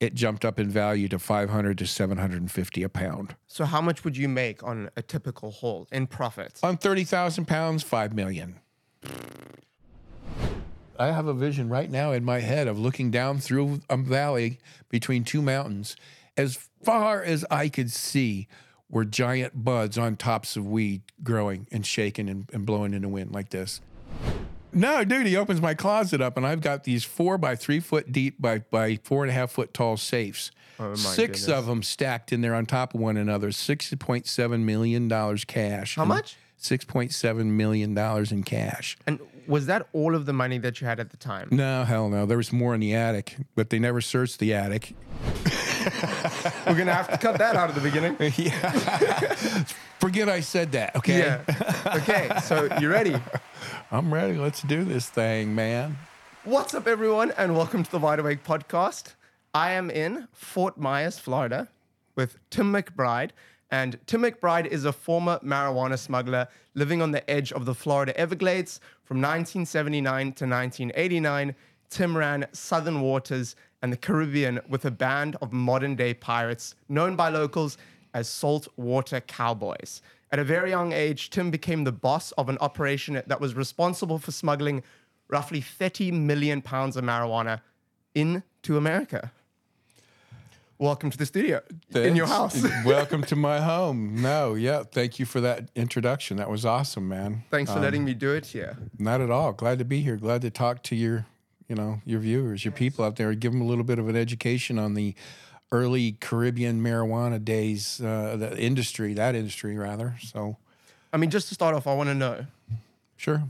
it jumped up in value to 500 to 750 a pound. So how much would you make on a typical haul in profits? On 30,000 pounds, 5 million. I have a vision right now in my head of looking down through a valley between two mountains. As far as I could see were giant buds on tops of weed growing and shaking and, and blowing in the wind like this. No, dude, he opens my closet up and I've got these four by three foot deep by, by four and a half foot tall safes. Oh, Six goodness. of them stacked in there on top of one another. $6.7 million cash. How much? $6.7 million in cash. And was that all of the money that you had at the time? No, hell no. There was more in the attic, but they never searched the attic. We're gonna have to cut that out of the beginning. Forget I said that, okay? Yeah. Okay, so you ready? I'm ready. Let's do this thing, man. What's up, everyone, and welcome to the Wide Awake podcast. I am in Fort Myers, Florida, with Tim McBride. And Tim McBride is a former marijuana smuggler living on the edge of the Florida Everglades from 1979 to 1989. Tim ran Southern Waters and the Caribbean with a band of modern day pirates known by locals as saltwater cowboys. At a very young age, Tim became the boss of an operation that was responsible for smuggling roughly 30 million pounds of marijuana into America. Welcome to the studio in your house. Welcome to my home. No, yeah. Thank you for that introduction. That was awesome, man. Thanks for um, letting me do it here. Not at all. Glad to be here. Glad to talk to your, you know, your viewers, your people out there. Give them a little bit of an education on the early Caribbean marijuana days, uh, the industry, that industry rather. So, I mean, just to start off, I want to know sure.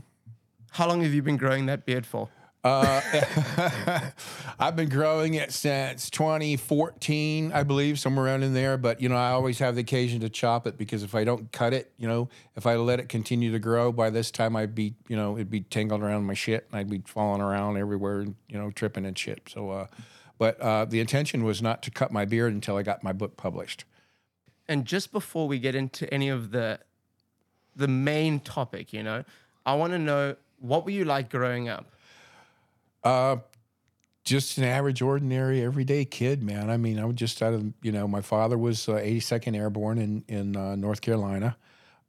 how long have you been growing that beard for? I've been growing it since 2014, I believe, somewhere around in there. But you know, I always have the occasion to chop it because if I don't cut it, you know, if I let it continue to grow, by this time I'd be, you know, it'd be tangled around my shit and I'd be falling around everywhere and you know, tripping and shit. So, uh, but uh, the intention was not to cut my beard until I got my book published. And just before we get into any of the the main topic, you know, I want to know what were you like growing up? Just an average, ordinary, everyday kid, man. I mean, I was just out of, you know, my father was uh, 82nd Airborne in in uh, North Carolina,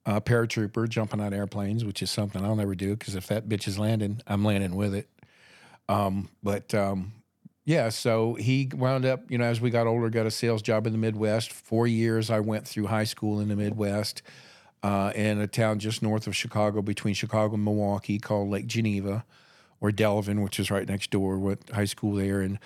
uh, paratrooper, jumping out airplanes, which is something I'll never do because if that bitch is landing, I'm landing with it. Um, but um, yeah, so he wound up, you know, as we got older, got a sales job in the Midwest. Four years I went through high school in the Midwest. Uh, in a town just north of Chicago, between Chicago and Milwaukee, called Lake Geneva or Delavan, which is right next door, went high school there, and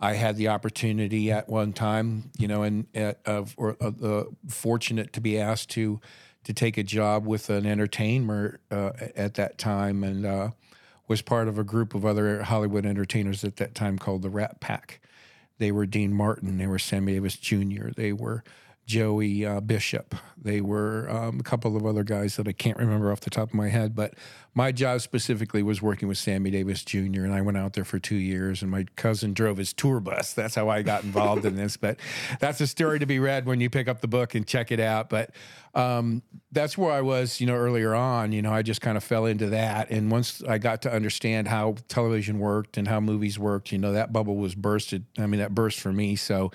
I had the opportunity at one time, you know, and at of or uh, uh, fortunate to be asked to to take a job with an entertainer uh, at that time, and uh, was part of a group of other Hollywood entertainers at that time called the Rat Pack. They were Dean Martin, they were Sammy Davis Jr., they were Joey uh, Bishop. They were um, a couple of other guys that I can't remember off the top of my head, but my job specifically was working with Sammy Davis Jr. And I went out there for two years, and my cousin drove his tour bus. That's how I got involved in this. But that's a story to be read when you pick up the book and check it out. But um, that's where I was, you know, earlier on. You know, I just kind of fell into that, and once I got to understand how television worked and how movies worked, you know, that bubble was bursted. I mean, that burst for me. So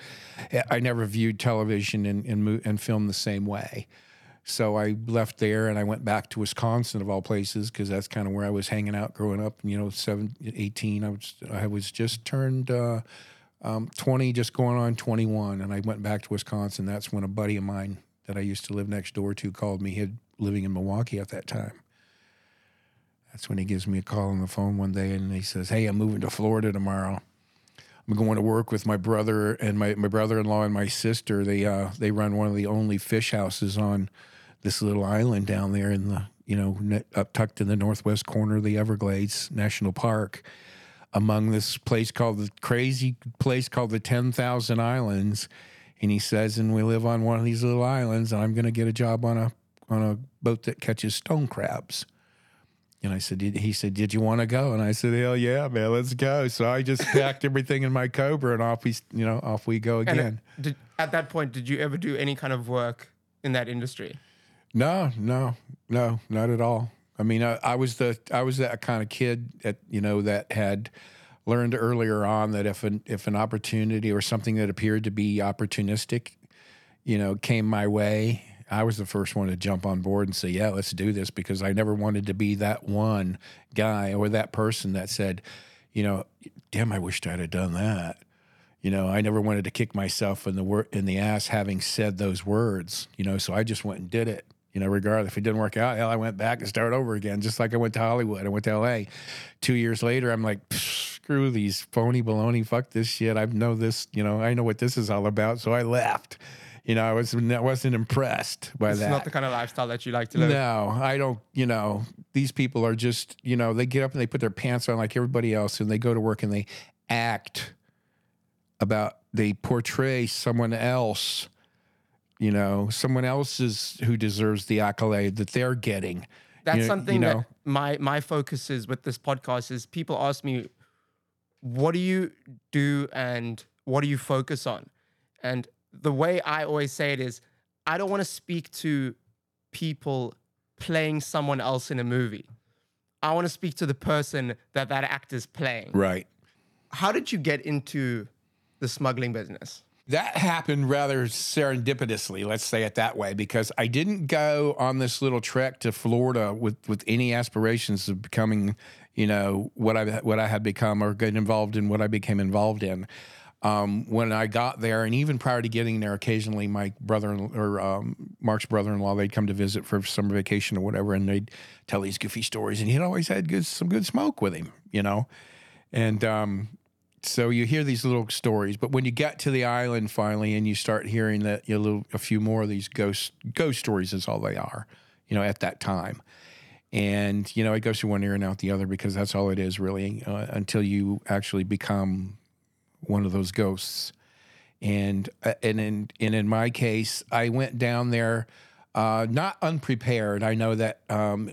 I never viewed television and and, and film the same way. So I left there and I went back to Wisconsin of all places because that's kind of where I was hanging out growing up. You know, seven, 18, I was I was just turned uh, um, 20, just going on 21, and I went back to Wisconsin. That's when a buddy of mine that I used to live next door to called me. He had living in Milwaukee at that time. That's when he gives me a call on the phone one day and he says, "Hey, I'm moving to Florida tomorrow." I'm going to work with my brother and my, my brother-in-law and my sister. They uh, they run one of the only fish houses on this little island down there in the you know up tucked in the northwest corner of the Everglades National Park, among this place called the crazy place called the Ten Thousand Islands. And he says, and we live on one of these little islands, and I'm going to get a job on a on a boat that catches stone crabs. And I said, did, he said, did you want to go? And I said, hell yeah, man, let's go. So I just packed everything in my Cobra and off we, you know, off we go And uh, again. did, at that point, did you ever do any kind of work in that industry? No, no, no, not at all. I mean, I, I was the, I was that kind of kid that, you know, that had learned earlier on that if an if an opportunity or something that appeared to be opportunistic, you know, came my way, I was the first one to jump on board and say, "Yeah, let's do this," because I never wanted to be that one guy or that person that said, you know, damn, I wished I'd have done that. You know, I never wanted to kick myself in the wor- in the ass having said those words. You know, so I just went and did it. You know, regardless if it didn't work out, hell, I went back and started over again. Just like I went to Hollywood, I went to L.A. Two years later, I'm like, screw these phony baloney, fuck this shit. I know this. You know, I know what this is all about. So I left. You know, I was I wasn't impressed by It's that. It's not the kind of lifestyle that you like to live. No, I don't. You know, these people are just, you know, they get up and they put their pants on like everybody else and they go to work and they act about, they portray someone else, you know, someone else's who deserves the accolade that they're getting. That's You know- something you know, that my my focus is with this podcast is people ask me, what do you do and what do you focus on? And the way I always say it is, I don't want to speak to people playing someone else in a movie. I want to speak to the person that that actor's playing. Right. How did you get into the smuggling business? That happened rather serendipitously, let's say it that way, because I didn't go on this little trek to Florida with, with any aspirations of becoming, you know, what I what I had become or get involved in what I became involved in. Um, when I got there, and even prior to getting there, occasionally my brother or um, Mark's brother-in-law, they'd come to visit for summer vacation or whatever, and they'd tell these goofy stories, and he'd always had good, some good smoke with him, you know, and um, so you hear these little stories, but when you get to the island finally, and you start hearing that you know, a few more of these ghost ghost stories is all they are, you know, at that time. And you know, it goes through one ear and out the other because that's all it is really, uh, until you actually become one of those ghosts. And uh, and in and in my case, I went down there uh, not unprepared. I know that um,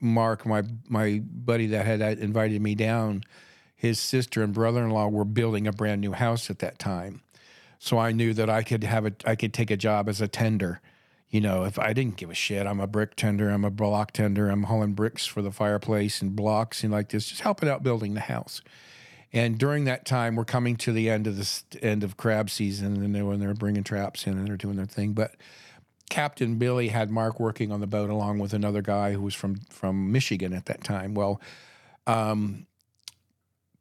Mark, my my buddy that had invited me down, his sister and brother-in-law were building a brand new house at that time. So I knew that I could have a I could take a job as a tender. You know, if I didn't give a shit, I'm a brick tender, I'm a block tender, I'm hauling bricks for the fireplace and blocks and like this, just helping out building the house. And during that time, we're coming to the end of this end of crab season, and they're when they're bringing traps in and they're doing their thing. But Captain Billy had Mark working on the boat along with another guy who was from from Michigan at that time. Well, um,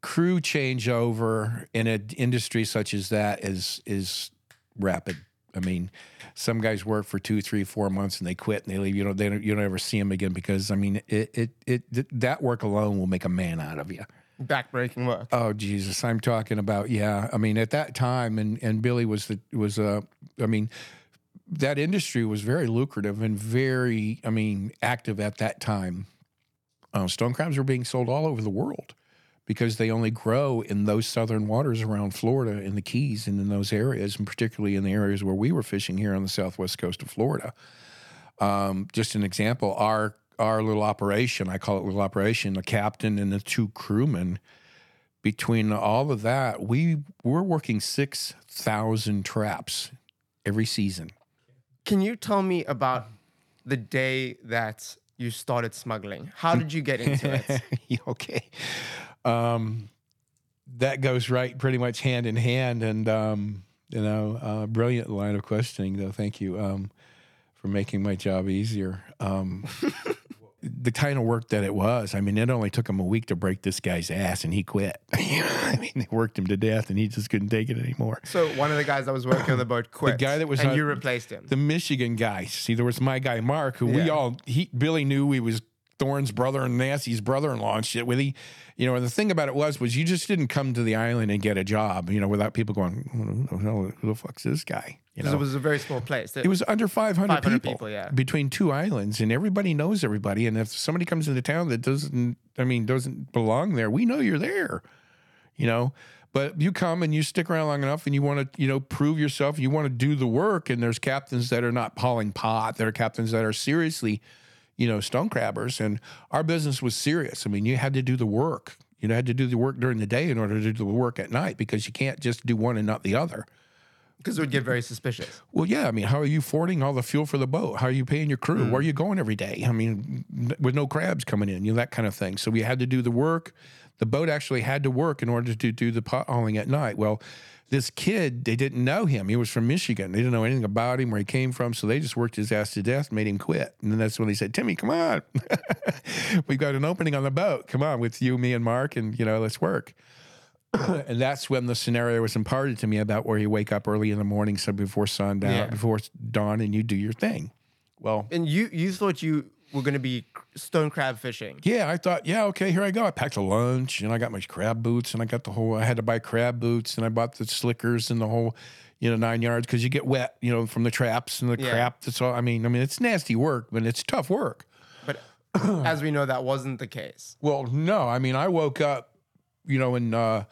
crew changeover in an industry such as that is is rapid. I mean, some guys work for two, three, four months and they quit and they leave. You know, they don't, you don't ever see them again because I mean, it, it it that work alone will make a man out of you. Backbreaking work. Oh Jesus, I'm talking about yeah. I mean, at that time, and and Billy was the was uh, I mean, that industry was very lucrative and very I mean active at that time. Uh, stone crabs were being sold all over the world because they only grow in those southern waters around Florida in the Keys and in those areas, and particularly in the areas where we were fishing here on the southwest coast of Florida. Um, just an example, our our little operation, I call it little operation, the captain and the two crewmen, between all of that, we we're working six thousand traps every season. Can you tell me about the day that you started smuggling? How did you get into it? okay. Um, that goes right pretty much hand in hand. And, um, you know, uh, brilliant line of questioning, though. Thank you um, for making my job easier. Um, the kind of work that it was, I mean, it only took him a week to break this guy's ass and he quit. I mean, they worked him to death and he just couldn't take it anymore. So one of the guys that was working on the boat quit. The guy that was and on- you replaced him. the Michigan guy. See, there was my guy Mark, who we all he Billy knew he was Thorne's brother and Nancy's brother-in-law and shit. With he, you know, and the thing about it was, was you just didn't come to the island and get a job, you know, without people going, who the, hell, who the fuck's this guy? You Because know, it was a very small place. it was under 500, 500 people, people, yeah. between two islands, and everybody knows everybody. And if somebody comes into town that doesn't, I mean, doesn't belong there, we know you're there, you know. But you come and you stick around long enough, and you want to, you know, prove yourself. You want to do the work, and there's captains that are not hauling pot. There are captains that are seriously, you know, stone crabbers. And our business was serious. I mean, you had to do the work. You know, had to do the work during the day in order to do the work at night because you can't just do one and not the other. because it would get very suspicious. Well, yeah. I mean, how are you fording all the fuel for the boat? How are you paying your crew? Mm. Where are you going every day? I mean, with no crabs coming in, you know, that kind of thing. So we had to do the work. the boat actually had to work in order to do the pot hauling at night. Well, this kid, they didn't know him. He was from Michigan. They didn't know anything about him, where he came from. So they just worked his ass to death, made him quit. And then that's when they said, Timmy, come on. We've got an opening on the boat. Come on with you, me, and Mark, and, you know, let's work. and that's when the scenario was imparted to me about where you wake up early in the morning, so before sundown, Yeah. before dawn, and you do your thing. Well, And you you thought you were going to be stone crab fishing. yeah, I thought, yeah, okay, here I go. I packed a lunch and I got my crab boots and I got the whole, I had to buy crab boots and I bought the slickers and the whole, you know, nine yards because you get wet, you know, from the traps and the Yeah. crap. That's all. I mean, I mean, it's nasty work, but it's tough work. But as we know, that wasn't the case. Well, no, I mean, I woke up, you know, and uh,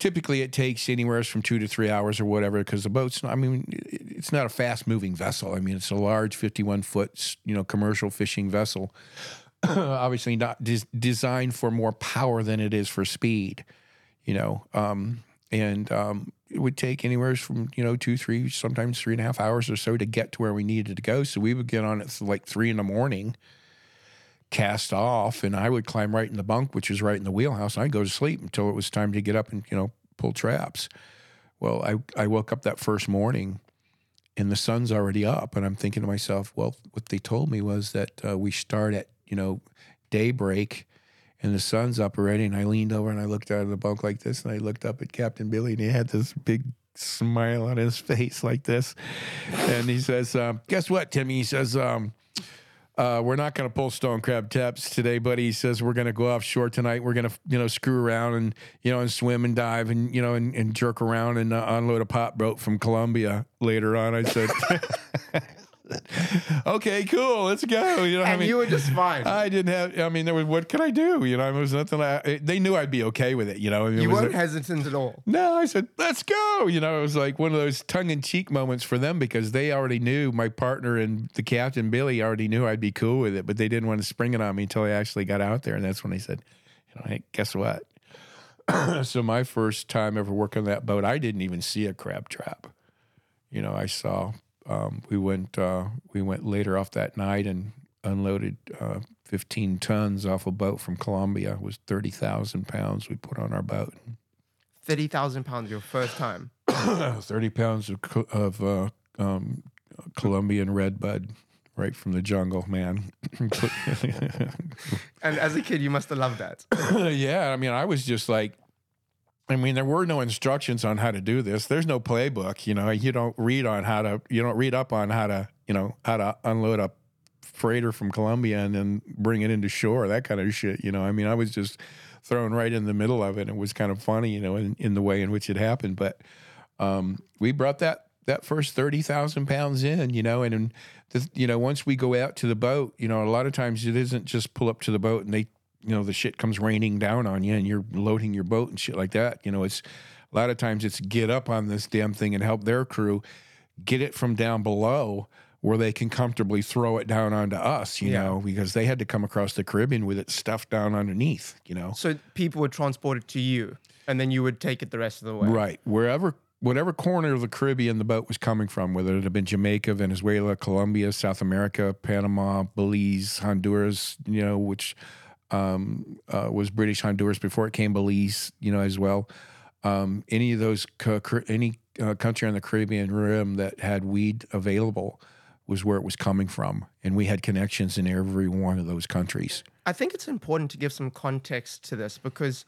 typically it takes anywhere from two to three hours or whatever because the boat's, not, I mean, it's not a fast moving vessel. I mean, it's a large 51 foot, you know, commercial fishing vessel. Obviously, not des- designed for more power than it is for speed, you know. Um, and um, it would take anywhere from, you know, two, three, sometimes three and a half hours or so to get to where we needed to go. So we would get on at like three in the morning cast off and I would climb right in the bunk, which was right in the wheelhouse. And I'd go to sleep until it was time to get up and, you know, pull traps. Well, I, I woke up that first morning and the sun's already up. And I'm thinking to myself, well, what they told me was that uh, we start at, you know, daybreak and the sun's up already. And I leaned over and I looked out of the bunk like this and I looked up at Captain Billy and he had this big smile on his face like this. And he says, um, guess what, Timmy? He says, um, uh, we're not going to pull stone crab taps today, buddy. He says we're going to go offshore tonight. We're going to, you know, screw around and, you know, and swim and dive and, you know, and, and jerk around and uh, unload a pot boat from Colombia later on. I said, okay, cool, let's go. You know, I And mean, you were just fine. I didn't have. I mean, there was what could I do? You know, it was nothing. I, they knew I'd be okay with it. You know, I mean, it you weren't a- hesitant at all. no, I said, let's go. You know, it was like one of those tongue in cheek moments for them because they already knew my partner and the captain, Billy, already knew I'd be cool with it, but they didn't want to spring it on me until I actually got out there. And that's when they said, you know, hey, guess what? so my first time ever working that boat, I didn't even see a crab trap. You know, I saw, um, we went, uh, we went later off that night and unloaded, uh, 15 tons off a boat from Colombia. It was 30,000 pounds we put on our boat. 30,000 pounds your first time. 30 pounds of, of uh, um, Colombian red bud right from the jungle, man. And as a kid, you must have loved that. yeah, I mean, I was just like, I mean, there were no instructions on how to do this. There's no playbook, you know. You don't read on how to, you don't read up on how to, you know, how to unload a freighter from Colombia and then bring it into shore, that kind of shit. You know, I mean, I was just thrown right in the middle of it. It was kind of funny, you know, in, in the way in which it happened. But um, we brought that that first thirty thousand pounds in, you know, and, and the, you know, once we go out to the boat, you know, a lot of times it isn't just pull up to the boat and they, you know, the shit comes raining down on you and you're loading your boat and shit like that. You know, it's a lot of times it's get up on this damn thing and help their crew get it from down below where they can comfortably throw it down onto us, you Yeah. know, because they had to come across the Caribbean with it stuffed down underneath, you know. So people would transport it to you, and then you would take it the rest of the way. Right. Wherever, whatever corner of the Caribbean the boat was coming from, whether it had been Jamaica, Venezuela, Colombia, South America, Panama, Belize, Honduras, you know, which um, uh, was British Honduras before it came Belize, you know, as well. Um, any of those, any uh, country on the Caribbean rim that had weed available was where it was coming from. And we had connections in every one of those countries. I think it's important to give some context to this because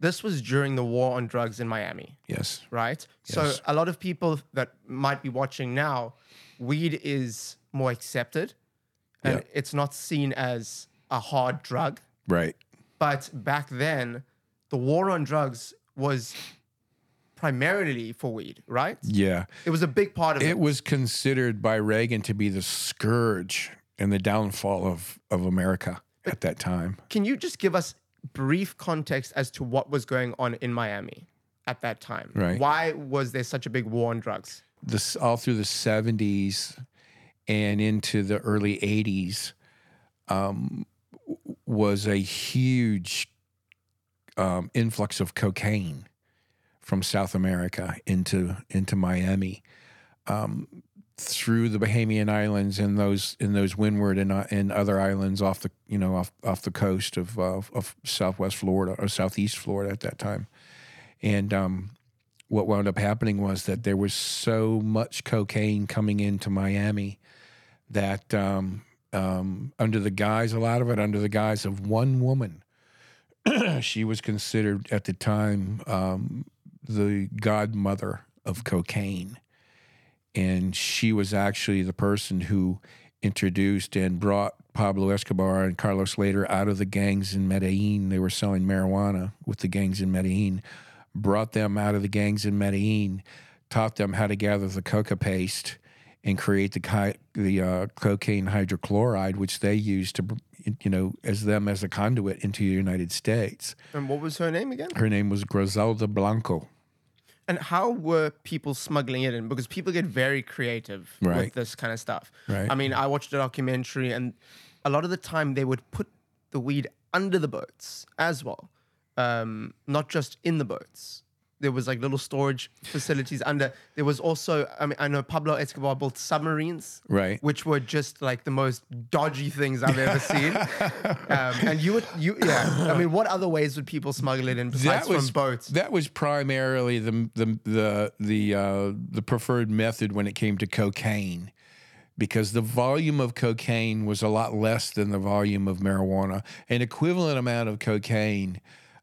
this was during the war on drugs in Miami, Yes. right? So a lot of people that might be watching now, weed is more accepted and Yeah. it's not seen as a hard drug. Right. But back then, the war on drugs was primarily for weed, right? Yeah. It was a big part of it. It was considered by Reagan to be the scourge and the downfall of, of America at that time. Can you just give us brief context as to what was going on in Miami at that time? Right. Why was there such a big war on drugs? This all through the 70s and into the early 80s um, was a huge um, influx of cocaine from South America into into Miami. Um, through the Bahamian Islands and those in those windward and uh, and other islands off the you know off off the coast of uh, of Southwest Florida or Southeast Florida at that time, and um, what wound up happening was that there was so much cocaine coming into Miami that um, um, under the guise a lot of it under the guise of one woman, she was considered at the time um, the godmother of cocaine. And she was actually the person who introduced and brought Pablo Escobar and Carlos Lehder out of the gangs in Medellin. They were selling marijuana with the gangs in Medellin, brought them out of the gangs in Medellin, taught them how to gather the coca paste and create the the uh, cocaine hydrochloride, which they used to, you know, as them as a conduit into the United States. And what was her name again? Her name was Griselda Blanco. And how were people smuggling it in? Because people get very creative Right. with this kind of stuff. Right. I mean, I watched a documentary, and a lot of the time they would put the weed under the boats as well, um, not just in the boats. There was like little storage facilities under. There was also, I mean, I know Pablo Escobar built submarines, Right. which were just like the most dodgy things I've ever seen. um, and you would, you, yeah. I mean, what other ways would people smuggle it in besides that was from boats? That was primarily the the the the uh, the preferred method when it came to cocaine, because the volume of cocaine was a lot less than the volume of marijuana. An equivalent amount of cocaine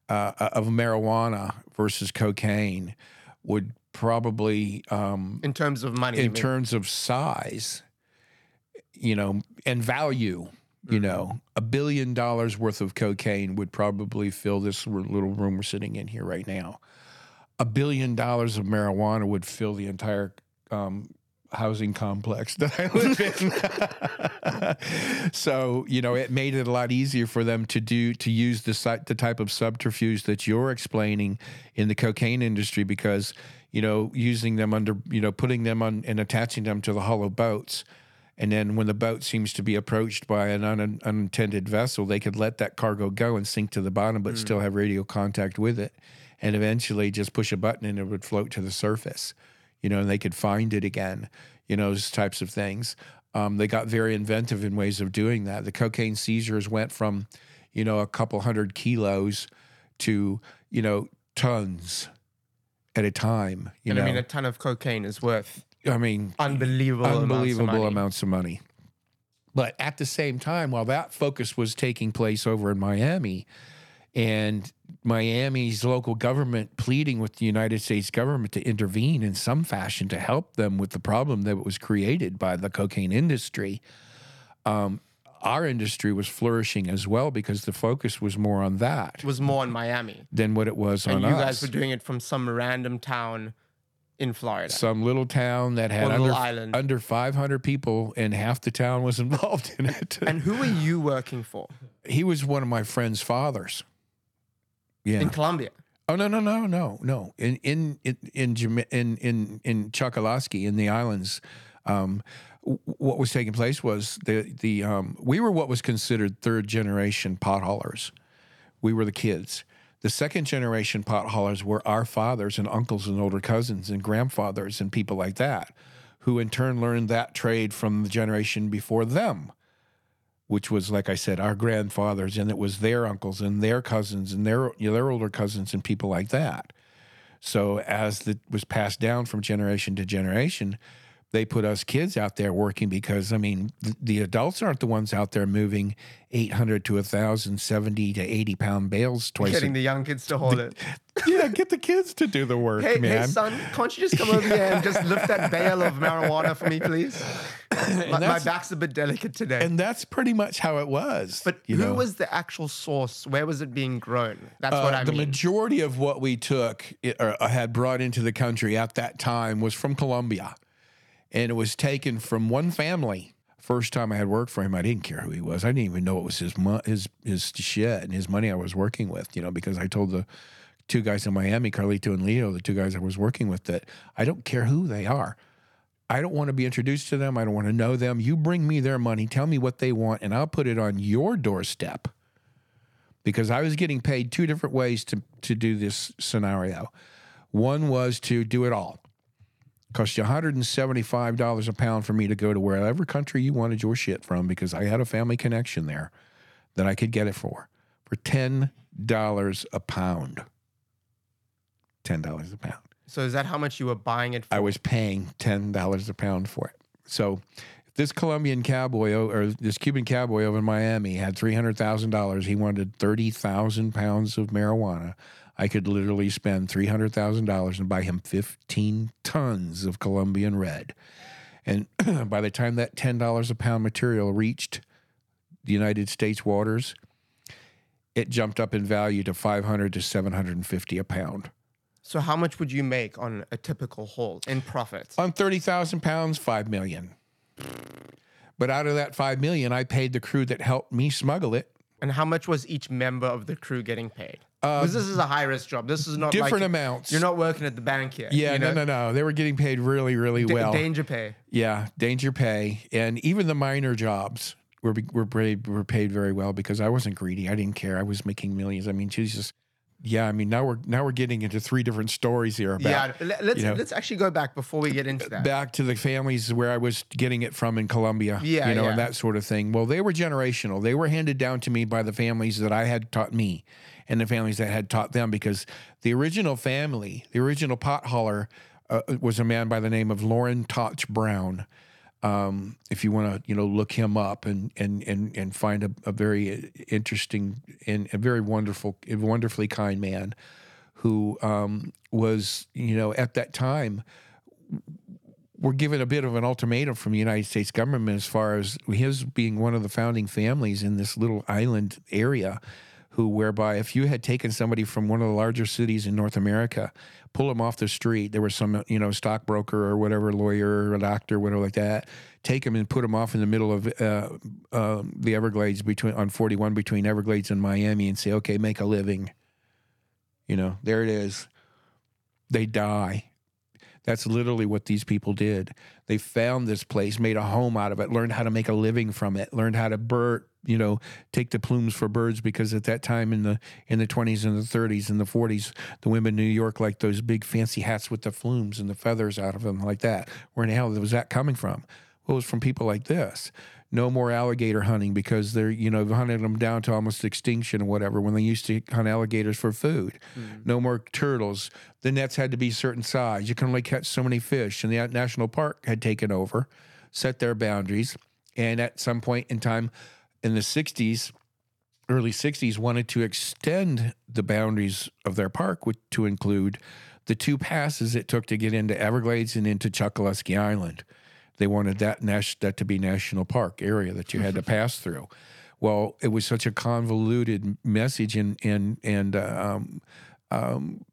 uh, of marijuana versus cocaine would probably um, in terms of money, in terms of size, you know, and value, you know, a billion dollars worth of cocaine would probably fill this little room we're sitting in here right now. A billion dollars of marijuana would fill the entire um, housing complex that I live in. so, you know, it made it a lot easier for them to do to use the the type of subterfuge that you're explaining in the cocaine industry because, you know, using them under, you know, putting them on and attaching them to the hollow boats. And then when the boat seems to be approached by an un- unintended vessel, they could let that cargo go and sink to the bottom, but hmm. still have radio contact with it. And eventually just push a button and it would float to the surface, you know, and they could find it again, you know, those types of things. Um, they got very inventive in ways of doing that. The cocaine seizures went from, you know, a couple hundred kilos to, you know, tons at a time. You and know, I mean, a ton of cocaine is worth I mean, unbelievable, unbelievable amounts of amounts of money. But at the same time, while that focus was taking place over in Miami, and Miami's local government pleading with the United States government to intervene in some fashion to help them with the problem that was created by the cocaine industry, um, our industry was flourishing as well because the focus was more on that It was more on Miami, than what it was and on you us. guys were doing it from some random town in Florida. some little town that had under, island. under 500 people and half the town was involved in it. and who were you working for he was one of my friend's fathers. Yeah. in Colombia? oh no no no no no in in in in in in, in Chokoloskee in the islands. Um, what was taking place was the the um, we were what was considered third generation pot haulers. We were the kids. The second generation pot haulers were our fathers and uncles and older cousins and grandfathers and people like that, who in turn learned that trade from the generation before them which was like I said, our grandfathers, and it was their uncles and their cousins and their you know, their older cousins and people like that. So as it was passed down from generation to generation, they put us kids out there working because I mean th- the adults aren't the ones out there moving 800 to 1,000, 70 to 80 pound bales twice. Getting A, the young kids to hold it. yeah, get the kids to do the work, Hey, man. hey, son, can't you just come over here and just lift that bale of marijuana for me, please? my, my back's a bit delicate today. and that's pretty much how it was. but who know? was the actual source? Where was it being grown? That's what Uh, I the mean. The majority of what we took i- or had brought into the country at that time was from Colombia, and it was taken from one family. First time I had worked for him, I didn't care who he was. I didn't even know it was his mo- his his shit and his money I was working with. You know, because I told the two guys in Miami, Carlito and Leo, the two guys I was working with, that I don't care who they are. I don't want to be introduced to them. I don't want to know them. You bring me their money, tell me what they want, and I'll put it on your doorstep because I was getting paid two different ways to to do this scenario. One was to do it all. Cost you $175 a pound for me to go to wherever country you wanted your shit from because I had a family connection there that I could get it for for $10 a pound. $10 a pound. So is that how much you were buying it for? I was paying $10 a pound for it. So this Colombian cowboy or this Cuban cowboy over in Miami had $300,000, he wanted 30,000 pounds of marijuana. I could literally spend $300,000 and buy him 15 tons of Colombian red. And by the time that $10 a pound material reached the United States waters, it jumped up in value to 500 to 750 a pound. so how much would you make on a typical haul in profits? On 30,000 pounds, 5 million. But out of that 5 million, I paid the crew that helped me smuggle it And how much was each member of the crew getting paid? Uh, because this is a high risk job. This is not different like amounts. you're not working at the bank here. yeah, you no, know? no, no. They were getting paid really, really Da- well. danger pay. yeah, danger pay, and even the minor jobs were were paid were paid very well because I wasn't greedy. I didn't care. I was making millions. I mean, Jesus. Yeah, I mean now we're now we're getting into three different stories here about Yeah, let- let's you know- let's actually go back before we get into that. back to the families where I was getting it from in Colombia, Yeah, you know, yeah. and that sort of thing. Well, they were generational. They were handed down to me by the families that I had taught me and the families that had taught them because the original family, the original pot hauler, uh, was a man by the name of Loren Totch Brown. Um, if you want to, you know, look him up and and and and find a, a very interesting and a very wonderful, wonderfully kind man, who um, was, you know, at that time were given a bit of an ultimatum from the United States government as far as his being one of the founding families in this little island area, who whereby if you had taken somebody from one of the larger cities in North America, pull them off the street, there was some you know stockbroker or whatever lawyer or doctor whatever like that, take them and put them off in the middle of uh, uh, the Everglades between on 41 between Everglades and Miami and say okay make a living, you know there it is, they die. That's literally what these people did. They found this place, made a home out of it, learned how to make a living from it, learned how to bird, you know, take the plumes for birds because at that time in the in the 20s and the 30s and the 40s, the women in New York liked those big fancy hats with the plumes and the feathers out of them like that. Where in the hell was that coming from? Well, it was from people like this. No more alligator hunting because they're, you know, hunting them down to almost extinction or whatever when they used to hunt alligators for food. Mm-hmm. No more turtles. The nets had to be certain size. You can only catch so many fish. And the national park had taken over, set their boundaries. And at some point in time in the 60s, early 60s, wanted to extend the boundaries of their park with, to include the two passes it took to get into Everglades and into Chokoloskee Island. They wanted that nas- that to be national park area that you had to pass through. Well, it was such a convoluted message and and and uh, um, um,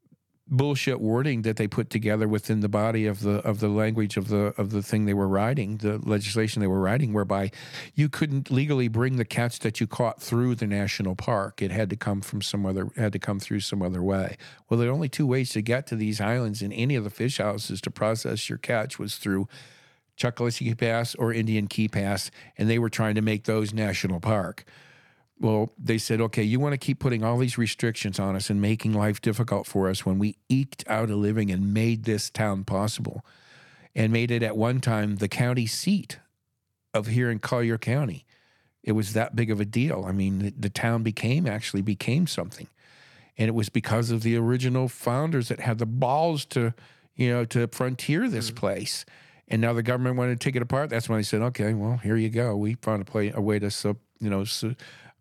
bullshit wording that they put together within the body of the of the language of the of the thing they were writing, the legislation they were writing, whereby you couldn't legally bring the cats that you caught through the national park. It had to come from some other had to come through some other way. Well, there are only two ways to get to these islands in any of the fish houses to process your catch was through Chokoloskee Pass or Indian Key Pass, and they were trying to make those national park. Well, they said, okay, you want to keep putting all these restrictions on us and making life difficult for us when we eked out a living and made this town possible and made it at one time the county seat of here in Collier County. It was that big of a deal. I mean, the, the town became actually became something. And it was because of the original founders that had the balls to, you know, to frontier this mm. place. And now the government wanted to take it apart. That's when they said, okay, well, here you go. We found a, play, a way to, sup, you know, su-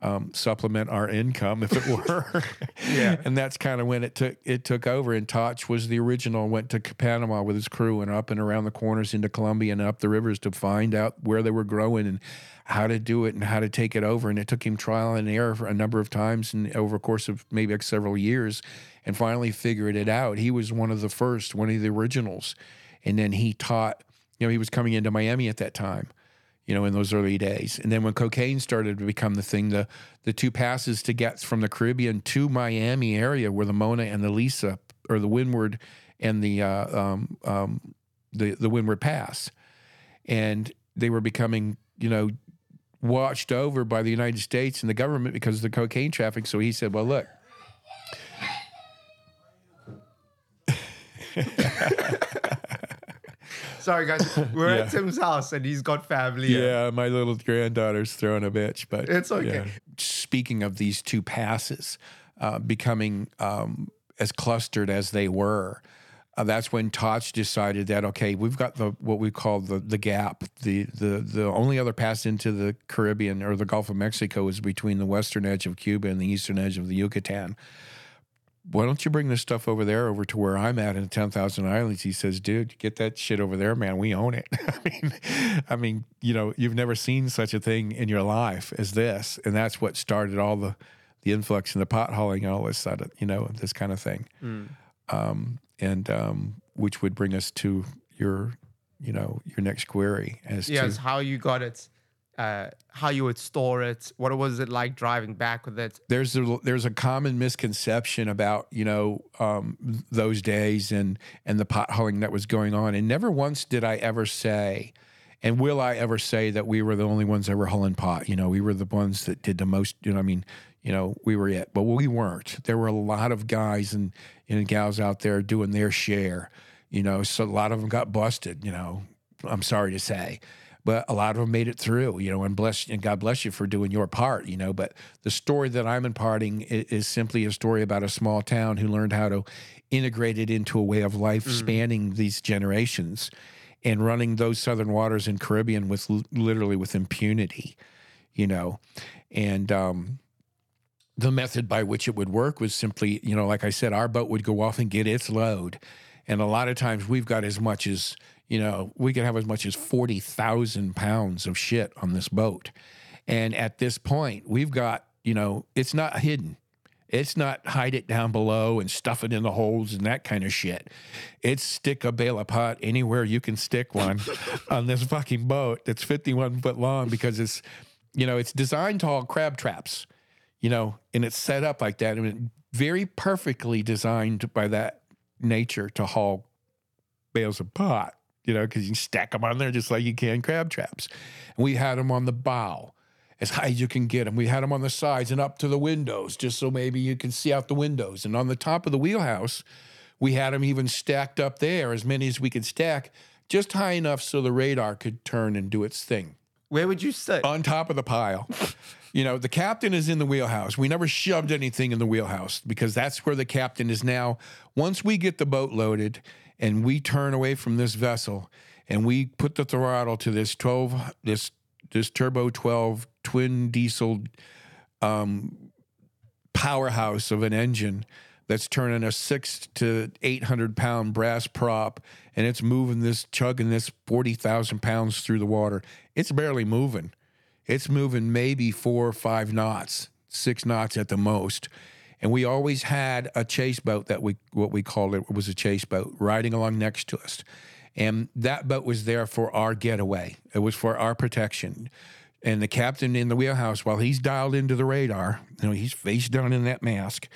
um, supplement our income, if it were. Yeah. And that's kind of when it took it took over. And Totch was the original. Went to Panama with his crew and up and around the corners into Colombia and up the rivers to find out where they were growing and how to do it and how to take it over. And it took him trial and error for a number of times and over a course of maybe like several years, and finally figured it out. He was one of the first, one of the originals, and then he taught. You know, he was coming into Miami at that time you know, in those early days. And then when cocaine started to become the thing, the the two passes to get from the Caribbean to Miami area were the Mona and the Lisa, or the Windward and the uh, um, um, the the Windward Pass, and they were becoming, you know, watched over by the United States and the government because of the cocaine traffic. So he said, "Well, look." Sorry, guys. We're Yeah. at Tim's house and he's got family. here. Yeah, my little granddaughter's throwing a bitch, but It's okay. yeah. Speaking of these two passes uh, becoming um, as clustered as they were, uh, that's when Totch decided that okay, we've got the what we call the the gap. The the the only other pass into the Caribbean or the Gulf of Mexico is between the western edge of Cuba and the eastern edge of the Yucatan why don't you bring this stuff over there over to where I'm at in 10,000 Islands? He says, dude, get that shit over there, man. We own it. I mean, I mean, you know, you've never seen such a thing in your life as this. And that's what started all the, the influx and the pot hauling and all this sudden, you know, this kind of thing. Um, and, um, which would bring us to your, you know, your next query as Yes, to how you got it, uh, how you would store it. What was it like driving back with it? there's a there's a common misconception about you know um, those days and and the pot hauling that was going on, and never once did I ever say, and will I ever say that we were the only ones ever hauling pot? You know, we were the ones that did the most. You know, I mean, you know, we were it, but we weren't. There were a lot of guys and and gals out there doing their share. You know, so a lot of them got busted. You know, I'm sorry to say but a lot of them made it through, you know, and bless and God bless you for doing your part, you know. But the story that I'm imparting is, is simply a story about a small town who learned how to integrate it into a way of life spanning these generations and running those southern waters in Caribbean with literally with impunity, you know, and um, the method by which it would work was simply, you know, like I said, our boat would go off and get its load. And a lot of times we've got as much as, you know, we could have as much as 40,000 pounds of shit on this boat. And at this point, we've got, you know, it's not hidden. It's not hide it down below and stuff it in the holes and that kind of shit. It's stick a bale of pot anywhere you can stick one on this fucking boat that's 51 foot long because it's, you know, it's designed to haul crab traps you know, and it's set up like that, and it very perfectly designed by that nature to haul bales of pot, you know, because you can stack them on there just like you can crab traps. And we had them on the bow as high as you can get them. We had them on the sides and up to the windows, just so maybe you can see out the windows. And on the top of the wheelhouse, we had them even stacked up there, as many as we could stack, just high enough so the radar could turn and do its thing Where would you sit? on top of the pile. You know, the captain is in the wheelhouse. We never shoved anything in the wheelhouse because that's where the captain is now. Once we get the boat loaded and we turn away from this vessel and we put the throttle to this 12 this this turbo 12 twin diesel um, powerhouse of an engine that's turning a six to 800 pound brass prop and it's moving this, chugging this 40,000 pounds through the water. It's barely moving. It's moving maybe four or five knots, six knots at the most. And we always had a chase boat that we, what we called it, was a chase boat riding along next to us. And that boat was there for our getaway. It was for our protection. And the captain in the wheelhouse, while he's dialed into the radar, you know, he's face down in that mask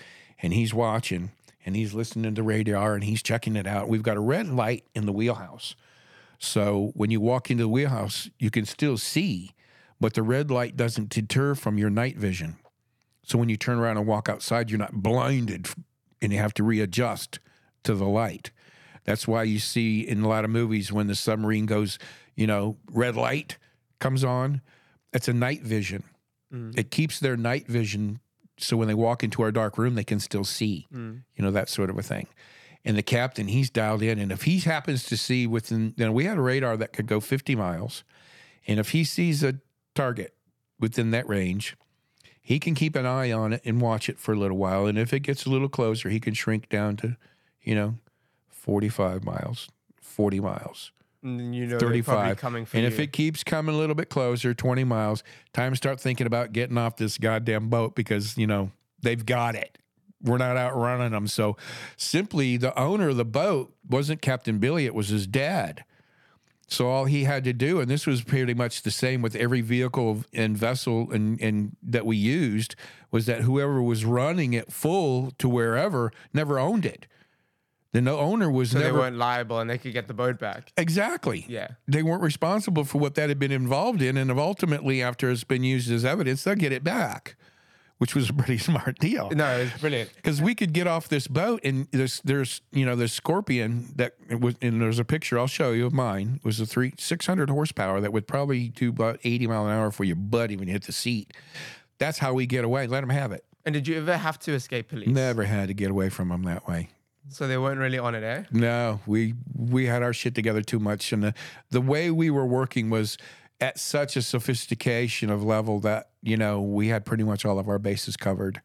and he's watching and he's listening to radar and he's checking it out. We've got a red light in the wheelhouse. So when you walk into the wheelhouse, you can still see, but the red light doesn't deter from your night vision. So when you turn around and walk outside, you're not blinded and you have to readjust to the light. That's why you see in a lot of movies when the submarine goes, you know, red light comes on, it's a night vision. Mm. It keeps their night vision so when they walk into our dark room, they can still see, mm. you know, that sort of a thing. And the captain, he's dialed in. And if he happens to see within, you know, we had a radar that could go 50 miles. And if he sees a target within that range, he can keep an eye on it and watch it for a little while. And if it gets a little closer, he can shrink down to, you know, 45 miles, 40 miles, And you know, 35. coming for and you. if it keeps coming a little bit closer, 20 miles, time to start thinking about getting off this goddamn boat because, you know, they've got it. We're not outrunning them. So simply the owner of the boat wasn't Captain Billy, it was his dad. So all he had to do, and this was pretty much the same with every vehicle and vessel and, and that we used, was that whoever was running it full to wherever never owned it. The no owner was so they weren't liable and they could get the boat back. exactly. Yeah. They weren't responsible for what that had been involved in, and ultimately, after it's been used as evidence, they'll get it back. Which was a pretty smart deal. No, it's brilliant. because we could get off this boat and there's there's you know this scorpion that it was and there's a picture I'll show you of mine it was a three six hundred horsepower that would probably do about eighty mile an hour for your butt even hit the seat. That's how we get away. Let them have it. And did you ever have to escape police? Never had to get away from them that way. So they weren't really on it, eh? No, we we had our shit together too much, and the the way we were working was at such a sophistication of level that you know we had pretty much all of our bases covered.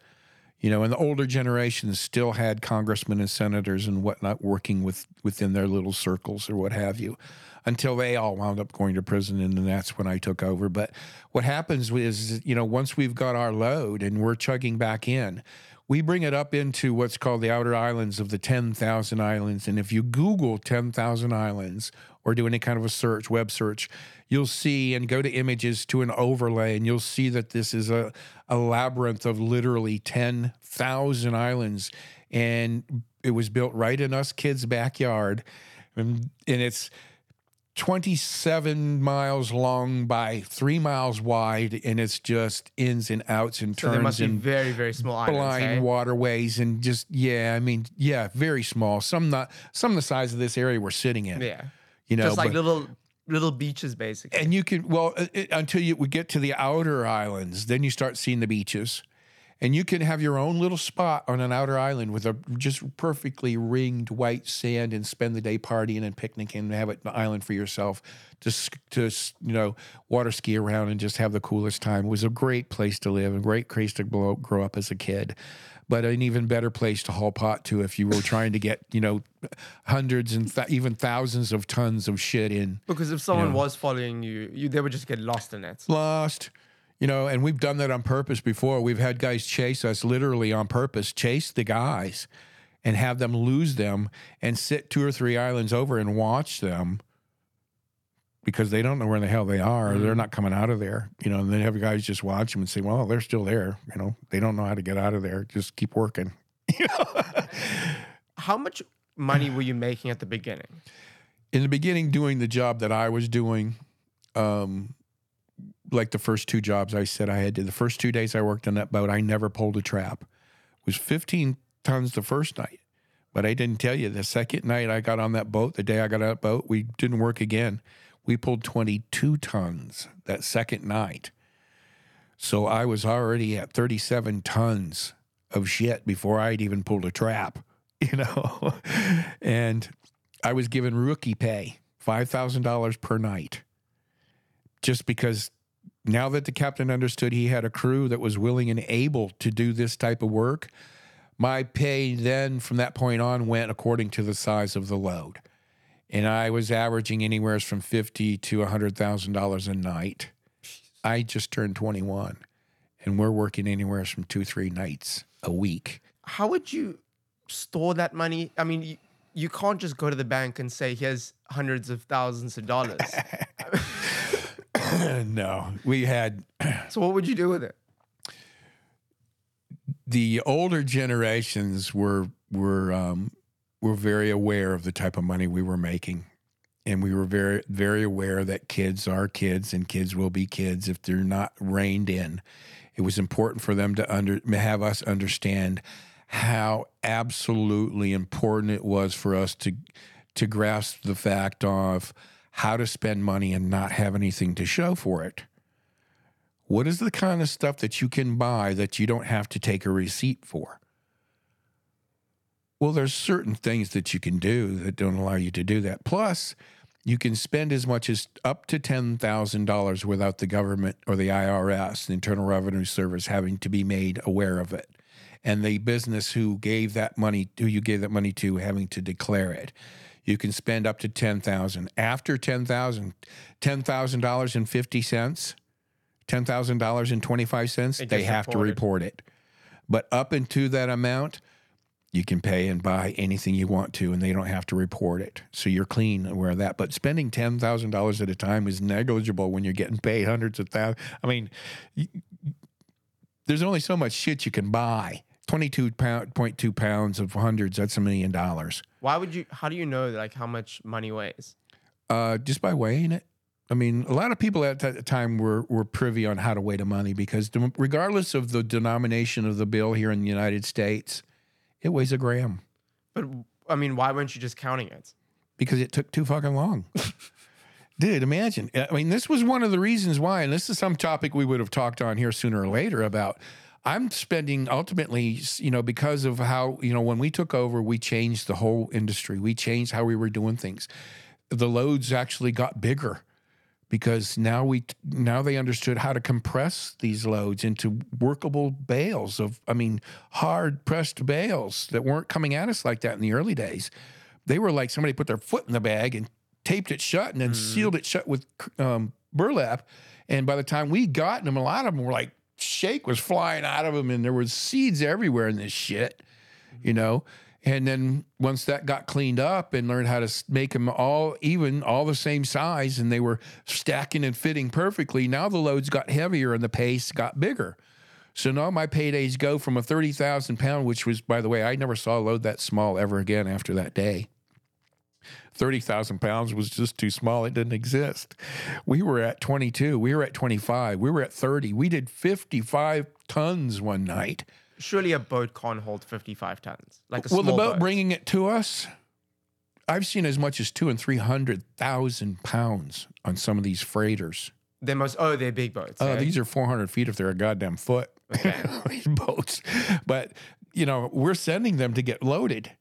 You know, and the older generations still had congressmen and senators and whatnot working with within their little circles or what have you, until they all wound up going to prison, and then that's when I took over. But what happens is, you know, once we've got our load and we're chugging back in, we bring it up into what's called the outer islands of the 10,000 islands. And if you Google 10,000 islands or do any kind of a search, web search, you'll see and go to images to an overlay, and you'll see that this is a, a labyrinth of literally 10,000 islands. And it was built right in us kids' backyard. And, and it's 27 miles long by three miles wide, and it's just ins and outs and So turns be and very, very small islands. blind eh? waterways and just yeah, I mean yeah, very small. Some not some the size of this area we're sitting in. Yeah. you know, Just like but- little little beaches, basically. and you can well uh, it, until you we get to the outer islands, then you start seeing the beaches, and you can have your own little spot on an outer island with a just perfectly ringed white sand and spend the day partying and picnicking and have an island for yourself to to you know water ski around and just have the coolest time. It was a great place to live, a great place to grow, grow up as a kid. But an even better place to haul pot to if you were trying to get, you know, hundreds and th- even thousands of tons of shit in because if someone was following you, you they would just get lost in it. lost you know and we've done that on purpose before we've had guys chase us literally on purpose chase the guys and have them lose them and sit two or three islands over and watch them because they don't know where in the hell they are or they're not coming out of there you know and then have guys just watch them and say well they're still there you know they don't know how to get out of there just keep working How much money were you making at the beginning? in the beginning doing the job that I was doing, um, like the first two jobs I said I had to, the first two days I worked on that boat, I never pulled a trap. It was 15 tons the first night. But I didn't tell you the second night I got on that boat, the day I got on that boat, we didn't work again. We pulled 22 tons that second night. So I was already at 37 tons of shit before I'd even pulled a trap, you know? and I was given rookie pay, $5,000 per night, just because now that the captain understood he had a crew that was willing and able to do this type of work, my pay then from that point on went according to the size of the load. And I was averaging anywhere from fifty to $100,000 a night. I just turned 21 and we're working anywhere from two, three nights a week. How would you store that money? I mean, you, you can't just go to the bank and say, "Here's hundreds of thousands of dollars." no, we had so what would you do with it? the older generations were were um, were very aware of the type of money we were making, and we were very very aware that kids are kids and kids will be kids if they're not reined in. It was important for them to under have us understand how absolutely important it was for us to to grasp the fact of how to spend money and not have anything to show for it. What is the kind of stuff that you can buy that you don't have to take a receipt for? Well, there's certain things that you can do that don't allow you to do that. Plus, you can spend as much as up to $10,000 without the government or the IRS, the Internal Revenue Service, having to be made aware of it. And the business who gave that money, who you gave that money to, having to declare it. You can spend up to 10000 After 10000 $10,000.50, $10,000.25, They they just have to report it. report it. But up into that amount, you can pay and buy anything you want to, and they don't have to report it. So you're clean aware of that. But spending ten thousand dollars at a time is negligible when you're getting paid hundreds of thousands. I mean, there's only so much shit you can buy. Twenty-two pound, point two pounds of hundreds. That's a million dollars. Why would you? How do you know like how much money weighs? Uh, just by weighing it. I mean, a lot of people at that time were were privy on how to weigh the money because regardless of the denomination of the bill here in the United States, it weighs a gram But I mean, why weren't you just counting it? because it took too fucking long. Dude, imagine. I mean, this was one of the reasons why, and this is some topic we would have talked on here sooner or later about. I'm spending ultimately, you know, because of how, you know, when we took over, we changed the whole industry. We changed how we were doing things. The loads actually got bigger because now we now they understood how to compress these loads into workable bales of I mean hard pressed bales that weren't coming at us like that in the early days. They were like somebody put their foot in the bag and taped it shut and then sealed it shut with um, burlap. And by the time we got them, a lot of them were like shake was flying out of them, and there was seeds everywhere in this shit, you know. And then once that got cleaned up and learned how to make them all even, all the same size, and they were stacking and fitting perfectly, now the loads got heavier and the pace got bigger. So now my paydays go from a 30,000 pound, which was, by the way, I never saw a load that small ever again after that day. 30,000 pounds was just too small. It didn't exist. We were at 22. We were at 25. We were at 30. We did 55 tons one night. Surely a boat can't hold 55 tons. Like a Well, the small boat bringing it to us, I've seen as much as two and 300,000 pounds on some of these freighters. They must, oh, they're big boats. Oh, eh? these are 400 feet if they're a goddamn foot. these boats. But, you know, we're sending them to get loaded.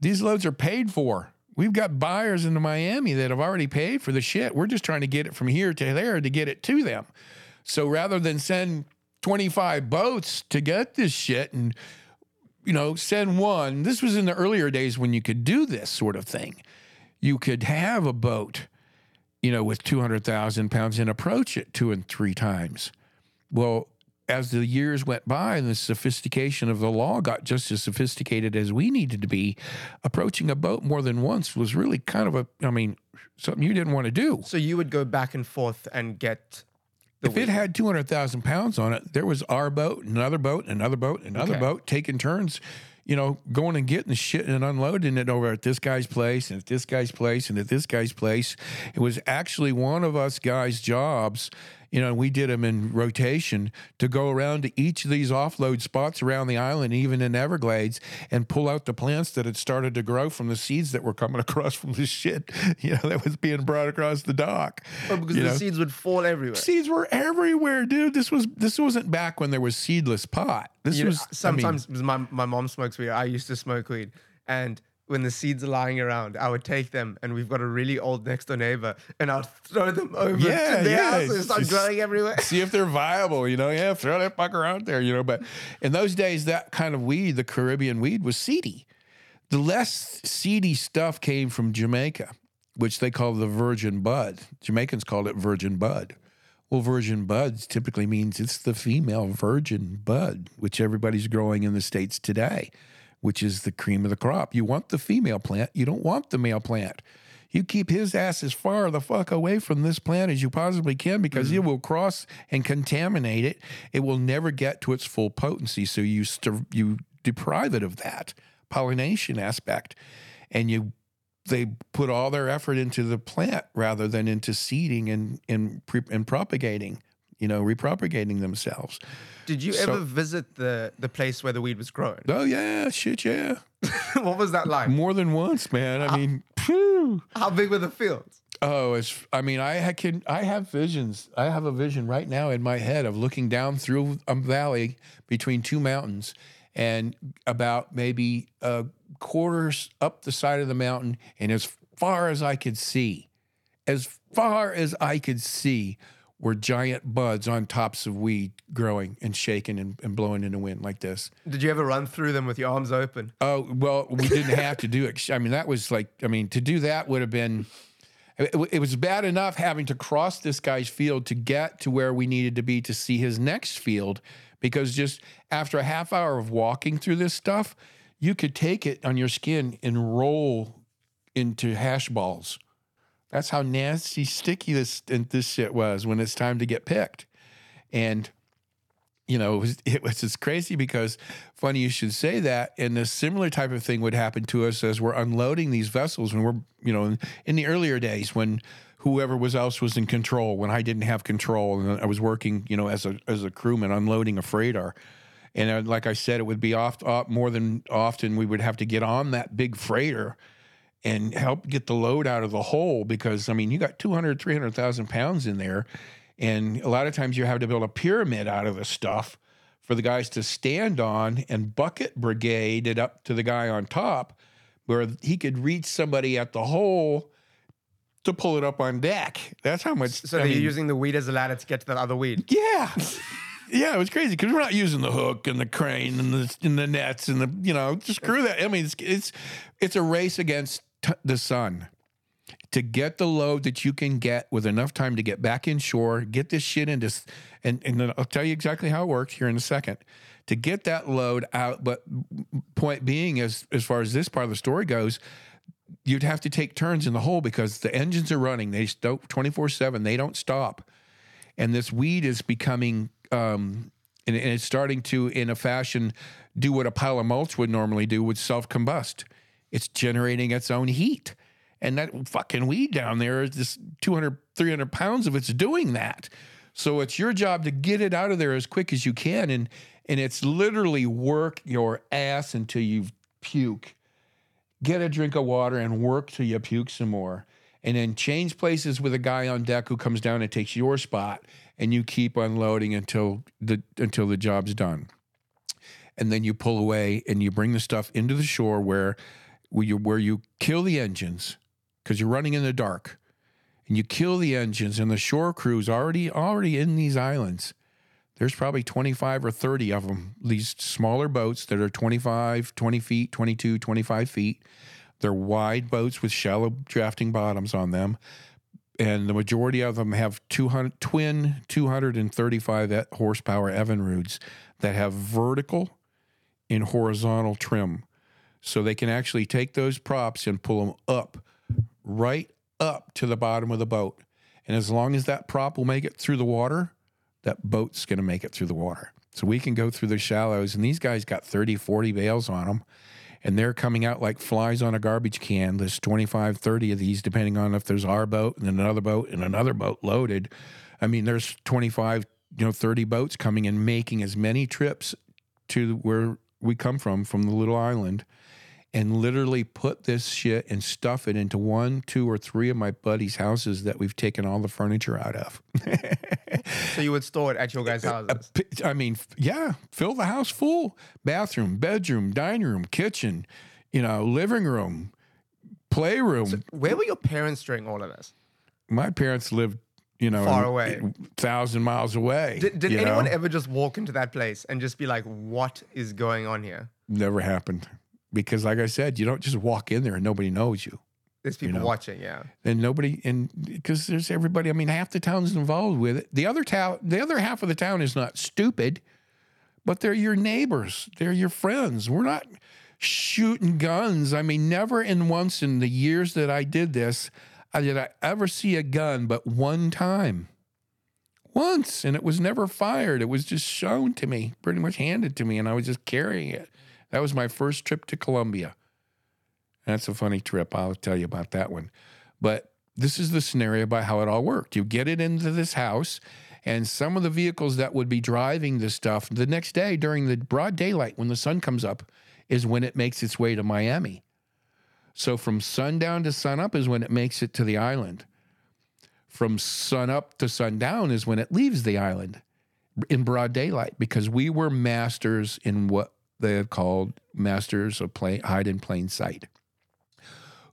These loads are paid for. We've got buyers in Miami that have already paid for the shit. We're just trying to get it from here to there to get it to them. So rather than send 25 boats to get this shit and, you know, send one, this was in the earlier days when you could do this sort of thing. You could have a boat you know, with 200,000 pounds and approach it two and three times. Well, as the years went by and the sophistication of the law got just as sophisticated as we needed to be, approaching a boat more than once was really kind of a, I mean, something you didn't want to do. So you would go back and forth and get If it had 200,000 pounds on it, there was our boat, another boat, another boat, another Okay. boat, taking turns, you know, going and getting the shit and unloading it over at this guy's place and at this guy's place and at this guy's place. It was actually one of us guys' jobs. You know, and we did them in rotation to go around to each of these offload spots around the island, even in Everglades, and pull out the plants that had started to grow from the seeds that were coming across from the shit, you know, that was being brought across the dock. Oh, because you the know? seeds would fall everywhere. Seeds were everywhere, dude. This was this wasn't back when there was seedless pot. This You know, was I mean, sometimes my, my mom smokes weed. I used to smoke weed. And when the seeds are lying around, I would take them and we've got a really old next door neighbor and I'd throw them over Yeah, to their yeah, house and start just- growing everywhere. see if they're viable, you know. Yeah, throw that fucker out there, you know. But in those days, that kind of weed, the Caribbean weed, was seedy. The less seedy stuff came from Jamaica, which they call the virgin bud. Jamaicans called it virgin bud. Well, virgin buds typically means it's the female virgin bud, which everybody's growing in the States today, which is the cream of the crop. You want the female plant, you don't want the male plant. You keep his ass as far the fuck away from this plant as you possibly can because it mm-hmm. will cross and contaminate it. It will never get to its full potency. So you st- you deprive it of that pollination aspect, and you they put all their effort into the plant rather than into seeding and and, pre- and propagating. You know, repropagating themselves. Did you So- ever visit the, the place where the weed was grown? Oh yeah, shit yeah. what was that like? More than once, man. I mean, phew. How big were the fields? Oh, it's. I mean, I can. I have visions. I have a vision right now in my head of looking down through a valley between two mountains, and about maybe a quarters up the side of the mountain, and as far as I could see, as far as I could see, were giant buds on tops of weed growing and shaking and, and blowing in the wind like this. Did you ever run through them with your arms open? Oh well, we didn't have to do it. I mean, that was like, I mean, to do that would have been. It, it was bad enough having to cross this guy's field to get to where we needed to be to see his next field, because just after a half hour of walking through this stuff, you could take it on your skin and roll into hash balls. That's how nasty, sticky this this shit was when it's time to get picked, and you know, it was, it was it's crazy because funny you should say that. And a similar type of thing would happen to us as we're unloading these vessels when we're, you know, in, in the earlier days when whoever was else was in control when I didn't have control, and I was working, you know, as a as a crewman unloading a freighter. And uh, like I said, it would be oft, oft more than often we would have to get on that big freighter and help get the load out of the hole because I mean you got 200 300,000 pounds in there and a lot of times you have to build a pyramid out of the stuff for the guys to stand on and bucket brigade it up to the guy on top where he could reach somebody at the hole to pull it up on deck. That's how much So I they're mean, using the weed as a ladder to get to the other weed. yeah. Yeah, it was crazy because we're not using the hook and the crane and the and the nets and the you know just screw that. I mean, it's it's it's a race against t- the sun to get the load that you can get with enough time to get back in shore, get this shit into, and and then I'll tell you exactly how it works here in a second. To get that load out, but point being, as as far as this part of the story goes, you'd have to take turns in the hole because the engines are running. They twenty four seven. They don't stop and this weed is becoming um, and, and it's starting to in a fashion do what a pile of mulch would normally do would self-combust it's generating its own heat. And that fucking weed down there is this 200 300 pounds of it's doing that. So it's your job to get it out of there as quick as you can. And and it's literally work your ass until you puke. Get a drink of water and work till you puke some more. And then change places with a guy on deck who comes down and takes your spot, and you keep unloading until the until the job's done. And then you pull away and you bring the stuff into the shore where where you where you kill the engines because you're running in the dark. And you kill the engines, and the shore crew's already already in these islands. There's probably 25 or 30 of them, these smaller boats that are 25, 20 feet, 22, 25 feet. They're wide boats with shallow drafting bottoms on them. And the majority of them have 200, twin 235 e- horsepower Evinrudes that have vertical and horizontal trim. So they can actually take those props and pull them up, right up to the bottom of the boat. And as long as that prop will make it through the water, that boat's going to make it through the water. So we can go through the shallows. And these guys got 30, 40 bales on them. And they're coming out like flies on a garbage can. There's 25, 30 of these, depending on if there's our boat and another boat and another boat loaded. I mean, there's 25, you know, 30 boats coming and making as many trips to where we come from, from the little island, and literally put this shit and stuff it into one, two, or three of my buddies' houses that we've taken all the furniture out of. So you would store it at your guys' houses. I mean, yeah, fill the house full. Bathroom, bedroom, dining room, kitchen, you know, living room, playroom. Where were your parents during all of this? My parents lived, you know, Far away. thousand miles away. Did, did anyone know? ever just walk into that place and just be like, "What is going on here?" Never happened because, like I said, you don't just walk in there and nobody knows you. There's people know. watching. Yeah. and nobody and because there's everybody i mean half the town's involved with it the other town the other half of the town is not stupid but they're your neighbors they're your friends we're not shooting guns i mean never in once in the years that i did this I did i ever see a gun but one time once and it was never fired it was just shown to me pretty much handed to me and i was just carrying it that was my first trip to colombia that's a funny trip. I'll tell you about that one. But this is the scenario about how it all worked. You get it into this house, and some of the vehicles that would be driving this stuff the next day during the broad daylight when the sun comes up is when it makes its way to Miami. So from sundown to sunup is when it makes it to the island. From sunup to sundown is when it leaves the island in broad daylight because we were masters in what they had called masters of hide in plain sight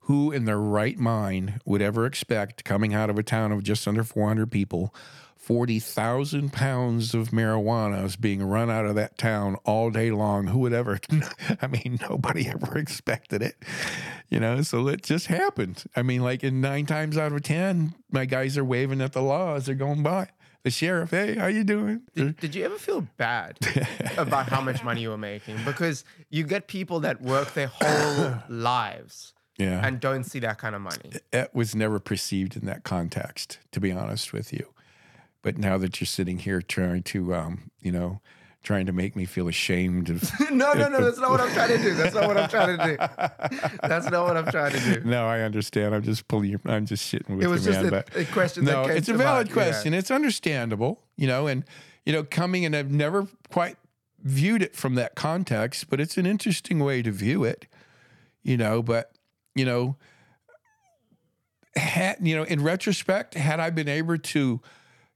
who in their right mind would ever expect coming out of a town of just under 400 people 40,000 pounds of marijuana is being run out of that town all day long. Who would ever I mean nobody ever expected it you know? So it just happened. I mean like in 9 times out of 10 my guys are waving at the law as they're going by the sheriff hey how you doing Did, did you ever feel bad about how much money you were making? Because you get people that work their whole lives yeah and don't see that kind of money. it was never perceived in that context, to be honest with you. But now that you're sitting here trying to, um, you know, trying to make me feel ashamed of. no, no, no. That's not what I'm trying to do. That's not what I'm trying to do. That's not what I'm trying to do. no, I understand. I'm just pulling your. I'm just shitting with you. It was you, just man. a, but a question no, that came it's a valid mind. Yeah. question. It's understandable, you know, and you know, coming and I've never quite viewed it from that context, but it's an interesting way to view it, you know. But you know, had you know, in retrospect, had I been able to,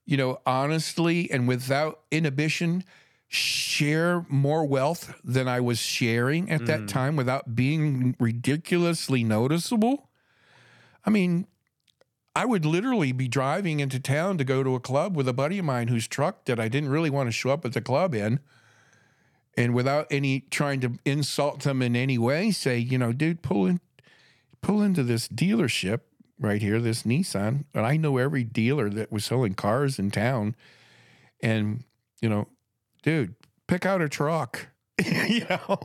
you know, honestly and without inhibition. Share more wealth than I was sharing at that mm. time without being ridiculously noticeable. I mean, I would literally be driving into town to go to a club with a buddy of mine whose truck that I didn't really want to show up at the club in. And without any trying to insult them in any way, say, you know, dude, pull in, pull into this dealership right here, this Nissan. And I know every dealer that was selling cars in town. And, you know, dude, pick out a truck. you know,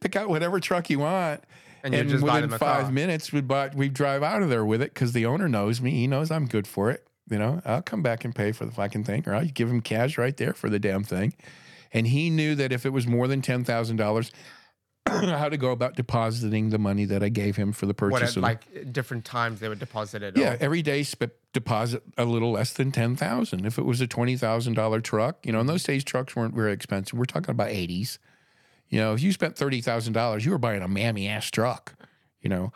pick out whatever truck you want And and just within five car. minutes, we bought we drive out of there with it because the owner knows me. He knows I'm good for it. You know, I'll come back and pay for the fucking thing, or I'll give him cash right there for the damn thing. And he knew that if it was more than ten thousand dollars, how to go about depositing the money that I gave him for the What purchase at of like different times they were deposited. yeah, or- every day sp- deposit a little less than ten thousand. If it was a twenty thousand dollar truck, you know, in those days trucks weren't very expensive. We're talking about eighties. You know, if you spent thirty thousand dollars, you were buying a mammy ass truck. You know,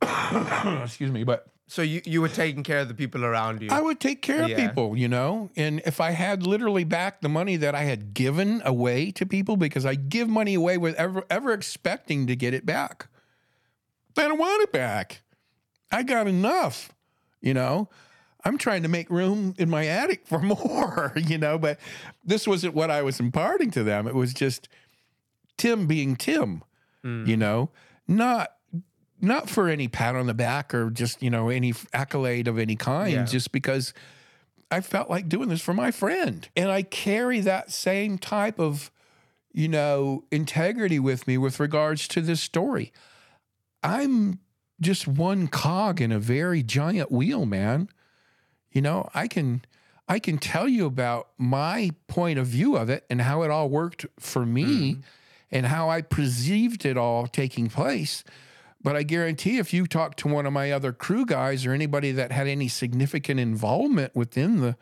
excuse me, but So you, you were taking care of the people around you. I would take care of Yeah. people. You know, and if I had literally back the money that I had given away to people, because I give money away with ever ever expecting to get it back, I don't want it back. I got enough. You know, I'm trying to make room in my attic for more, you know, but this wasn't what I was imparting to them. It was just Tim being Tim, hmm. you know, not not for any pat on the back or just, you know, any accolade of any kind, Yeah. just because I felt like doing this for my friend. And I carry that same type of, you know, integrity with me with regards to this story. I'm just one cog in a very giant wheel, man. You know, I can I can tell you about my point of view of it and how it all worked for me mm-hmm. and how I perceived it all taking place. But I guarantee if you talk to one of my other crew guys or anybody that had any significant involvement within the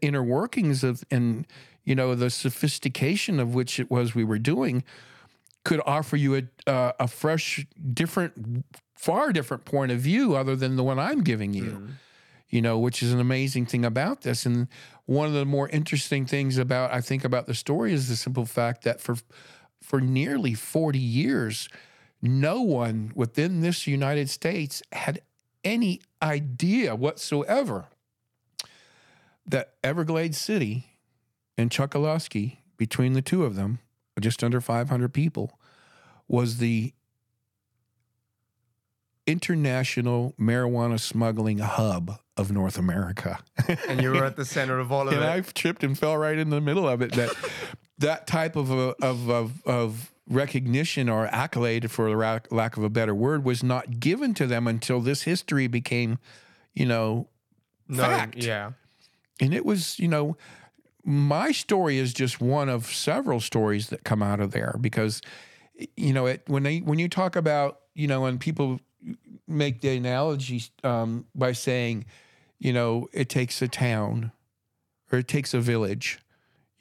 inner workings of and you know the sophistication of which it was we were doing could offer you a uh, a fresh different far different point of view other than the one I'm giving you you know, which is an amazing thing about this. And one of the more interesting things about I think about the story is the simple fact that for for nearly 40 years, no one within this United States had any idea whatsoever that Everglades City and Chokoloskee, between the two of them, just under 500 people, was the international marijuana smuggling hub of North America. and you were at the center of all of and it. And I tripped and fell right in the middle of it. That that type of a, of, of of recognition or accolade, for lack of a better word, was not given to them until this history became, you know, No, fact. Yeah. and it was you know my story is just one of several stories that come out of there because you know it when they when you talk about you know when people make the analogy um, by saying you know it takes a town or it takes a village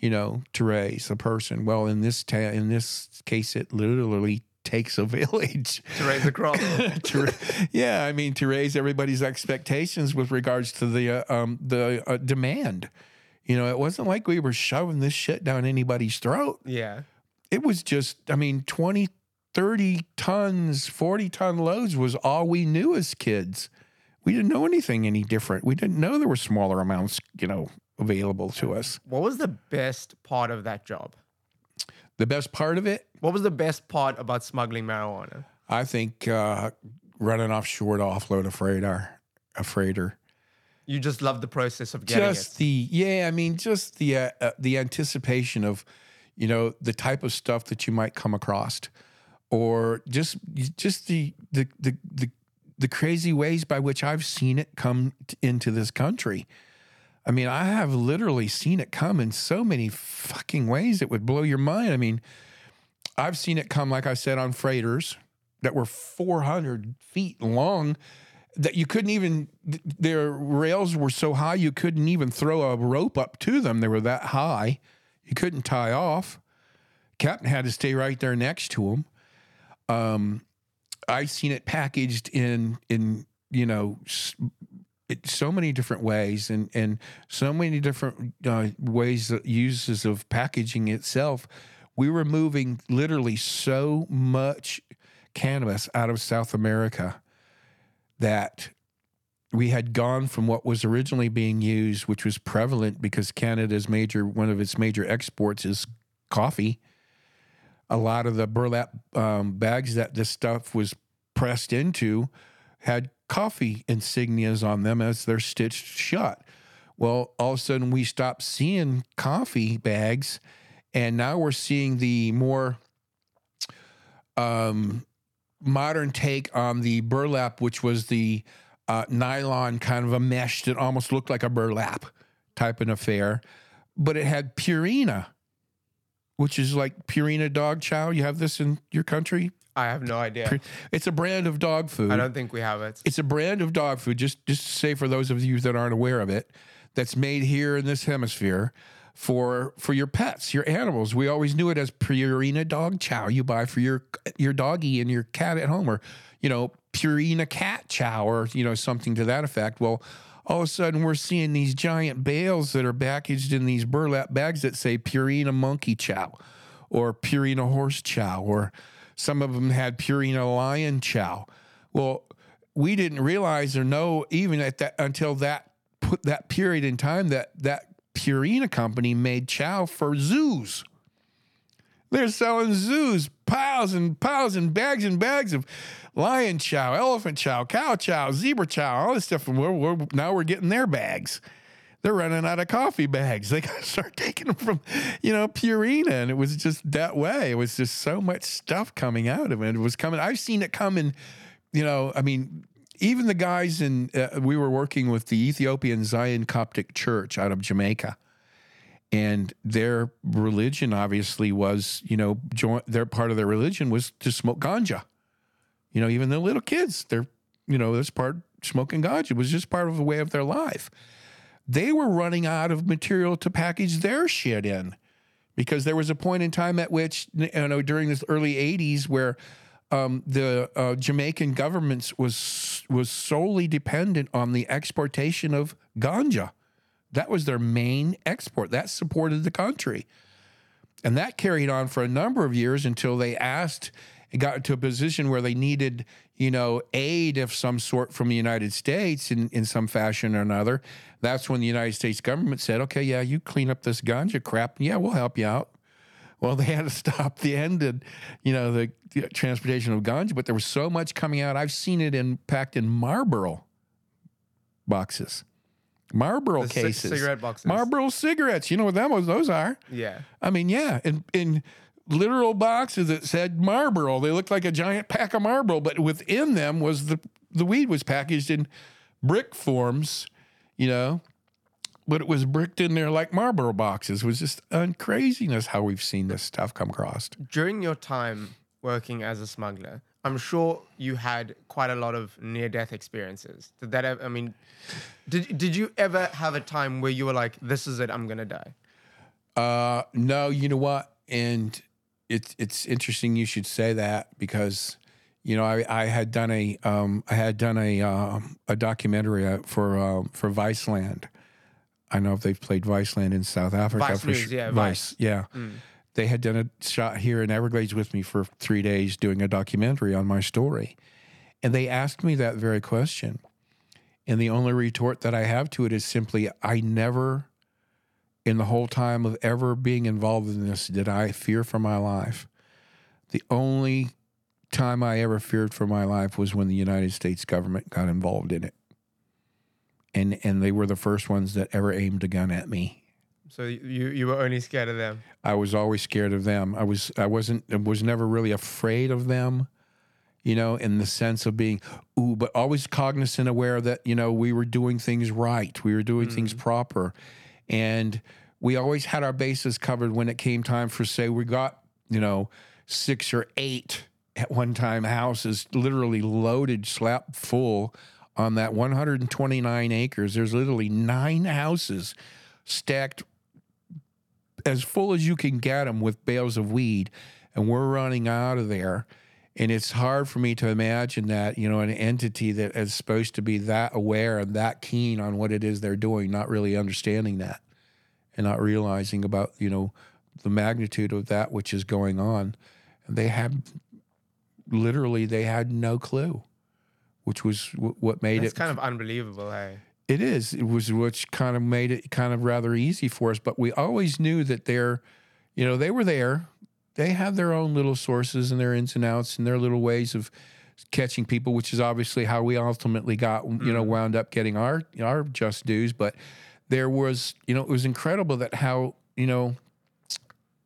you know to raise a person well in this ta- in this case it literally takes a village To raise a crop. to, yeah, I mean to raise everybody's expectations with regards to the uh, um, the uh, demand. You know, it wasn't like we were shoving this shit down anybody's throat. yeah. It was just, I mean, 20, 30 tons, 40 ton loads was all we knew as kids. We didn't know anything any different. We didn't know there were smaller amounts, you know, available to us. What was the best part of that job? The best part of it, What was the best part about smuggling marijuana? I think, uh, running offshore to offload a freighter, a freighter. You just love the process of getting just it. the yeah i mean just the uh, uh, the anticipation of you know the type of stuff that you might come across or just just the the the the, the crazy ways by which i've seen it come t- into this country I mean, I have literally seen it come in so many fucking ways it would blow your mind. I mean, I've seen it come, like I said, on freighters that were 400 feet long that you couldn't even, their rails were so high you couldn't even throw a rope up to them. They were that high. You couldn't tie off. Captain had to stay right there next to him. Um, I've seen it packaged in in you know so many different ways and and so many different uh, ways uses of packaging itself. We were moving literally so much cannabis out of South America that we had gone from what was originally being used, which was prevalent because Canada's major one of its major exports is coffee. A lot of the burlap um, bags that this stuff was pressed into had coffee insignias on them as they're stitched shut. Well, all of a sudden we stopped seeing coffee bags, and now we're seeing the more um, modern take on the burlap, which was the uh, nylon kind of a mesh that almost looked like a burlap type of affair, but it had Purina, which is like Purina dog chow. You have this in your country? I have no idea. It's a brand of dog food. I don't think we have it. It's a brand of dog food, just just to say for those of you that aren't aware of it, that's made here in this hemisphere for for your pets, your animals. We always knew it as Purina dog chow you buy for your your doggy and your cat at home, or you know Purina cat chow, or you know something to that effect. Well, all of a sudden we're seeing these giant bales that are packaged in these burlap bags that say Purina monkey chow, or Purina horse chow, or some of them had Purina lion chow. Well, we didn't realize or know even at that until that put that period in time that that Purina company made chow for zoos. They're selling zoos piles and piles and bags and bags of lion chow, elephant chow, cow chow, zebra chow, all this stuff. And we're, we're, now we're getting their bags they're running out of coffee bags. They got to start taking them from, you know, Purina. And it was just that way. It was just so much stuff coming out of it. It was coming. I've seen it coming, you know, I mean, even the guys in, uh, we were working with the Ethiopian Zion Coptic Church out of Jamaica. And their religion obviously was, you know, join, their part of their religion was to smoke ganja. You know, even the little kids, they're, you know, this part smoking ganja was just part of the way of their life they were running out of material to package their shit in because there was a point in time at which you know during this early 80s where um, the uh, Jamaican government was was solely dependent on the exportation of ganja. That was their main export. That supported the country. And that carried on for a number of years until they asked got to a position where they needed, you know, aid of some sort from the United States in, in some fashion or another. That's when the United States government said, okay, yeah, you clean up this ganja crap. Yeah, we'll help you out. Well, they had to stop the ended, you know, the, the transportation of ganja, but there was so much coming out. I've seen it in packed in Marlboro boxes. Marlboro cases. cigarette boxes. Marlboro cigarettes. You know what them, those are. Yeah. I mean, yeah, in in literal boxes that said Marlboro. They looked like a giant pack of Marlboro, but within them was the the weed was packaged in brick forms, you know. But it was bricked in there like Marlboro boxes. It was just un- craziness how we've seen this stuff come across. During your time working as a smuggler, I'm sure you had quite a lot of near death experiences. Did that ever, I mean, did, did you ever have a time where you were like, this is it, I'm going to die? Uh, no, you know what? And it's it's interesting you should say that because you know I, I had done a um, I had done a um, a documentary uh, for um, for Viceland. I know if they've played Viceland in South Africa Vice for News, yeah, Vice, Vice. yeah. Mm. They had done a shot here in Everglades with me for three days doing a documentary on my story, and they asked me that very question. And the only retort that I have to it is simply, I never in the whole time of ever being involved in this did I fear for my life. The only time I ever feared for my life was when the United States government got involved in it. And and they were the first ones that ever aimed a gun at me. So you, you were only scared of them. I was always scared of them. I was I wasn't I was never really afraid of them. you know, in the sense of being, ooh, but always cognizant, aware that, you know, we were doing things right, we were doing hmm. things proper. And we always had our bases covered when it came time for, say, we got, you know, six or eight at one time houses literally loaded, slap full on that 129 acres. There's literally nine houses stacked as full as you can get them with bales of weed, and we're running out of there. And it's hard for me to imagine that, you know, an entity that is supposed to be that aware and that keen on what it is they're doing, not really understanding that and not realizing about, you know, the magnitude of that which is going on. And they have literally, they had no clue, which was w- what made It's it kind of unbelievable, hey. it is. It was which kind of made it kind of rather easy for us. But we always knew that they're, you know, they were there. They have their own little sources and their ins and outs and their little ways of catching people, which is obviously how we ultimately got, you know, mm-hmm. wound up getting our our just dues. But there was, you know, it was incredible that how, you know,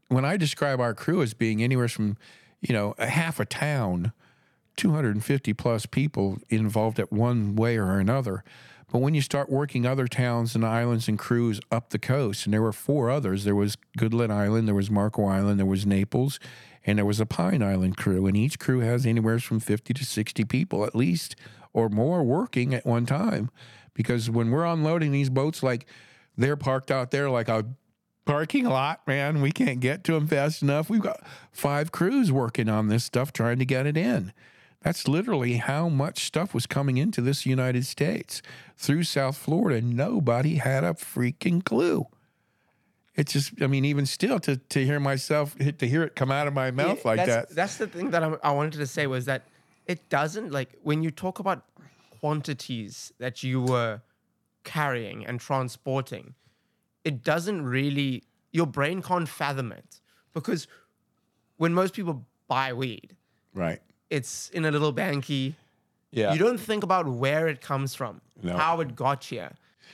when I describe our crew as being anywhere from, you know, a half a town 250 plus people involved at one way or another. But when you start working other towns and islands and crews up the coast, and there were four others there was Goodland Island, there was Marco Island, there was Naples, and there was a Pine Island crew. And each crew has anywhere from 50 to 60 people at least or more working at one time. Because when we're unloading these boats, like they're parked out there like a parking lot, man. We can't get to them fast enough. We've got five crews working on this stuff trying to get it in. That's literally how much stuff was coming into this United States through South Florida. Nobody had a freaking clue. It's just, I mean, even still to, to hear myself, to hear it come out of my mouth Yeah, like that's, that. That's the thing that I, I wanted to say was that it doesn't like when you talk about quantities that you were carrying and transporting, it doesn't really your brain can't fathom it because when most people buy weed, Right. It's in a little banky. Yeah. You don't think about where it comes from, No. how it got here.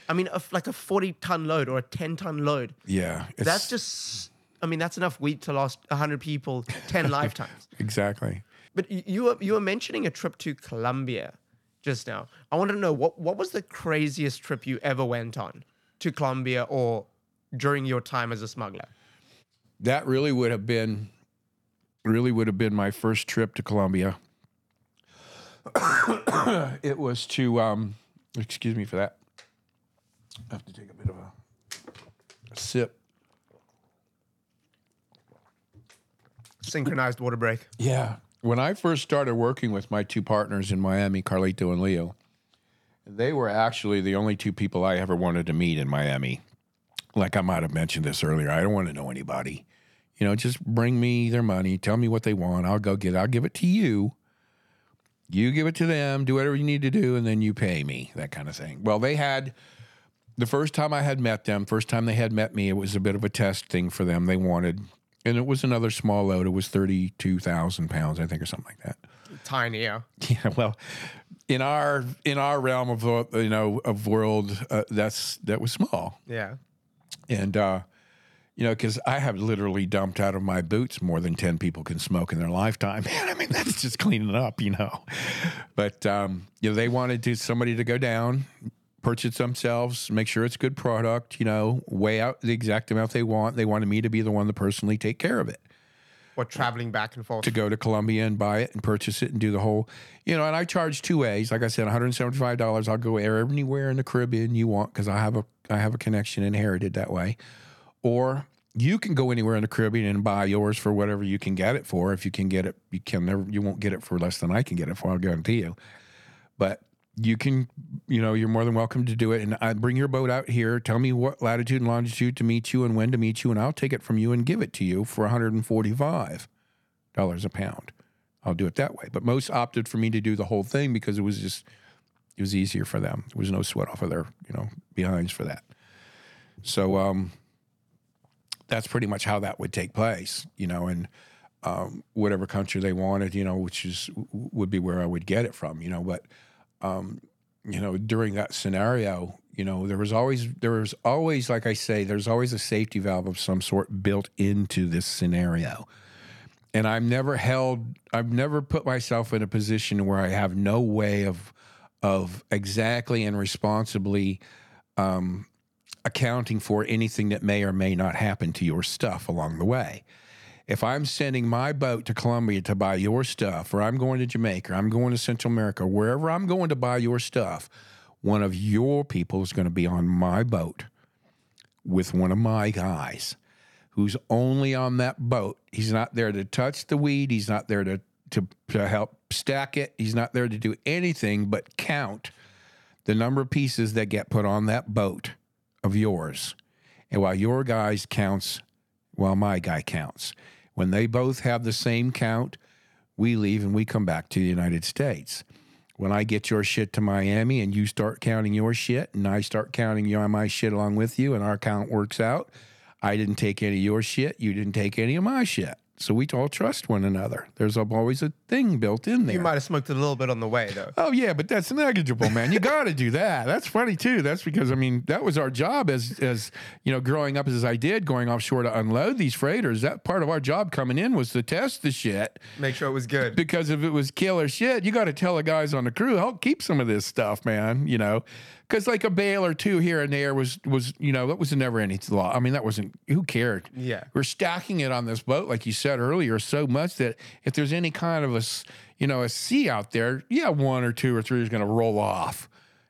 I mean, if like a 40 ton load or a 10 ton load, yeah. That's just, I mean, that's enough weed to last 100 people 10 lifetimes. exactly. But you were, you were mentioning a trip to Colombia just now. I want to know what, what was the craziest trip you ever went on to Colombia or during your time as a smuggler? that really would have been really would have been my first trip to Colombia. it was to um excuse me for that. I have to take a bit of a, a sip. Synchronized water break. Yeah. When I first started working with my two partners in Miami, Carlito and Leo, they were actually the only two people I ever wanted to meet in Miami. Like I might have mentioned this earlier, I don't want to know anybody. You know, just bring me their money, tell me what they want, I'll go get it. I'll give it to you. You give it to them, do whatever you need to do, and then you pay me, that kind of thing. Well, they had the first time I had met them, first time they had met me, it was a bit of a test thing for them. They wanted, and it was another small load. It was 32,000 pounds, I think, or something like that. Tiny, yeah. Yeah, well, in our in our realm of you know of world, uh, that's that was small, Yeah. and uh, you know because I have literally dumped out of my boots more than ten people can smoke in their lifetime. Man, I mean that's just cleaning up, you know. But um, you know they wanted to somebody to go down, purchase themselves, make sure it's good product, you know, weigh out the exact amount they want. They wanted me to be the one to personally take care of it Or traveling back and forth. to go to Colombia and buy it and purchase it and do the whole, you know. And I charge two ways. Like I said, one hundred seventy five dollars. I'll go anywhere in the Caribbean you want because I have a I have a connection inherited that way, or you can go anywhere in the Caribbean and buy yours for whatever you can get it for. If you can get it, you can never you won't get it for less than I can get it for. I'll guarantee you. But you can, you know, you're more than welcome to do it. And I bring your boat out here. Tell me what latitude and longitude to meet you and when to meet you, and I'll take it from you and give it to you for 145 dollars a pound. I'll do it that way. But most opted for me to do the whole thing because it was just it was easier for them. There was no sweat off of their you know behinds for that. So um, that's pretty much how that would take place, you know, and um, whatever country they wanted, you know, which is would be where I would get it from, you know. But um, you know, during that scenario, you know, there was always there was always, like I say, there's always a safety valve of some sort built into this scenario and I've never held, I've never put myself in a position where I have no way of, of exactly and responsibly um, accounting for anything that may or may not happen to your stuff along the way. If I'm sending my boat to Colombia to buy your stuff, or I'm going to Jamaica, or I'm going to Central America, wherever I'm going to buy your stuff, one of your people is going to be on my boat with one of my guys who's only on that boat. He's not there to touch the weed. He's not there to, to, to help stack it. He's not there to do anything but count the number of pieces that get put on that boat of yours. And while your guys counts, while my guy counts. When they both have the same count, we leave and we come back to the United States. When I get your shit to Miami and you start counting your shit and I start counting my shit along with you and our count works out, I didn't take any of your shit, you didn't take any of my shit. So we all trust one another. There's always a thing built in there. You might have smoked a little bit on the way, though. Oh yeah, but that's negligible, man. You got to do that. That's funny too. That's because I mean that was our job as as you know growing up as I did, going offshore to unload these freighters. That part of our job coming in was to test the shit Make sure it was good. because if it was killer shit, you got to tell the guys on the crew help keep some of this stuff, man. You know, because like a bale or two here and there was was you know that was never any law. I mean that wasn't who cared. Yeah. we're stacking it on this boat like you said earlier so much that if there's any kind of a you know a sea out there, yeah, one or two or three is going to roll off.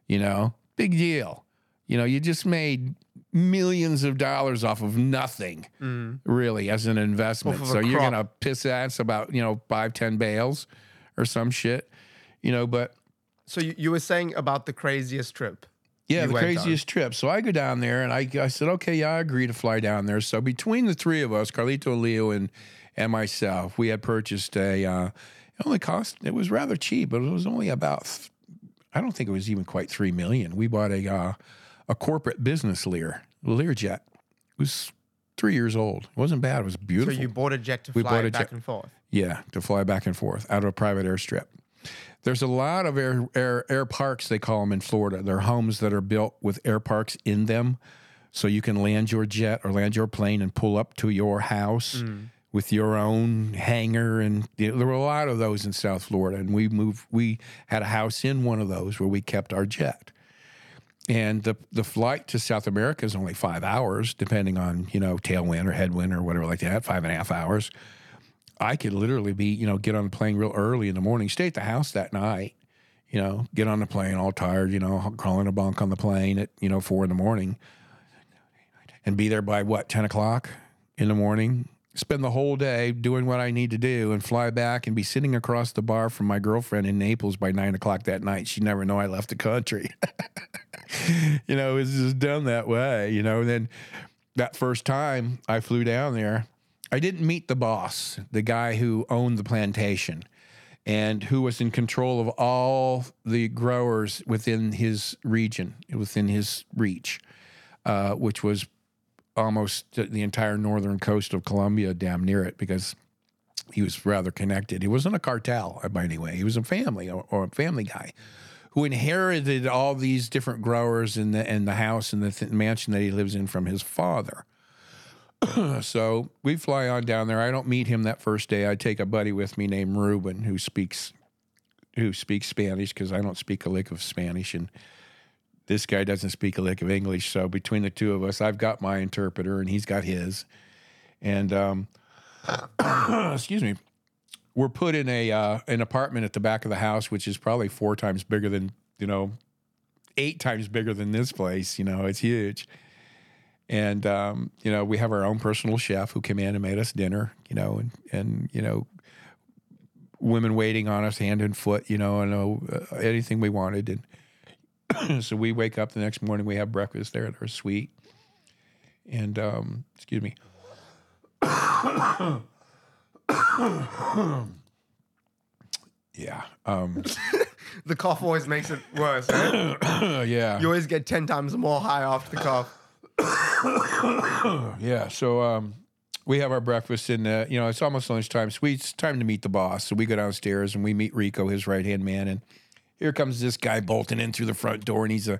You know, big deal. You know, you just made millions of dollars off of nothing really as an investment. So you're crop. gonna piss ass about you know five ten bales or some shit. You know, but So you, you were saying about the craziest trip. yeah, the went on. craziest trip. So I go down there and I, I said, okay, yeah, I agree to fly down there. So between the three of us, Carlito, Leo, and and myself, we had purchased a. Uh, it only cost. It was rather cheap, but it was only about. I don't think it was even quite three million. We bought a uh, a corporate business Lear, Learjet. It was three years old. It wasn't bad. It was beautiful. So you bought a jet to We fly bought a back jet. and forth. Yeah, to fly back and forth out of a private airstrip. There's a lot of air, air air parks they call them in Florida. They're homes that are built with air parks in them, so you can land your jet or land your plane and pull up to your house mm. with your own hangar. And you know, there were a lot of those in South Florida, and we moved. We had a house in one of those where we kept our jet. And the the flight to South America is only five hours, depending on you know tailwind or headwind or whatever like that. Five and a half hours. I could literally be, you know, get on the plane real early in the morning, stay at the house that night, you know, get on the plane all tired, you know, crawling a bunk on the plane at, you know, four in the morning and be there by what, 10 o'clock in the morning, spend the whole day doing what I need to do and fly back and be sitting across the bar from my girlfriend in Naples by nine o'clock that night. She'd never know I left the country. you know, it was just done that way, you know, and then that first time I flew down there, I didn't meet the boss, the guy who owned the plantation and who was in control of all the growers within his region, within his reach, uh, which was almost the entire northern coast of Colombia, damn near it, because he was rather connected. He wasn't a cartel by any way. He was a family or, a family guy who inherited all these different growers in the the house and the th- mansion that he lives in from his father. so we fly on down there. I don't meet him that first day. I take a buddy with me named Ruben who speaks who speaks Spanish because I don't speak a lick of Spanish and this guy doesn't speak a lick of English. So between the two of us, I've got my interpreter and he's got his. And um, excuse me, we're put in a uh, an apartment at the back of the house, which is probably four times bigger than you know, eight times bigger than this place. You know, it's huge. And um, you know, we have our own personal chef who came in and made us dinner. You know, and and you know, women waiting on us hand and foot. You know, and uh, anything we wanted. And so we wake up the next morning. We have breakfast there at our suite. And um, excuse me. yeah. Um, The cough always makes it worse. Right? yeah. you always get 10 times more high after the cough. Yeah. So um, we have our breakfast, and uh, you know it's almost lunchtime. So it's time to meet the boss. So we go downstairs and we meet Rico, his right hand man, and here comes this guy bolting in through the front door, and he's a,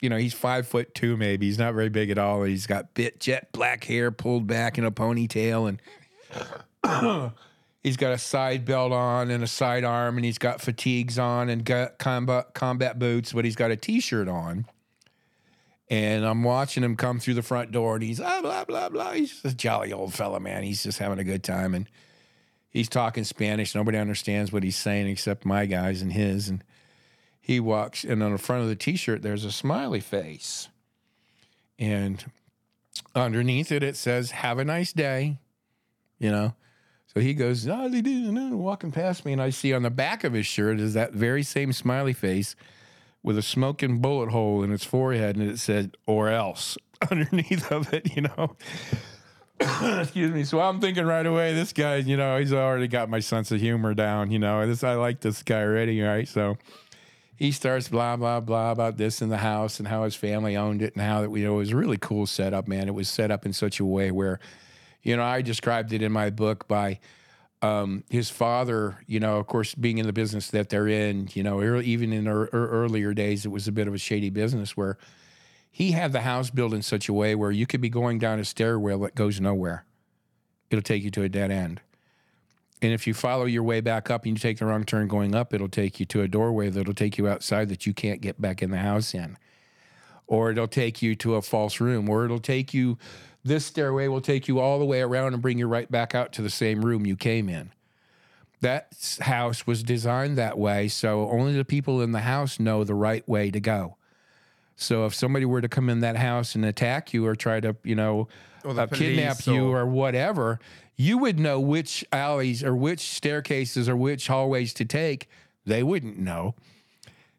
you know, he's five foot two, maybe. He's not very big at all. He's got bit jet black hair pulled back in a ponytail, and he's got a side belt on and a side arm, and he's got fatigues on and got combat combat boots, but he's got a t-shirt on. And I'm watching him come through the front door, and he's ah, blah blah blah. He's a jolly old fella, man. He's just having a good time, and he's talking Spanish. Nobody understands what he's saying except my guys and his. And he walks, and on the front of the t-shirt, there's a smiley face, and underneath it, it says "Have a nice day," you know. So he goes, walking past me, and I see on the back of his shirt is that very same smiley face with a smoking bullet hole in its forehead, and it said "or else" underneath of it, you know. Excuse me. So I'm thinking right away, this guy, you know, he's already got my sense of humor down. You know, this I like this guy already, right? So he starts blah blah blah about this in the house and how his family owned it and how that you know it was a really cool setup, man. It was set up in such a way where, you know, I described it in my book by um, his father, you know, of course, being in the business that they're in, you know, even in er, earlier days, it was a bit of a shady business where he had the house built in such a way where you could be going down a stairwell that goes nowhere. It'll take you to a dead end. And if you follow your way back up and you take the wrong turn going up, it'll take you to a doorway that'll take you outside that you can't get back in the house in. Or it'll take you to a false room, or it'll take you this stairway will take you all the way around and bring you right back out to the same room you came in. That house was designed that way, so only the people in the house know the right way to go. So if somebody were to come in that house and attack you or try to, you know, uh, kidnap you or whatever, you would know which alleys or which staircases or which hallways to take. They wouldn't know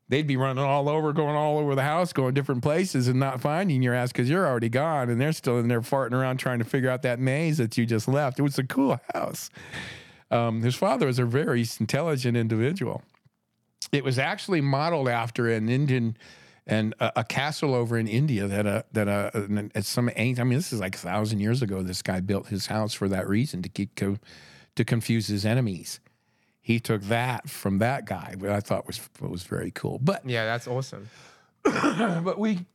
they'd be running all over, going all over the house, going different places and not finding your ass because you're already gone. And they're still in there farting around trying to figure out that maze that you just left. It was a cool house. Um, his father was a very intelligent individual. It was actually modeled after an Indian and a, a castle over in India that a that a, at some ancient. I mean this is like a thousand years ago. This guy built his house for that reason to keep to confuse his enemies he took that from that guy, which I thought was was very cool. But yeah, that's awesome. but we,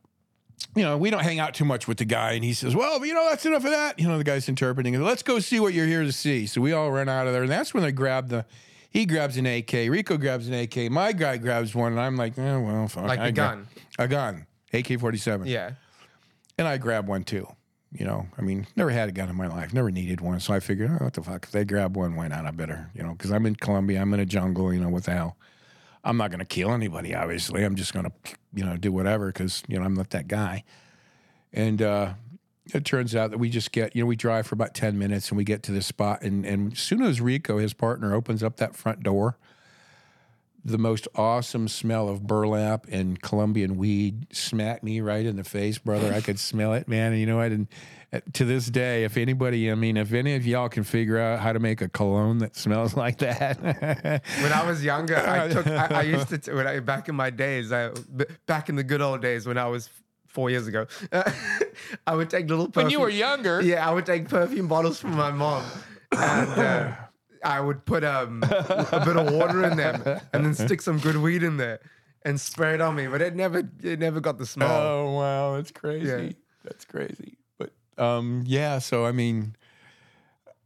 you know, we don't hang out too much with the guy, and he says, "Well, you know, that's enough of that." You know, the guy's interpreting it. Let's go see what you're here to see. So we all run out of there, and that's when they grab the. He grabs an AK. Rico grabs an AK. My guy grabs one, and I'm like, oh, well, fuck. Like a gun. A gun. AK 47. Yeah. And I grab one too. You know, I mean, never had a gun in my life, never needed one. So I figured, oh, what the fuck? If they grab one, why not? I better, you know, because I'm in Colombia, I'm in a jungle, you know, what the hell? I'm not going to kill anybody, obviously. I'm just going to, you know, do whatever because, you know, I'm not that guy. And uh, it turns out that we just get, you know, we drive for about 10 minutes and we get to this spot. And, and as soon as Rico, his partner, opens up that front door, the most awesome smell of burlap and Colombian weed smacked me right in the face, brother. I could smell it, man. And you know what? And uh, to this day, if anybody, I mean, if any of y'all can figure out how to make a cologne that smells like that. when I was younger, I took, I, I used to, when I, back in my days, I, back in the good old days when I was four years ago, I would take little perfume. When you were younger? Yeah, I would take perfume bottles from my mom. And, uh, I would put um, a bit of water in them and then stick some good weed in there and spray it on me. But it never it never got the smell. Oh wow, that's crazy. Yeah. That's crazy. But um, yeah, so I mean,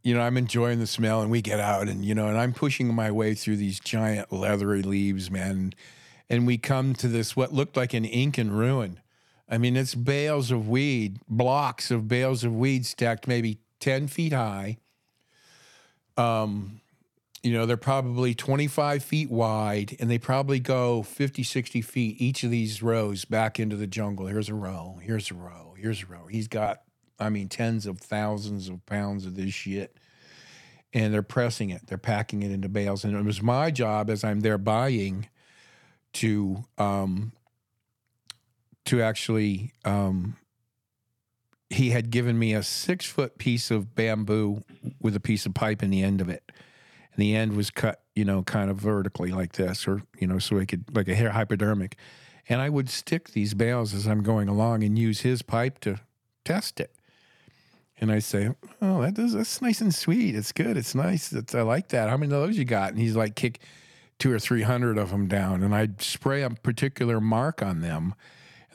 you know, I'm enjoying the smell, and we get out, and you know, and I'm pushing my way through these giant leathery leaves, man, and we come to this what looked like an Incan ruin. I mean, it's bales of weed, blocks of bales of weed stacked maybe ten feet high um, you know, they're probably 25 feet wide and they probably go 50, 60 feet each of these rows back into the jungle. Here's a row, here's a row, here's a row. He's got, I mean, tens of thousands of pounds of this shit. And they're pressing it, they're packing it into bales. And it was my job as I'm there buying to, um, to actually um, he had given me a six foot piece of bamboo with a piece of pipe in the end of it. And the end was cut, you know, kind of vertically like this, or, you know, so I could, like a hair hypodermic. And I would stick these bales as I'm going along and use his pipe to test it. And I say, Oh, that does, that's nice and sweet. It's good. It's nice. It's, I like that. How many of those you got? And he's like, kick two or 300 of them down. And I'd spray a particular mark on them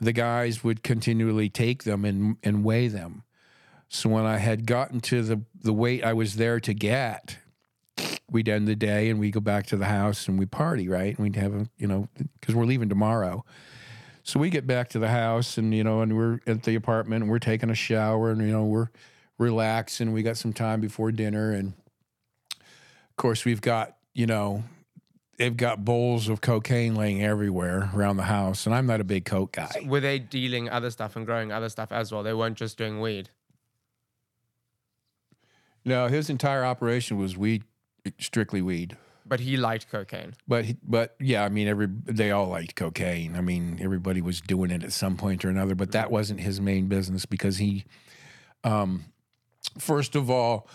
the guys would continually take them and, and weigh them. So when I had gotten to the, the weight I was there to get, we'd end the day and we go back to the house and we party, right? And we'd have a, you know, because we're leaving tomorrow. So we get back to the house and you know, and we're at the apartment and we're taking a shower and you know we're relaxing. We got some time before dinner and of course we've got you know they've got bowls of cocaine laying everywhere around the house and I'm not a big coke guy. Were they dealing other stuff and growing other stuff as well? They weren't just doing weed. No, his entire operation was weed, strictly weed. But he liked cocaine. But he- but yeah, I mean every they all liked cocaine. I mean everybody was doing it at some point or another, but that wasn't his main business because he um first of all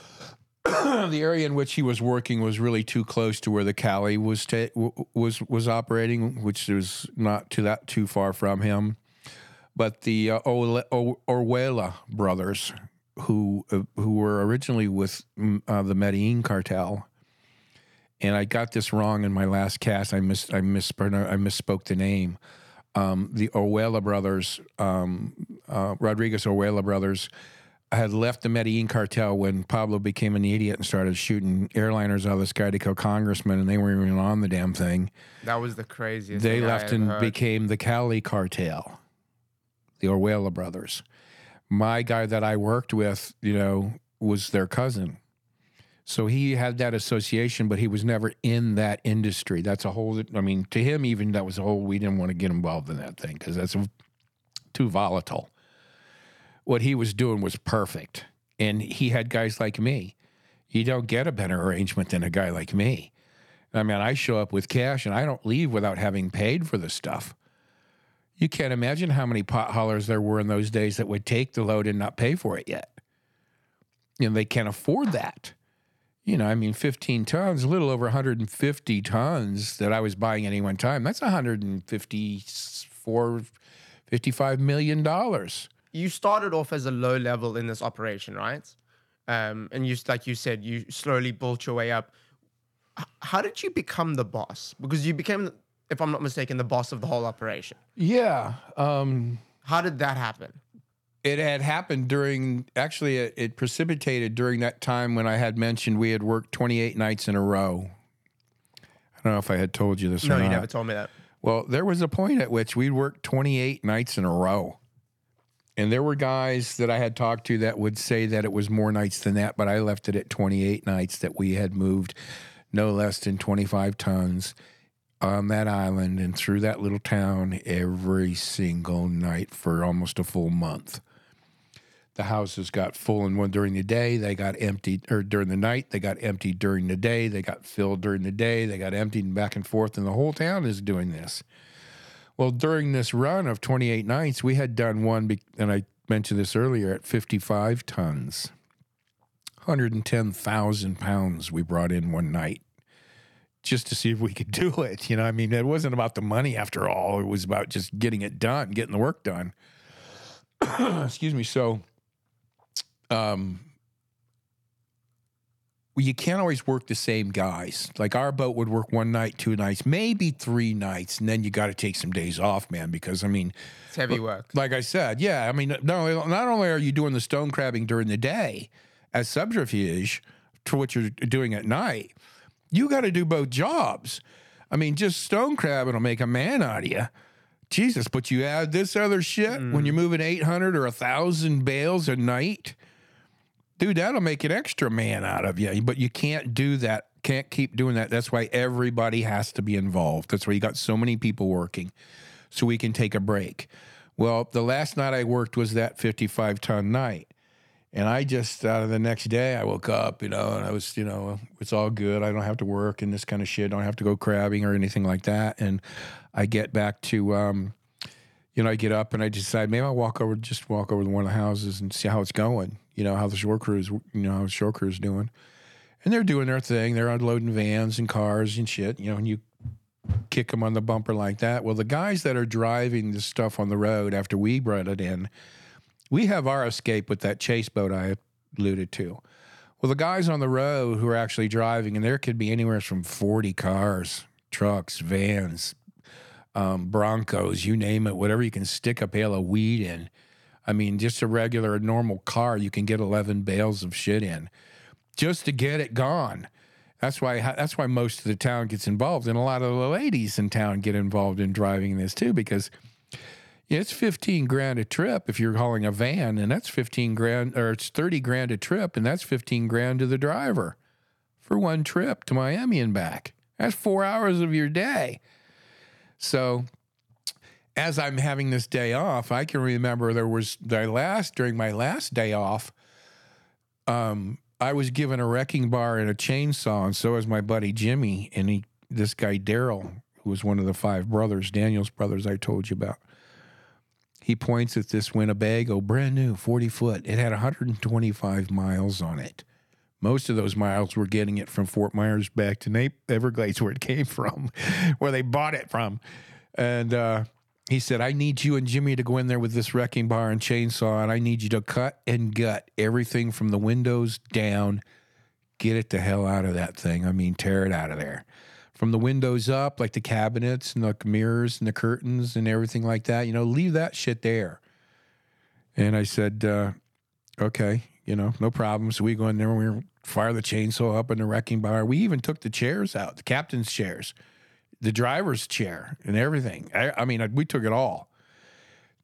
the area in which he was working was really too close to where the Cali was ta- was was operating, which was not too that too far from him. But the uh, Ole- o- Orejuela brothers, who uh, who were originally with mm, uh, the Medellin cartel, and I got this wrong in my last cast. I mis I I misspoke the name. Um, the Orejuela brothers, um, uh, Rodriguez Orejuela brothers, had left the Medellin cartel when Pablo became an idiot and started shooting airliners out of the sky to kill congressmen, and they weren't even on the damn thing. That was the craziest. They left and heard. became the Cali cartel, the Orejuela brothers. My guy that I worked with, you know, was their cousin. So he had that association, but he was never in that industry. That's a whole, I mean, to him, even that was a whole, we didn't want to get involved in that thing because that's too volatile. What he was doing was perfect. And he had guys like me. You don't get a better arrangement than a guy like me. I mean, I show up with cash and I don't leave without having paid for the stuff. You can't imagine how many pot haulers there were in those days that would take the load and not pay for it yet. Know, they can't afford that. You know, I mean, 15 tons, a little over 150 tons that I was buying any one time. That's 154, 55 million dollars. You started off as a low level in this operation, right? Um, and you, like you said, you slowly built your way up. H- how did you become the boss? Because you became, if I'm not mistaken, the boss of the whole operation. Yeah. Um, How did that happen? It had happened during, actually, it, it precipitated during that time when I had mentioned we had worked 28 nights in a row. I don't know if I had told you this No, you not. never told me that. Well, there was a point at which we'd worked 28 nights in a row. And there were guys that I had talked to that would say that it was more nights than that, but I left it at 28 nights that we had moved no less than 25 tons on that island and through that little town every single night for almost a full month. The houses got full and one during the day, they got emptied or during the night, they got emptied during the day, they got filled during the day, they got emptied and back and forth, and the whole town is doing this. Well, during this run of 28 nights, we had done one, and I mentioned this earlier, at 55 tons. 110,000 pounds we brought in one night just to see if we could do it. You know, I mean, it wasn't about the money after all, it was about just getting it done, getting the work done. Excuse me. So, um, well, you can't always work the same guys. Like our boat would work one night, two nights, maybe three nights, and then you got to take some days off, man. Because I mean, It's heavy work. like I said, yeah, I mean, not only, not only are you doing the stone crabbing during the day as subterfuge to what you're doing at night, you got to do both jobs. I mean, just stone crabbing will make a man out of you. Jesus, but you add this other shit when you're mm. moving 800 or 1,000 bales a night, dude, that'll make an extra man out of you. But you can't do that. Can't keep doing that. That's why everybody has to be involved. That's why you got so many people working so we can take a break. Well, the last night I worked was that 55 ton night. And I just, uh, the next day, I woke up, you know, and I was, you know, it's all good. I don't have to work and this kind of shit. I don't have to go crabbing or anything like that. And I get back to, um, you know, I get up and I decide maybe I'll walk over, just walk over to one of the houses and see how it's going. You know, how the shore crews, you know, how the shore crew's doing. And they're doing their thing. They're unloading vans and cars and shit, you know, and you kick them on the bumper like that. Well, the guys that are driving the stuff on the road after we brought it in, we have our escape with that chase boat I alluded to. Well, the guys on the road who are actually driving, and there could be anywhere from 40 cars, trucks, vans, um, Broncos, you name it, whatever you can stick a pail of weed in. I mean, just a regular, normal car, you can get 11 bales of shit in just to get it gone. That's why that's why most of the town gets involved, and a lot of the ladies in town get involved in driving this too, because it's fifteen grand a trip if you're hauling a van, and that's fifteen grand, or it's thirty grand a trip, and that's fifteen grand to the driver for one trip to Miami and back. That's four hours of your day. So as I'm having this day off, I can remember there was the last during my last day off. Um, I was given a wrecking bar and a chainsaw, and so was my buddy Jimmy, and he, this guy Daryl, who was one of the five brothers, Daniel's brothers, I told you about. He points at this Winnebago, brand new, 40 foot. It had 125 miles on it. Most of those miles were getting it from Fort Myers back to Nape, Everglades, where it came from, where they bought it from. And uh, he said, I need you and Jimmy to go in there with this wrecking bar and chainsaw, and I need you to cut and gut everything from the windows down. Get it the hell out of that thing. I mean, tear it out of there. From the windows up, like the cabinets and the mirrors and the curtains and everything like that, you know, leave that shit there. And I said, uh, okay, you know, no problems. We go in there and we fire the chainsaw up in the wrecking bar. We even took the chairs out, the captain's chairs the driver's chair and everything. I, I mean, we took it all.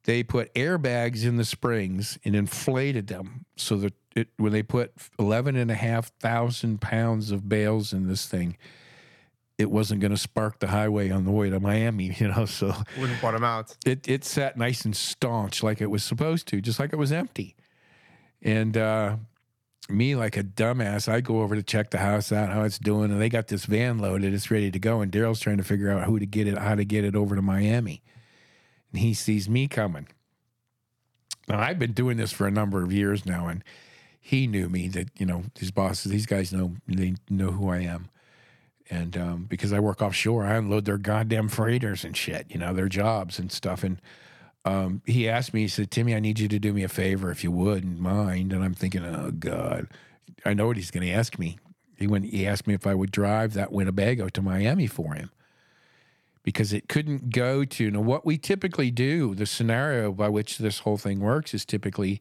They put airbags in the springs and inflated them so that it, when they put 11 and a half thousand pounds of bales in this thing, it wasn't going to spark the highway on the way to Miami, you know. So wouldn't bottom out. It it sat nice and staunch like it was supposed to, just like it was empty. And uh, me like a dumbass, I go over to check the house out, how it's doing, and they got this van loaded, it's ready to go, and Daryl's trying to figure out who to get it, how to get it over to Miami, and he sees me coming. Now I've been doing this for a number of years now, and he knew me that you know his bosses, these guys know they know who I am, and um, because I work offshore, I unload their goddamn freighters and shit, you know, their jobs and stuff, and um, he asked me, he said, Timmy, I need you to do me a favor if you wouldn't mind. And I'm thinking, oh, God, I know what he's going to ask me. He went, he asked me if I would drive that Winnebago to Miami for him because it couldn't go to. Now, what we typically do, the scenario by which this whole thing works is typically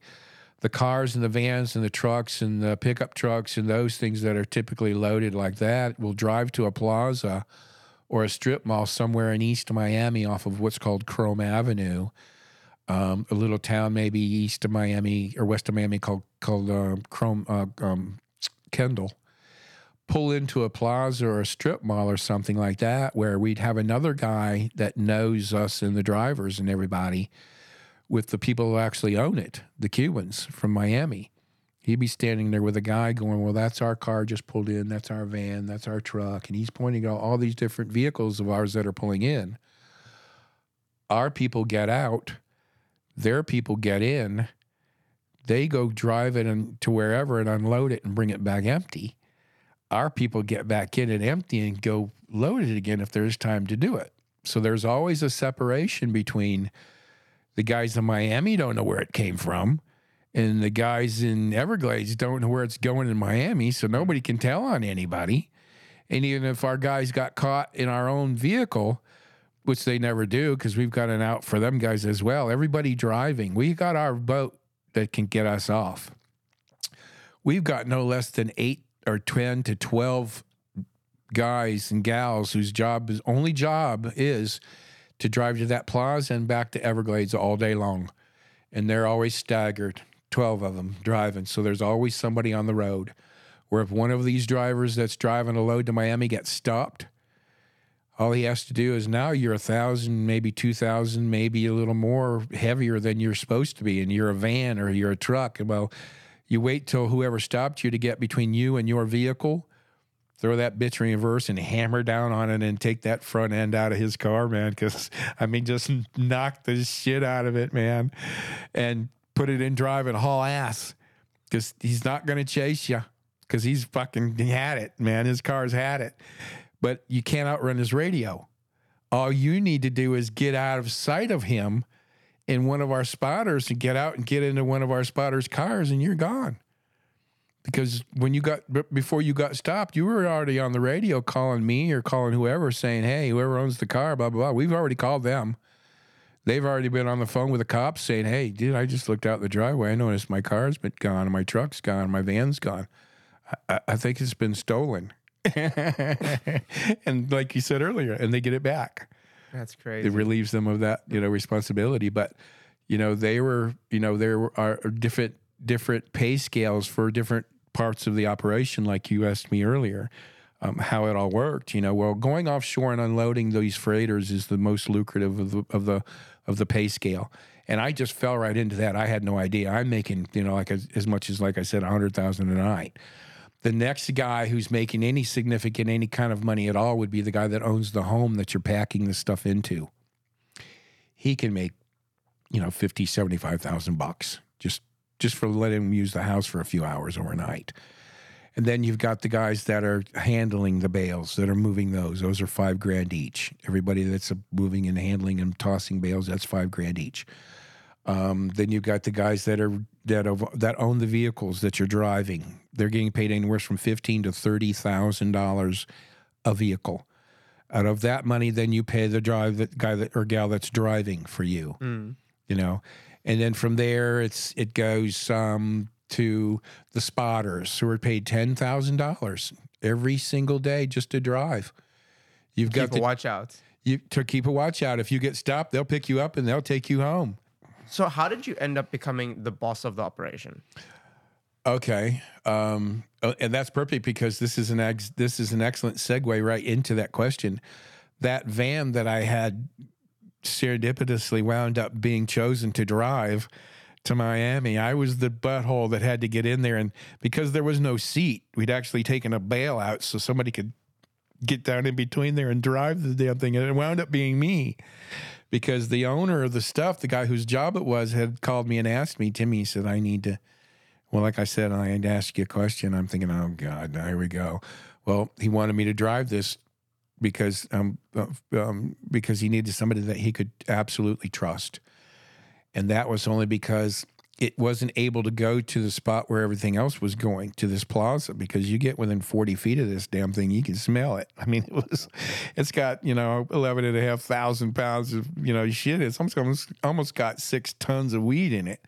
the cars and the vans and the trucks and the pickup trucks and those things that are typically loaded like that will drive to a plaza or a strip mall somewhere in East Miami off of what's called Krome Avenue um, a little town maybe east of Miami or west of Miami called called uh, Krome uh, um, Kendall. Pull into a plaza or a strip mall or something like that, where we'd have another guy that knows us and the drivers and everybody, with the people who actually own it, the Cubans from Miami. He'd be standing there with a guy going, Well, that's our car just pulled in. That's our van. That's our truck. And he's pointing out all these different vehicles of ours that are pulling in. Our people get out their people get in, they go drive it and to wherever and unload it and bring it back empty. Our people get back in it empty and go load it again if there's time to do it. So there's always a separation between the guys in Miami don't know where it came from and the guys in Everglades don't know where it's going in Miami, so nobody can tell on anybody. And even if our guys got caught in our own vehicle, which they never do because we've got an out for them guys as well. Everybody driving, we got our boat that can get us off. We've got no less than eight or 10 to 12 guys and gals whose job is only job is to drive to that plaza and back to Everglades all day long. And they're always staggered, 12 of them driving. So there's always somebody on the road. Where if one of these drivers that's driving a load to Miami gets stopped, all he has to do is now you're a thousand, maybe two thousand, maybe a little more heavier than you're supposed to be, and you're a van or you're a truck. Well, you wait till whoever stopped you to get between you and your vehicle, throw that bitch in reverse and hammer down on it and take that front end out of his car, man. Because I mean, just knock the shit out of it, man, and put it in drive and haul ass. Because he's not going to chase you. Because he's fucking had it, man. His car's had it but you can't outrun his radio. All you need to do is get out of sight of him in one of our spotters and get out and get into one of our spotters' cars, and you're gone. Because when you got before you got stopped, you were already on the radio calling me or calling whoever, saying, "Hey, whoever owns the car, blah blah blah." We've already called them. They've already been on the phone with the cops saying, "Hey, dude, I just looked out the driveway. I noticed my car's been gone, my truck's gone, my van's gone. I, I think it's been stolen." and like you said earlier, and they get it back. That's crazy. It relieves them of that, you know, responsibility. But, you know, they were, you know, there are different different pay scales for different parts of the operation, like you asked me earlier. Um, how it all worked, you know. Well, going offshore and unloading these freighters is the most lucrative of the of the of the pay scale, and I just fell right into that. I had no idea. I'm making, you know, like as, as much as like I said, a hundred thousand a night. The next guy who's making any significant, any kind of money at all would be the guy that owns the home that you're packing the stuff into. He can make, you know, 50, 75,000 bucks just, just for letting him use the house for a few hours overnight. And then you've got the guys that are handling the bales, that are moving those. Those are five grand each. Everybody that's moving and handling and tossing bales, that's five grand each. Um, then you've got the guys that are that have, that own the vehicles that you're driving. They're getting paid anywhere from fifteen to thirty thousand dollars a vehicle. Out of that money, then you pay the drive that guy that or gal that's driving for you. Mm. You know, and then from there, it's it goes um, to the spotters who are paid ten thousand dollars every single day just to drive. You've got Keep a to, watch out. you to keep a watch out. If you get stopped, they'll pick you up and they'll take you home. So, how did you end up becoming the boss of the operation? Okay, um, uh, and that's perfect because this is an ex- this is an excellent segue right into that question. That van that I had serendipitously wound up being chosen to drive to Miami. I was the butthole that had to get in there, and because there was no seat, we'd actually taken a bail out so somebody could get down in between there and drive the damn thing, and it wound up being me because the owner of the stuff, the guy whose job it was, had called me and asked me, Timmy, he said, I need to, well, like I said, I had to ask you a question. I'm thinking, oh, God, here we go. Well, he wanted me to drive this because um, uh, um, because he needed somebody that he could absolutely trust. And that was only because it wasn't able to go to the spot where everything else was going to this plaza because you get within 40 feet of this damn thing you can smell it. I mean it was it's got you know 11 and a half thousand pounds of you know shit. It's almost almost got six tons of weed in it.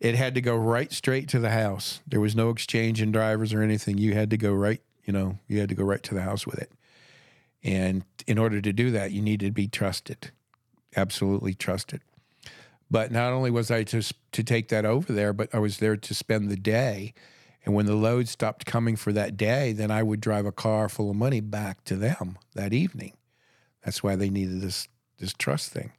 It had to go right straight to the house. There was no exchange in drivers or anything. You had to go right you know you had to go right to the house with it. And in order to do that you needed to be trusted absolutely trusted but not only was I to to take that over there, but I was there to spend the day. And when the load stopped coming for that day, then I would drive a car full of money back to them that evening. That's why they needed this this trust thing.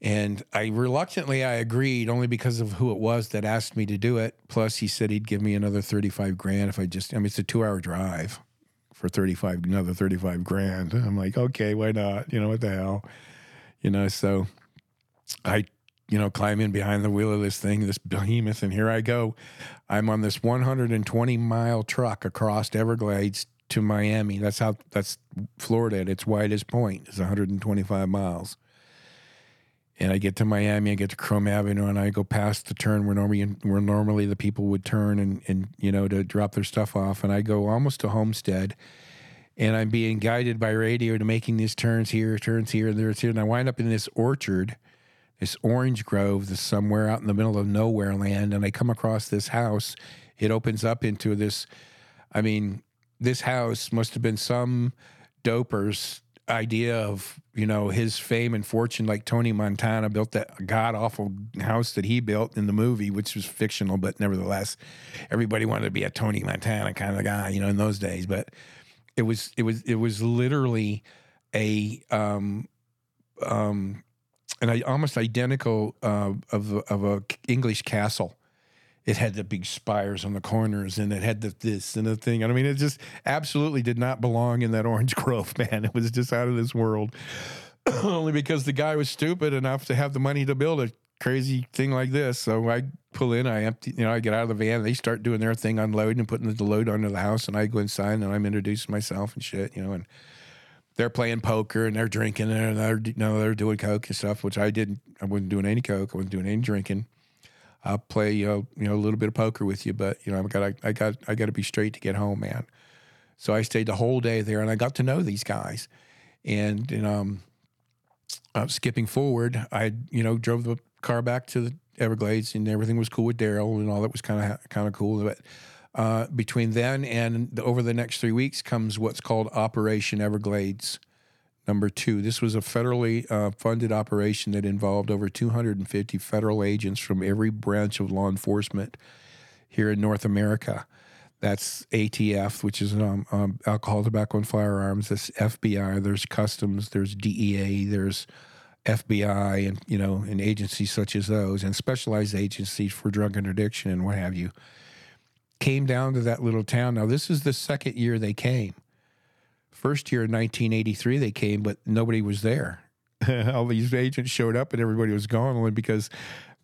And I reluctantly I agreed only because of who it was that asked me to do it. Plus he said he'd give me another 35 grand if I just I mean it's a 2-hour drive for 35 another 35 grand. I'm like, "Okay, why not? You know what the hell?" You know, so I, you know, climb in behind the wheel of this thing, this behemoth, and here I go. I'm on this 120 mile truck across Everglades to Miami. That's how that's Florida at its widest point is 125 miles. And I get to Miami, I get to Krome Avenue, and I go past the turn where normally where normally the people would turn and and you know to drop their stuff off, and I go almost to Homestead, and I'm being guided by radio to making these turns here, turns here, and there's here, and I wind up in this orchard this orange grove that's somewhere out in the middle of nowhere land and i come across this house. It opens up into this i mean this house must have been some doper's idea of you know his fame and fortune like tony montana built that god awful house that he built in the movie which was fictional but nevertheless everybody wanted to be a tony montana kind of guy you know in those days. But it was it was it was literally a um um an almost identical uh, of of a English castle. It had the big spires on the corners, and it had the this and the thing. And I mean, it just absolutely did not belong in that orange grove, man. It was just out of this world. Only because the guy was stupid enough to have the money to build a crazy thing like this. So I pull in, I empty, you know, I get out of the van. They start doing their thing, unloading and putting the load onto the house, and I go inside and I'm introducing myself and shit, you know, and they're playing poker and they're drinking and they're you know they're doing coke and stuff, which I didn't. I wasn't doing any coke. I wasn't doing any drinking. I'll play you know, you know a little bit of poker with you, but you know I got I got I got to be straight to get home, man. So I stayed the whole day there and I got to know these guys, and you know, uh, skipping forward, I you know drove the car back to the Everglades and everything was cool with Daryl and all that was kind of kind of cool, but Uh, between then and the, over the next three weeks comes what's called Operation Everglades number two. This was a federally uh, funded operation that involved over 250 federal agents from every branch of law enforcement here in North America. That's ATF, which is um, um, alcohol, tobacco, and firearms. That's FBI. There's Customs. There's DEA. There's FBI, and you know, and agencies such as those, and specialized agencies for drug interdiction and what have you. Came down to that little town. Now, this is the second year they came. First year in 1983, they came, but nobody was there. All these agents showed up, and everybody was gone. Only because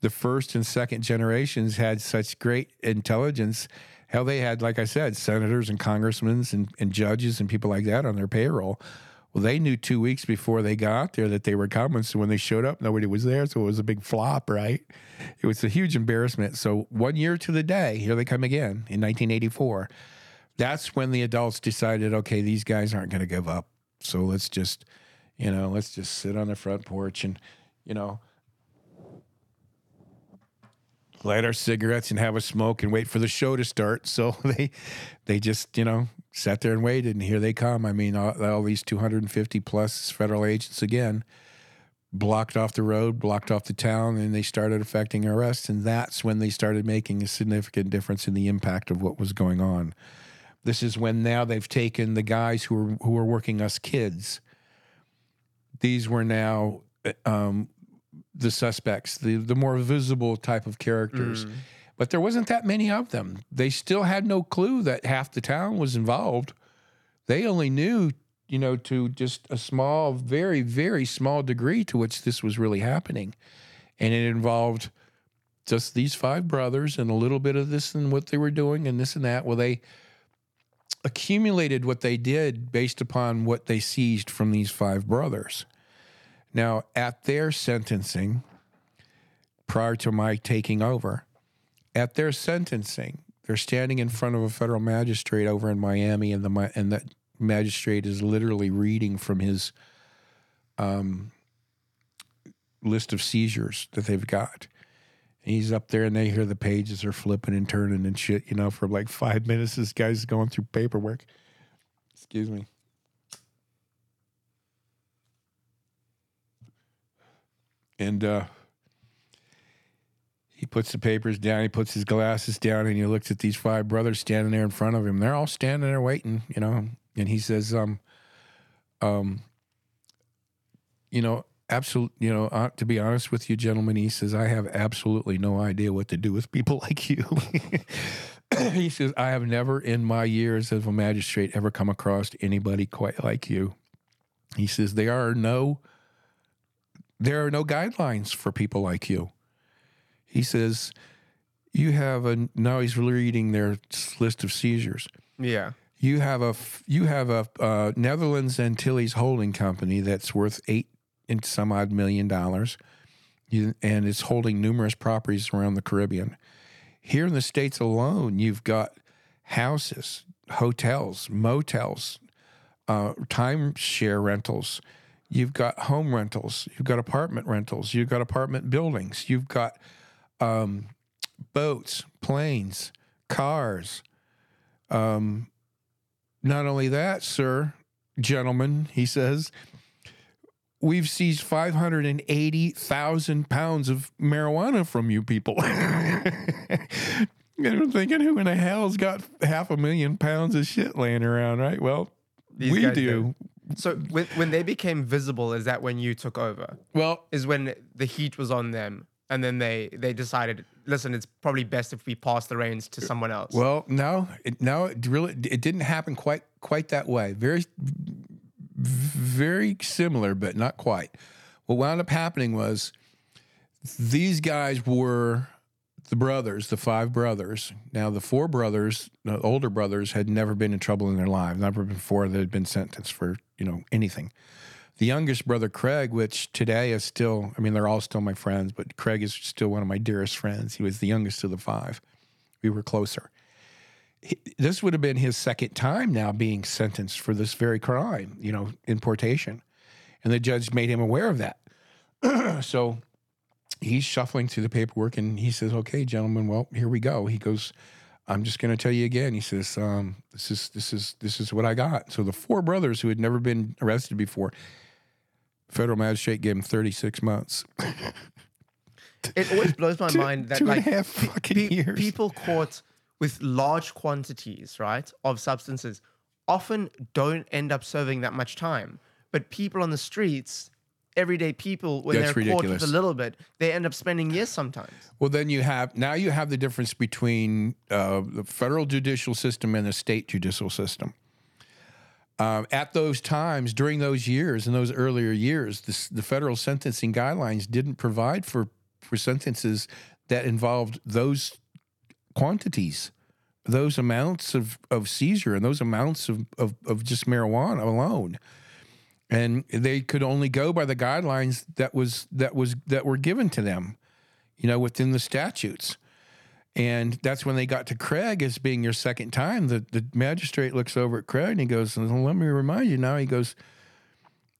the first and second generations had such great intelligence. Hell, they had, like I said, senators and congressmen and, and judges and people like that on their payroll. Well, they knew two weeks before they got there that they were coming. So when they showed up, nobody was there. So it was a big flop, right? It was a huge embarrassment. So one year to the day, here they come again in 1984. That's when the adults decided, okay, these guys aren't going to give up. So let's just, you know, let's just sit on the front porch and, you know, light our cigarettes and have a smoke and wait for the show to start. So they they just you know sat there and waited, and here they come. I mean, all, all these 250 plus federal agents again blocked off the road, blocked off the town, and they started effecting arrests. And that's when they started making a significant difference in the impact of what was going on. This is when now they've taken the guys who were who were working us kids. These were now um, the suspects, the the more visible type of characters. But there wasn't that many of them. They still had no clue that half the town was involved. They only knew, you know, to just a small, very, very small degree to which this was really happening. And it involved just these five brothers and a little bit of this and what they were doing and this and that. Well, they accumulated what they did based upon what they seized from these five brothers. Now, at their sentencing, prior to my taking over, at their sentencing, they're standing in front of a federal magistrate over in Miami, and the and that magistrate is literally reading from his um, list of seizures that they've got. And he's up there, and they hear the pages are flipping and turning and shit. You know, for like five minutes, this guy's going through paperwork. Excuse me. And uh, he puts the papers down, he puts his glasses down, and he looks at these five brothers standing there in front of him. They're all standing there waiting, you know. And he says, um, um, you know, absolute, you know, uh, to be honest with you, gentlemen, he says, I have absolutely no idea what to do with people like you. he says, I have never in my years as a magistrate ever come across anybody quite like you. He says, there are no there are no guidelines for people like you. He says, you have a now he's reading their list of seizures. Yeah. You have a you have a uh, Netherlands Antilles holding company that's worth eight and some odd million dollars, you, and it's holding numerous properties around the Caribbean. Here in the states alone, you've got houses, hotels, motels, uh, timeshare rentals. You've got home rentals. You've got apartment rentals. You've got apartment buildings. You've got um, boats, planes, cars. Um, not only that, sir, gentlemen, he says, we've seized 580,000 pounds of marijuana from you people. and I'm thinking, who in the hell's got half a million pounds of shit laying around, right? Well, These we guys do. So when when they became visible, is that when you took over? Well, Is when the heat was on them, and then they they decided, listen, it's probably best if we pass the reins to someone else. Well, no, it, no, it really it didn't happen quite quite that way. Very, very similar, but not quite. What wound up happening was these guys were the brothers, the five brothers. Now, the four brothers, the older brothers, had never been in trouble in their lives. Never before they had been sentenced for you know anything. The youngest brother, Craig, which today is still, I mean, they're all still my friends, but Craig is still one of my dearest friends. He was the youngest of the five. We were closer. He- This would have been his second time now being sentenced for this very crime, you know, importation. And the judge made him aware of that. so he's shuffling through the paperwork and he says, Okay, gentlemen, well, here we go. He goes, I'm just going to tell you again. He says, um, "This is this is this is what I got." So the four brothers who had never been arrested before, federal magistrate gave him 36 months. It always blows my mind that two like a half fucking pe- years. people caught with large quantities, right, of substances often don't end up serving that much time. But people on the streets, everyday people, when That's they're caught with a little bit, they end up spending years sometimes. Well, then you have now you have the difference between uh, the federal judicial system and the state judicial system. Um, at those times, during those years, in those earlier years, this, the federal sentencing guidelines didn't provide for for sentences that involved those quantities, those amounts of, of seizure, and those amounts of, of, of just marijuana alone. And they could only go by the guidelines that was that was that were given to them you know within the statutes and that's when they got to craig as being your second time the, the magistrate looks over at craig and he goes well, let me remind you now he goes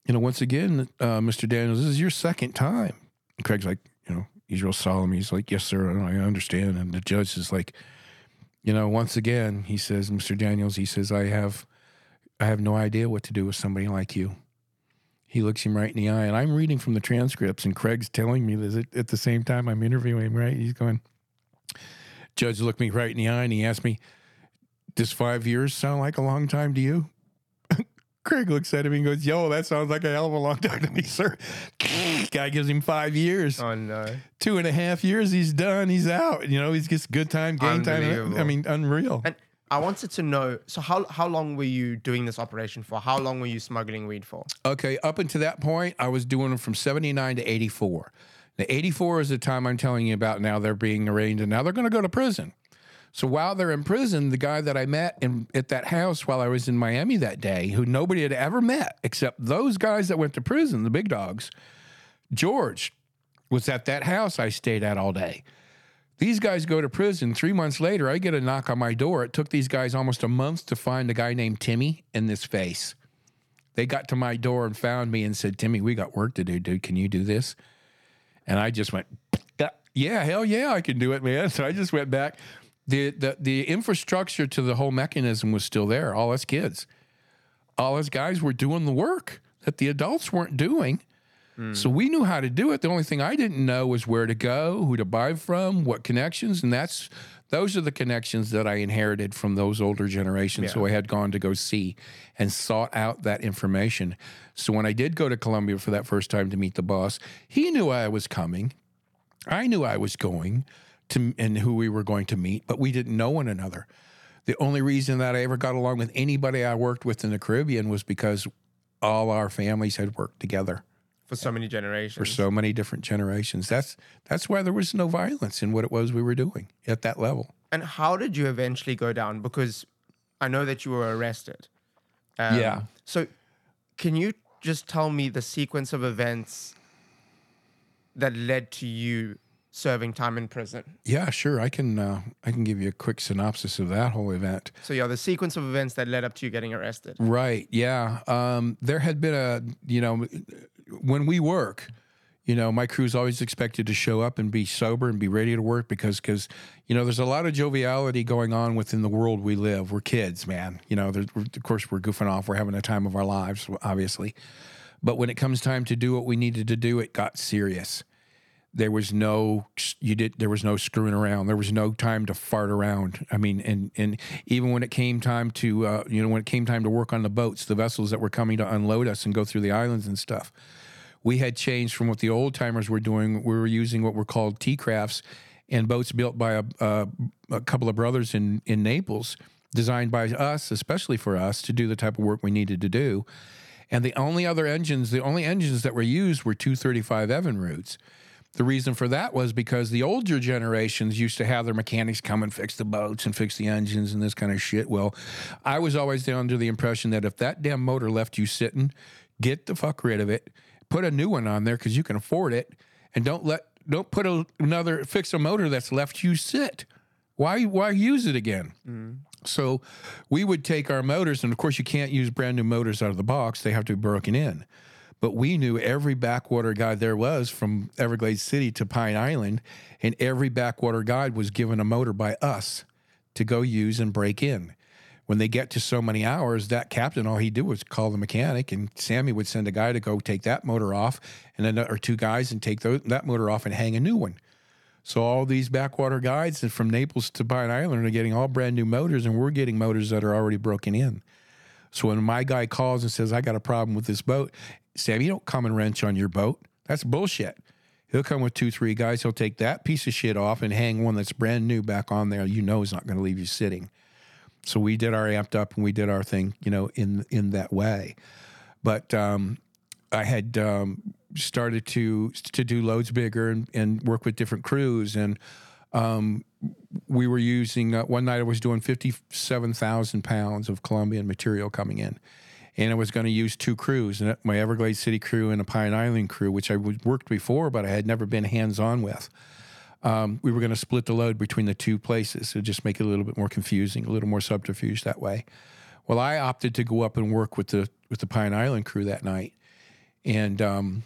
you know once again uh, mr daniels this is your second time and craig's like you know he's real solemn he's like yes sir i understand and the judge is like you know once again he says mr daniels he says i have i have no idea what to do with somebody like you he looks him right in the eye, and I'm reading from the transcripts, and Craig's telling me this at, at the same time I'm interviewing him. Right? He's going. Judge looked me right in the eye, and he asked me, "Does five years sound like a long time to you?" Craig looks at him and goes, "Yo, that sounds like a hell of a long time to me, sir." Guy gives him five years, Oh no. two and a half years. He's done. He's out. You know, he's just good time, game time. I mean, unreal. And I wanted to know so how how long were you doing this operation for? How long were you smuggling weed for? Okay, up until that point, I was doing them from 79 to 84. The 84 is the time I'm telling you about now. They're being arraigned and now they're going to go to prison. So while they're in prison, the guy that I met in, at that house while I was in Miami that day, who nobody had ever met except those guys that went to prison, the big dogs, George, was at that house I stayed at all day. These guys go to prison. Three months later, I get a knock on my door. It took these guys almost a month to find a guy named Timmy in this face. They got to my door and found me and said, Timmy, we got work to do, dude. Can you do this? And I just went, "Yeah, hell yeah, I can do it, man. So I just went back. The, the the infrastructure to the whole mechanism was still there. All us kids, all us guys were doing the work that the adults weren't doing. Hmm. So we knew how to do it. The only thing I didn't know was where to go, who to buy from, what connections, and that's those are the connections that I inherited from those older generations. So I had gone to go see and sought out that information. So when I did go to Colombia for that first time to meet the boss, he knew I was coming. I knew I was going to and who we were going to meet, but we didn't know one another. The only reason that I ever got along with anybody I worked with in the Caribbean was because all our families had worked together For so many generations. for so many different generations. That's that's why there was no violence in what it was we were doing at that level. And how did you eventually go down? Because I know that you were arrested. Um, Yeah. So, can you just tell me the sequence of events that led to you serving time in prison? Yeah, sure. I can uh, I can give you a quick synopsis of that whole event. So, yeah, the sequence of events that led up to you getting arrested. Right. Yeah. Um, there had been a, you know, when we work, you know, my crew's always expected to show up and be sober and be ready to work because, because, you know, there's a lot of joviality going on within the world we live. We're kids, man. You know, of course, we're goofing off. We're having a time of our lives, obviously. But when it comes time to do what we needed to do, it got serious. There was no you did there was no screwing around. There was no time to fart around. I mean, and and even when it came time to uh, you know when it came time to work on the boats, the vessels that were coming to unload us and go through the islands and stuff, we had changed from what the old timers were doing. We were using what were called T crafts and boats built by a, a, a couple of brothers in in Naples, designed by us, especially for us to do the type of work we needed to do. And the only other engines, the only engines that were used were 235 Evinrudes. The reason for that was because the older generations used to have their mechanics come and fix the boats and fix the engines and this kind of shit. Well, I was always under the impression that if that damn motor left you sitting, get the fuck rid of it, put a new one on there because you can afford it, and don't let don't put a, another fix a motor that's left you sit. Why why use it again? Mm-hmm. So we would take our motors, and of course, you can't use brand new motors out of the box. They have to be broken in. But we knew every backwater guide there was from Everglades City to Pine Island, and every backwater guide was given a motor by us to go use and break in. When they get to so many hours, that captain, all he did was call the mechanic, and Sammy would send a guy to go take that motor off, and then or two guys and take those, that motor off and hang a new one. So all these backwater guides from Naples to Pine Island are getting all brand new motors, and we're getting motors that are already broken in. So when my guy calls and says, "I got a problem with this boat," Sammy, you don't come and wrench on your boat. That's bullshit. He'll come with two, three guys. He'll take that piece of shit off and hang one that's brand new back on there. You know, he's not going to leave you sitting. So we did our amped up and we did our thing, you know, in in that way. But um, I had um, started to to do loads bigger and, and work with different crews and um, we were using uh, one night I was doing 57,000 pounds of Colombian material coming in and I was going to use two crews, my Everglades City crew and a Pine Island crew, which I worked before, but I had never been hands on with. Um, we were going to split the load between the two places to just make it a little bit more confusing, a little more subterfuge that way. Well, I opted to go up and work with the with the Pine Island crew that night, and um,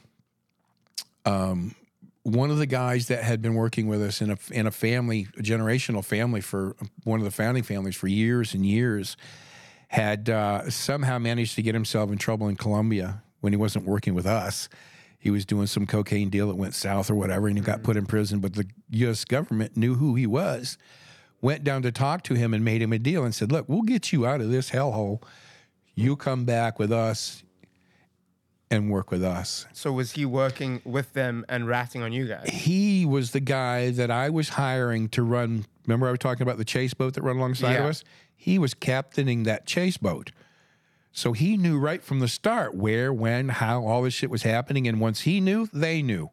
um, one of the guys that had been working with us in a in a family, a generational family for one of the founding families for years and years had uh, somehow managed to get himself in trouble in Colombia when he wasn't working with us. He was doing some cocaine deal that went south or whatever, and he got mm-hmm. put in prison. But the U.S. government knew who he was, went down to talk to him, and made him a deal and said, "Look, we'll get you out of this hellhole. You come back with us." And work with us. So was he working with them and ratting on you guys? He was the guy that I was hiring to run. Remember, I was talking about the chase boat that run alongside Yeah. of us. He was captaining that chase boat. So he knew right from the start where, when, how all this shit was happening. And once he knew, they knew.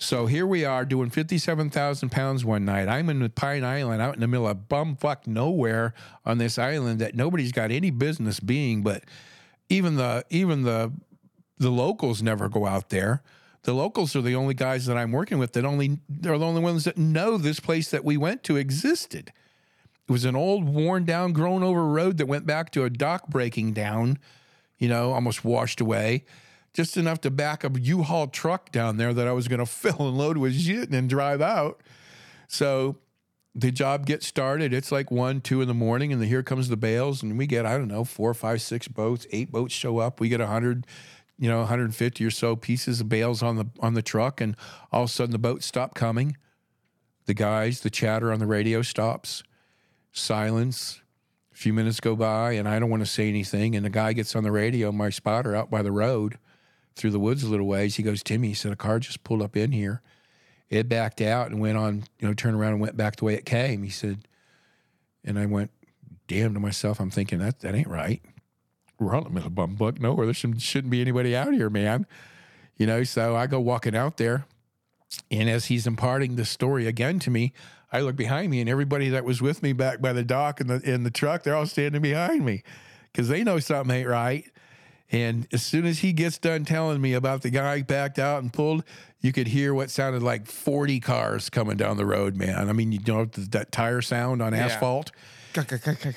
So here we are doing 57,000 pounds one night. I'm in the Pine Island out in the middle of bumfuck nowhere on this island that nobody's got any business being, but even the even the the locals never go out there. The locals are the only guys that I'm working with that only they're the only ones that know this place that we went to existed. It was an old, worn down, grown over road that went back to a dock breaking down, you know, almost washed away. Just enough to back a U-Haul truck down there that I was going to fill and load with shit and drive out. So the job gets started. It's like one, two in the morning, and here comes the bales, and we get I don't know four, five, six boats. Eight boats show up. We get a hundred, you know, 150 or so pieces of bales on the on the truck, and all of a sudden the boats stop coming. The guys, the chatter on the radio stops silence. A few minutes go by, and I don't want to say anything. And the guy gets on the radio, my spotter out by the road through the woods a little ways. He goes, Timmy, he said, a car just pulled up in here. It backed out and went on, you know, turned around and went back the way it came. He said, and I went, damn to myself. I'm thinking, that, that ain't right. We're in the middle of bumbuck nowhere. There shouldn't be anybody out here, man. You know, so I go walking out there. And as he's imparting the story again to me, I look behind me, and everybody that was with me back by the dock in the in the truck, they're all standing behind me because they know something ain't right. And as soon as he gets done telling me about the guy backed out and pulled, you could hear what sounded like 40 cars coming down the road, man. I mean, you know th- that tire sound on asphalt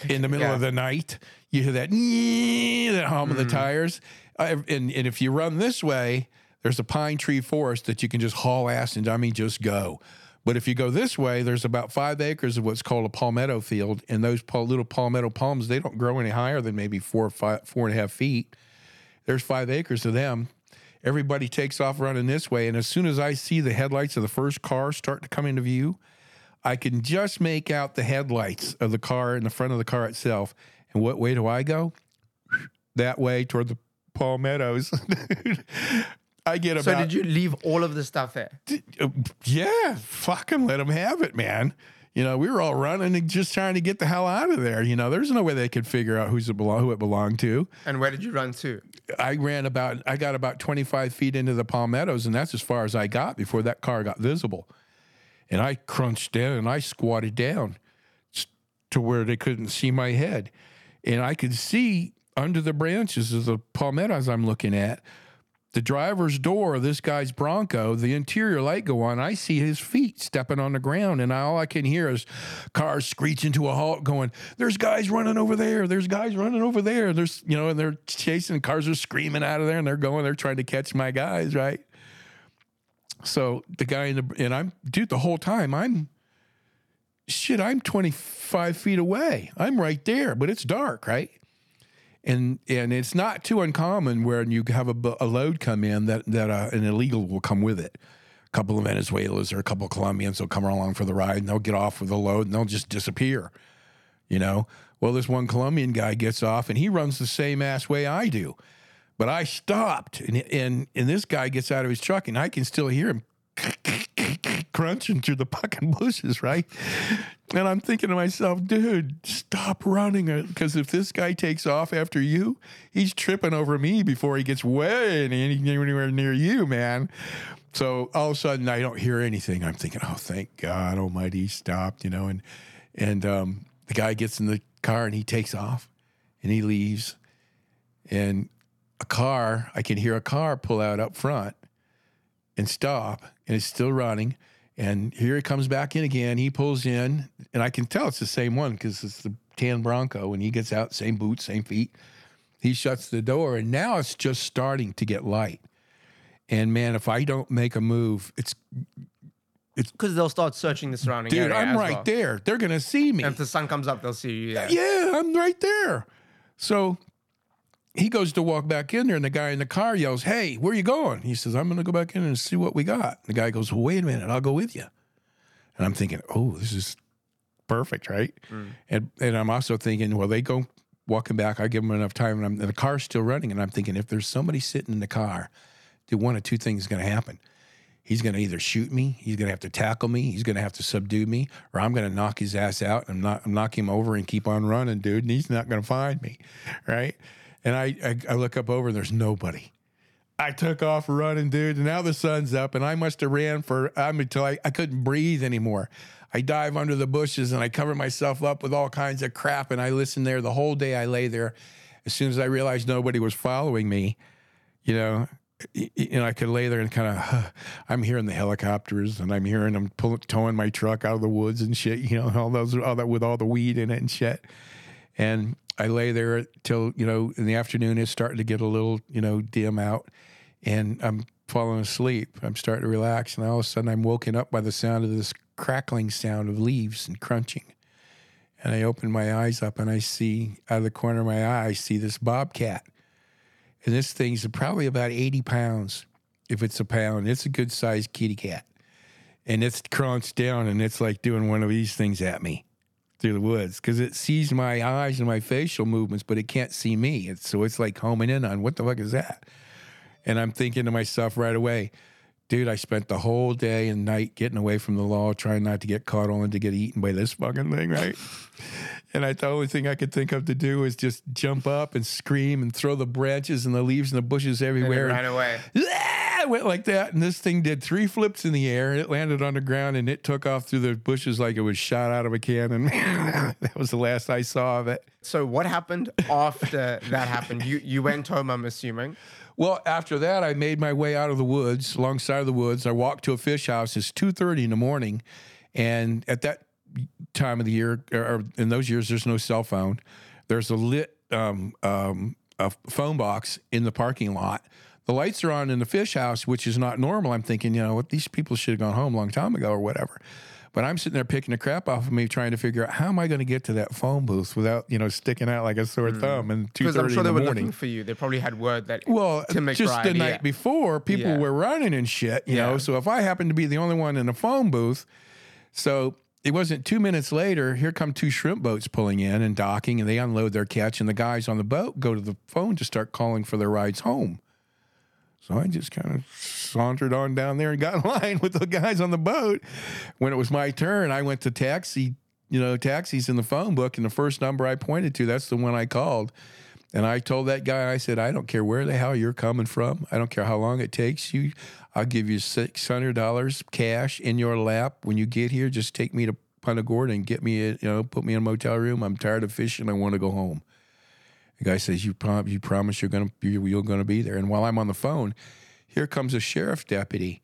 in the middle Yeah. of the night. You hear that that hum of the tires, uh, and and if you run this way, there's a pine tree forest that you can just haul ass and I mean just go. But if you go this way, there's about five acres of what's called a palmetto field, and those little palmetto palms they don't grow any higher than maybe four or five, four and a half feet. There's five acres of them. Everybody takes off running this way, and as soon as I see the headlights of the first car start to come into view, I can just make out the headlights of the car in the front of the car itself. And what way do I go? That way toward the palmettos. I get about So did you leave all of the stuff there? uh, yeah, fucking let them have it, man. You know, we were all running and just trying to get the hell out of there. You know, there's no way they could figure out who's it belong, who it belonged to. And where did you run to? I ran about, I got about 25 feet into the palmettos, and that's as far as I got before that car got visible. And I crunched in and I squatted down to where they couldn't see my head. And I could see under the branches of the palmettos I'm looking at, the driver's door of this guy's Bronco, the interior light go on. I see his feet stepping on the ground, and all I can hear is cars screeching to a halt, going, There's guys running over there. There's guys running over there. There's, you know, and they're chasing, cars are screaming out of there, and they're going, they're trying to catch my guys, right? So the guy in the, and I'm, dude, the whole time I'm, shit, I'm 25 feet away. I'm right there, but it's dark, right? And and it's not too uncommon when you have a, a load come in that that uh, an illegal will come with it. A couple of Venezuelans or a couple of Colombians will come along for the ride and they'll get off with a load and they'll just disappear. You know, well, this one Colombian guy gets off and he runs the same ass way I do, but I stopped and and and this guy gets out of his truck and I can still hear him crunching through the fucking bushes, right? And I'm thinking to myself, dude, stop running. Because if this guy takes off after you, he's tripping over me before he gets way anywhere near you, man. So all of a sudden, I don't hear anything. I'm thinking, oh, thank God Almighty, he stopped, you know. And and um, the guy gets in the car and he takes off, and he leaves, and a car, I can hear a car pull out up front and stop, and it's still running. And here he comes back in again. He pulls in, and I can tell it's the same one because it's the tan Bronco. And he gets out, same boots, same feet. He shuts the door, and now it's just starting to get light. And man, if I don't make a move, it's it's Because they'll start searching the surrounding area. dude, area. I'm right well. there. They're gonna see me. And if the sun comes up, they'll see you. Yeah. Yeah, I'm right there. So he goes to walk back in there, and the guy in the car yells, Hey, where you going? He says, I'm going to go back in and see what we got. The guy goes, well, Wait a minute, I'll go with you. And I'm thinking, Oh, this is perfect, right? Mm. And, and I'm also thinking, Well, they go walking back. I give them enough time, and, I'm, and the car's still running. And I'm thinking, If there's somebody sitting in the car, dude, one of two things is going to happen. He's going to either shoot me, he's going to have to tackle me, he's going to have to subdue me, or I'm going to knock his ass out and knock, knock him over and keep on running, dude. And he's not going to find me, right? And I, I, I look up over and there's nobody. I took off running, dude. And now the sun's up, and I must have ran for I'm until I, I couldn't breathe anymore. I dive under the bushes and I cover myself up with all kinds of crap. And I listened there the whole day. I lay there. As soon as I realized nobody was following me, you know, you know, I could lay there and kind of, I'm hearing the helicopters and I'm hearing them pulling, towing my truck out of the woods and shit, you know, all those, all that with all the weed in it and shit. And I lay there till, you know, in the afternoon, it's starting to get a little, you know, dim out and I'm falling asleep. I'm starting to relax. And all of a sudden, I'm woken up by the sound of this crackling sound of leaves and crunching. And I open my eyes up and I see out of the corner of my eye, I see this bobcat. And this thing's probably about 80 pounds, if it's a pound. It's a good sized kitty cat. And it's crouched down and it's like doing one of these things at me through the woods because it sees my eyes and my facial movements, but it can't see me. It's, so it's like homing in on what the fuck is that? And I'm thinking to myself right away, dude, I spent the whole day and night getting away from the law, trying not to get caught, only to get eaten by this fucking thing, right? and I, the only thing I could think of to do is just jump up and scream and throw the branches and the leaves and the bushes everywhere. And everywhere. ran away. I went like that, and this thing did three flips in the air, and it landed on the ground, and it took off through the bushes like it was shot out of a cannon. that was the last I saw of it. So what happened after that happened? You you went home, I'm assuming. Well, after that, I made my way out of the woods, alongside of the woods. I walked to a fish house. It's two thirty in the morning, and at that time of the year, or in those years, there's no cell phone. There's a lit um, um, a phone box in the parking lot. The lights are on in the fish house, which is not normal. I'm thinking, you know, what these people should have gone home a long time ago or whatever. But I'm sitting there picking the crap off of me, trying to figure out how am I going to get to that phone booth without, you know, sticking out like a sore hmm. thumb and two Because I'm thirty sure in they the were morning. looking for you. They probably had word that Well, Tim just the night yeah. before, people Yeah. were running and shit, you Yeah. know. So if I happened to be the only one in the phone booth, so it wasn't two minutes later, here come two shrimp boats pulling in and docking, and they unload their catch, and the guys on the boat go to the phone to start calling for their rides home. So I just kind of sauntered on down there and got in line with the guys on the boat. When it was my turn, I went to taxi, you know, taxis in the phone book, and the first number I pointed to, that's the one I called. And I told that guy, I said, I don't care where the hell you're coming from. I don't care how long it takes you. I'll give you $600 cash in your lap. When you get here, just take me to Punta Gorda and get me, a, you know, put me in a motel room. I'm tired of fishing. I want to go home. The guy says, "You prom- you promise you're gonna you- you're gonna be there." And while I'm on the phone, here comes a sheriff deputy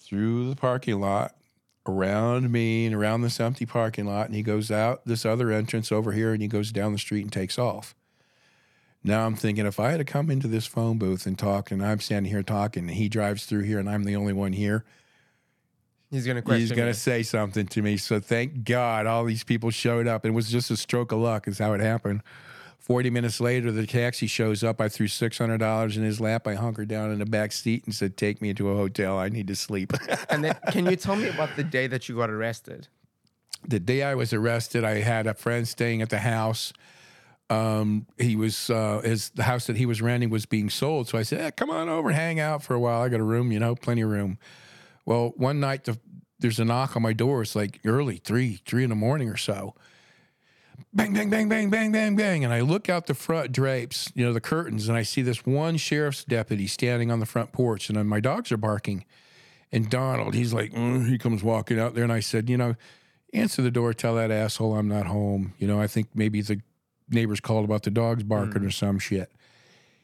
through the parking lot, around me and around this empty parking lot, and he goes out this other entrance over here, and he goes down the street and takes off. Now I'm thinking, if I had to come into this phone booth and talk, and I'm standing here talking, and he drives through here, and I'm the only one here, He's going to question. He's you. to say something to me. So thank God all these people showed up. It was just a stroke of luck, is how it happened. 40 minutes later, the taxi shows up. I threw $600 in his lap. I hunkered down in the back seat and said, Take me to a hotel. I need to sleep. And then, can you tell me about the day that you got arrested? the day I was arrested, I had a friend staying at the house. Um, he was uh, his the house that he was renting was being sold, so I said, eh, "Come on over, and hang out for a while. I got a room, you know, plenty of room." Well, one night the, there's a knock on my door. It's like early three, three in the morning or so. Bang, bang, bang, bang, bang, bang, bang, and I look out the front drapes, you know, the curtains, and I see this one sheriff's deputy standing on the front porch, and then my dogs are barking. And Donald, he's like, mm, he comes walking out there, and I said, you know, answer the door, tell that asshole I'm not home. You know, I think maybe the neighbors called about the dogs barking or some shit.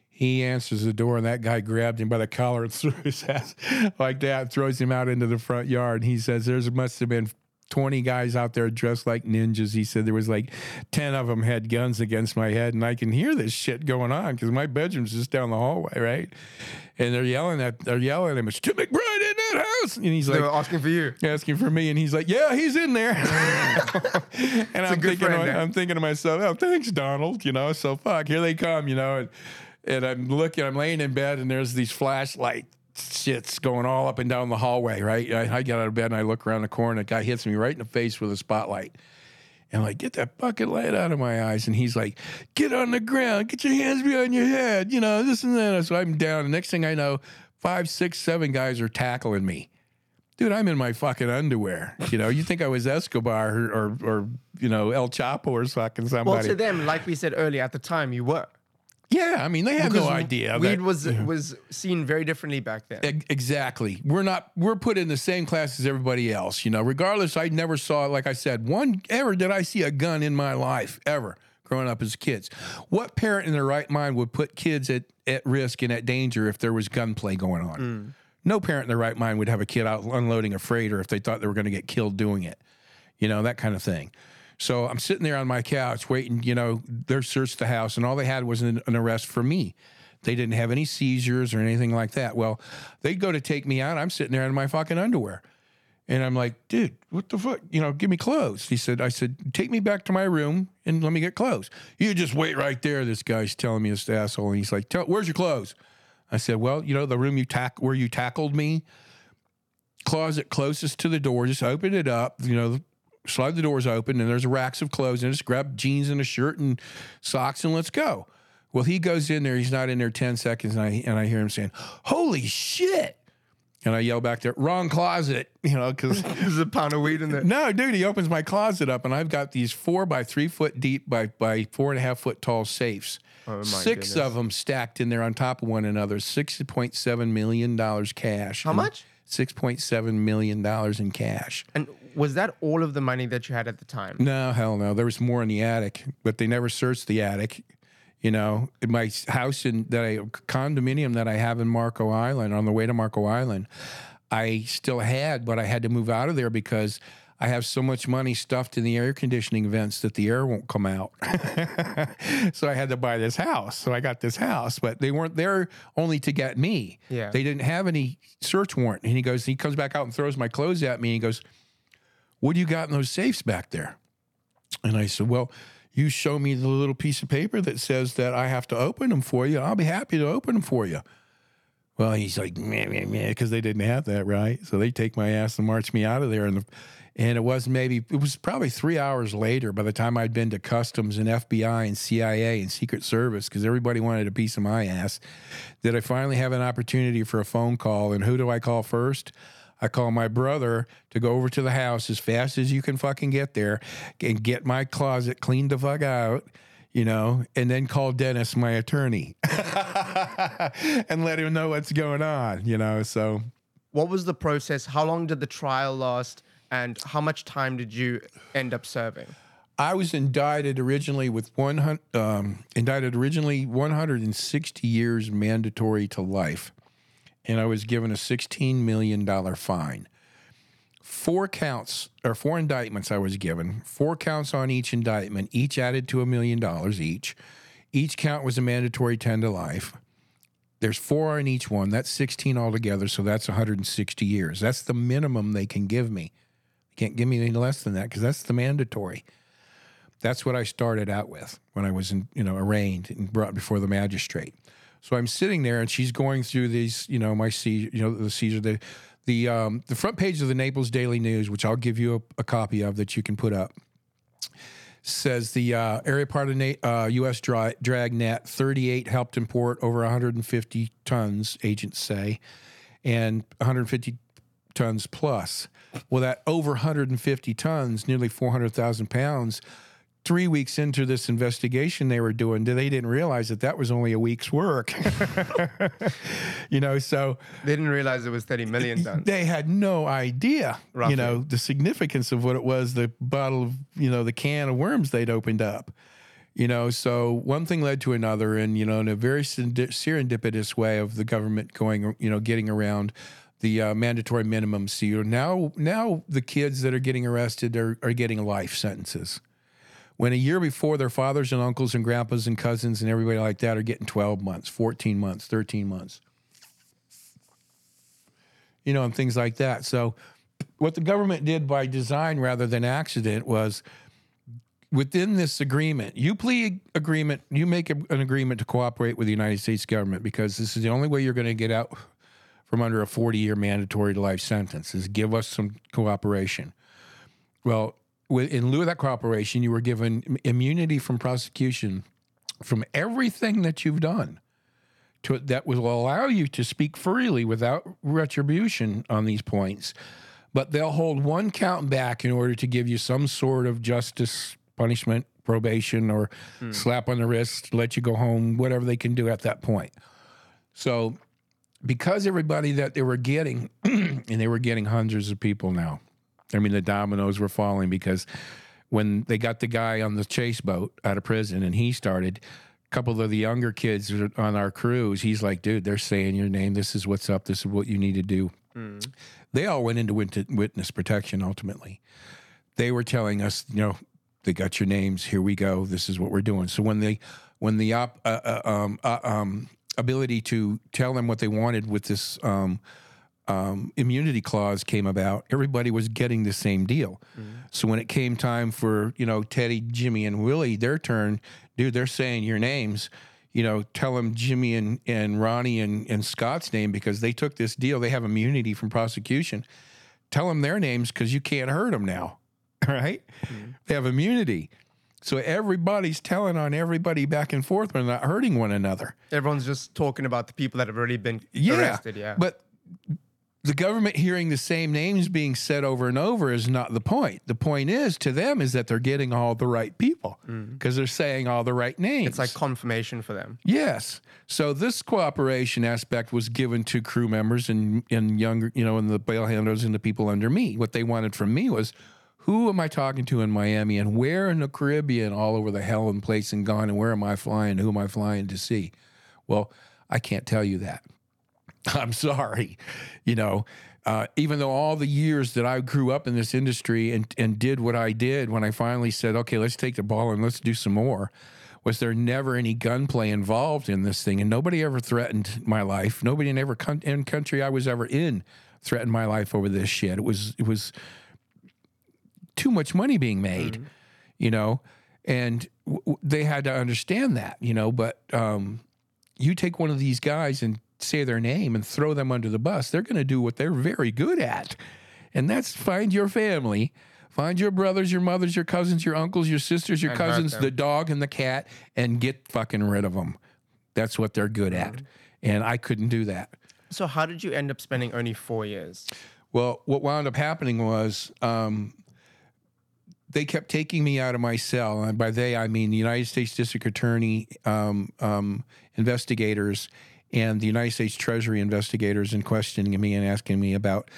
He answers the door, and that guy grabbed him by the collar and threw his ass like that, throws him out into the front yard. And he says, There's must have been 20 guys out there dressed like ninjas. He said there was like 10 of them had guns against my head, and I can hear this shit going on because my bedroom's just down the hallway, right? And they're yelling at they're yelling at him, it's Tim McBride in that house. And he's like, asking for you. asking for me, and he's like, "Yeah, he's in there." and I'm thinking, eh? I'm thinking to myself, "Oh, thanks, Donald." You know, so fuck, here they come. You know, and and I'm looking, I'm laying in bed, and there's these flashlight shits going all up and down the hallway. Right, I, I get out of bed and I look around the corner. A guy hits me right in the face with a spotlight. And I'm like, get that fucking light out of my eyes. And he's like, get on the ground, get your hands behind your head, you know, this and that. So I'm down. The next thing I know, five, six, seven guys are tackling me. Dude, I'm in my fucking underwear. You know, you think I was Escobar or, or, or you know, El Chapo or fucking somebody. Well, to them, like we said earlier, at the time, you were. Yeah, I mean, they have no idea. Weed that- was was seen very differently back then. Ex- Exactly. We're not. We're put in the same class as everybody else. You know. Regardless, I never saw. Like I said, one ever did I see a gun in my life ever growing up as kids. What parent in their right mind would put kids at at risk and at danger if there was gunplay going on? Mm. No parent in their right mind would have a kid out unloading a freighter if they thought they were going to get killed doing it. You know that kind of thing. So I'm sitting there on my couch waiting. You know, they searched the house, and all they had was an, an arrest for me. They didn't have any seizures or anything like that. Well, they go to take me out. I'm sitting there in my fucking underwear. And I'm like, dude, what the fuck? You know, give me clothes. He said, I said, take me back to my room and let me get clothes. You just wait right there. This guy's telling me this asshole. And he's like, where's your clothes? I said, well, you know, the room you tack where you tackled me, closet closest to the door, just open it up, you know, slide the doors open and there's racks of clothes and just grab jeans and a shirt and socks and let's go. Well, he goes in there, he's not in there 10 seconds and I and I hear him saying, Holy shit. And I yell back there, wrong closet, you know, because There's a pound of weed in there. no, dude, he opens my closet up and I've got these four by three foot deep by, by four and a half foot tall safes. Oh, Six goodness. of them stacked in there on top of one another. $6.7 million cash. How much? $6.7 million in cash. And was that all of the money that you had at the time? No, hell no. There was more in the attic, but they never searched the attic. You know, in my house in that I condominium that I have in Marco Island on the way to Marco Island, I still had, but I had to move out of there because I have so much money stuffed in the air conditioning vents that the air won't come out. so I had to buy this house. So I got this house, but they weren't there only to get me. Yeah. They didn't have any search warrant. And he goes, he comes back out and throws my clothes at me. And he goes, What do you got in those safes back there? And I said, Well, you show me the little piece of paper that says that I have to open them for you. I'll be happy to open them for you. Well, he's like, because they didn't have that, right? So they take my ass and march me out of there. And the, and it was maybe, it was probably three hours later by the time I'd been to customs and FBI and CIA and Secret Service, because everybody wanted a piece of my ass, that I finally have an opportunity for a phone call. And who do I call first? I call my brother to go over to the house as fast as you can fucking get there and get my closet cleaned the fuck out, you know, and then call Dennis, my attorney, and let him know what's going on, you know. So What was the process? How long did the trial last? And how much time did you end up serving? I was indicted originally with 100, um, indicted originally 160 years mandatory to life, and I was given a 16 million dollar fine. Four counts or four indictments I was given, four counts on each indictment, each added to a million dollars each. Each count was a mandatory 10 to life. There's four in each one. That's 16 altogether. So that's 160 years. That's the minimum they can give me. They can't give me any less than that because that's the mandatory. That's what I started out with when I was, in, you know, arraigned and brought before the magistrate. So I'm sitting there, and she's going through these, you know, my seizure, you know, the seizure, the the um, the front page of the Naples Daily News, which I'll give you a, a copy of that you can put up says the uh, area part of Na- uh, U.S. Dra- Dragnet 38 helped import over 150 tons, agents say, and 150 tons plus. Well, that over 150 tons, nearly 400,000 pounds, three weeks into this investigation they were doing, they didn't realize that that was only a week's work. you know, so They didn't realize it was 30 million tons. they had no idea, Roughly. you know, the significance of what it was, the bottle of, you know, the can of worms they'd opened up. You know, so one thing led to another, and you know, in a very serendipitous way of the government going, you know, getting around the uh, mandatory minimum. So you know, now, now the kids that are getting arrested are, are getting life sentences. When a year before, their fathers and uncles and grandpas and cousins and everybody like that are getting 12 months, 14 months, 13 months you know, and things like that. So, what the government did by design rather than accident was within this agreement, you plea agreement, you make a, an agreement to cooperate with the United States government because this is the only way you're going to get out from under a 40 year mandatory life sentence is give us some cooperation. Well, in lieu of that cooperation, you were given immunity from prosecution from everything that you've done to, that will allow you to speak freely without retribution on these points. But they'll hold one count back in order to give you some sort of justice, punishment, probation, or hmm. slap on the wrist, let you go home, whatever they can do at that point. So, because everybody that they were getting, and they were getting hundreds of people now. I mean, the dominoes were falling because when they got the guy on the chase boat out of prison and he started, a couple of the younger kids on our crews, he's like, dude, they're saying your name. This is what's up. This is what you need to do. They all went into witness protection ultimately. They were telling us, you know, they got your names. Here we go. This is what we're doing. So when they, when the op, uh, uh, um, uh, um, ability to tell them what they wanted with this um, um, immunity clause came about, everybody was getting the same deal. So when it came time for you know Teddy, Jimmy, and Willie, their turn, dude, they're saying your names. You know, tell them Jimmy and, and Ronnie and, and Scott's name because they took this deal. They have immunity from prosecution. Tell them their names because you can't hurt them now. Right? They have immunity. So everybody's telling on everybody back and forth. We're not hurting one another. Everyone's just talking about the people that have already been Yeah. arrested. Yeah. But the government hearing the same names being said over and over is not the point. The point is to them is that they're getting all the right people mm. because they're saying all the right names. it's like confirmation for them. Yes. So this cooperation aspect was given to crew members and, and younger, you know, and the bail handlers and the people under me. What they wanted from me was who am I talking to in Miami and where in the Caribbean, all over the hell and place and gone, and where am I flying? Who am I flying to see? Well, I can't tell you that. I'm sorry. You know, uh, even though all the years that I grew up in this industry and, and did what I did when I finally said, okay, let's take the ball and let's do some more, was there never any gunplay involved in this thing. And nobody ever threatened my life. Nobody in every con- in country I was ever in threatened my life over this shit. It was, it was too much money being made, you know, and w- w- they had to understand that, you know, but, um, you take one of these guys and say their name and throw them under the bus, they're going to do what they're very good at. And that's find your family, find your brothers, your mothers, your cousins, your uncles, your sisters, your And cousins, the dog and the cat, and get fucking rid of them. That's what they're good at. And I couldn't do that. So how did you end up spending only four years? Well, what wound up happening was um, they kept taking me out of my cell, and by they I mean the United States District Attorney um, um, investigators and the United States Treasury investigators, and questioning me and asking me about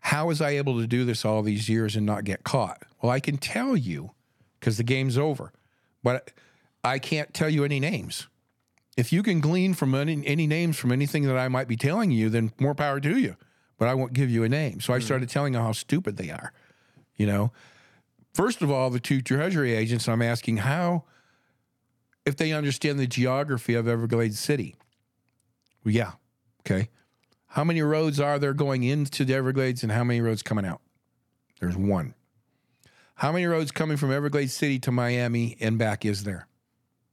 how was I able to do this all these years and not get caught. Well, I can tell you because the game's over, but I can't tell you any names. If you can glean from any, any names from anything that I might be telling you, then more power to you. But I won't give you a name. So I hmm. started telling them how stupid they are. You know, first of all, the two Treasury agents, I'm asking how, if they understand the geography of Everglades City. Yeah. Okay. How many roads are there going into the Everglades and how many roads coming out? There's one. How many roads coming from Everglades City to Miami and back is there?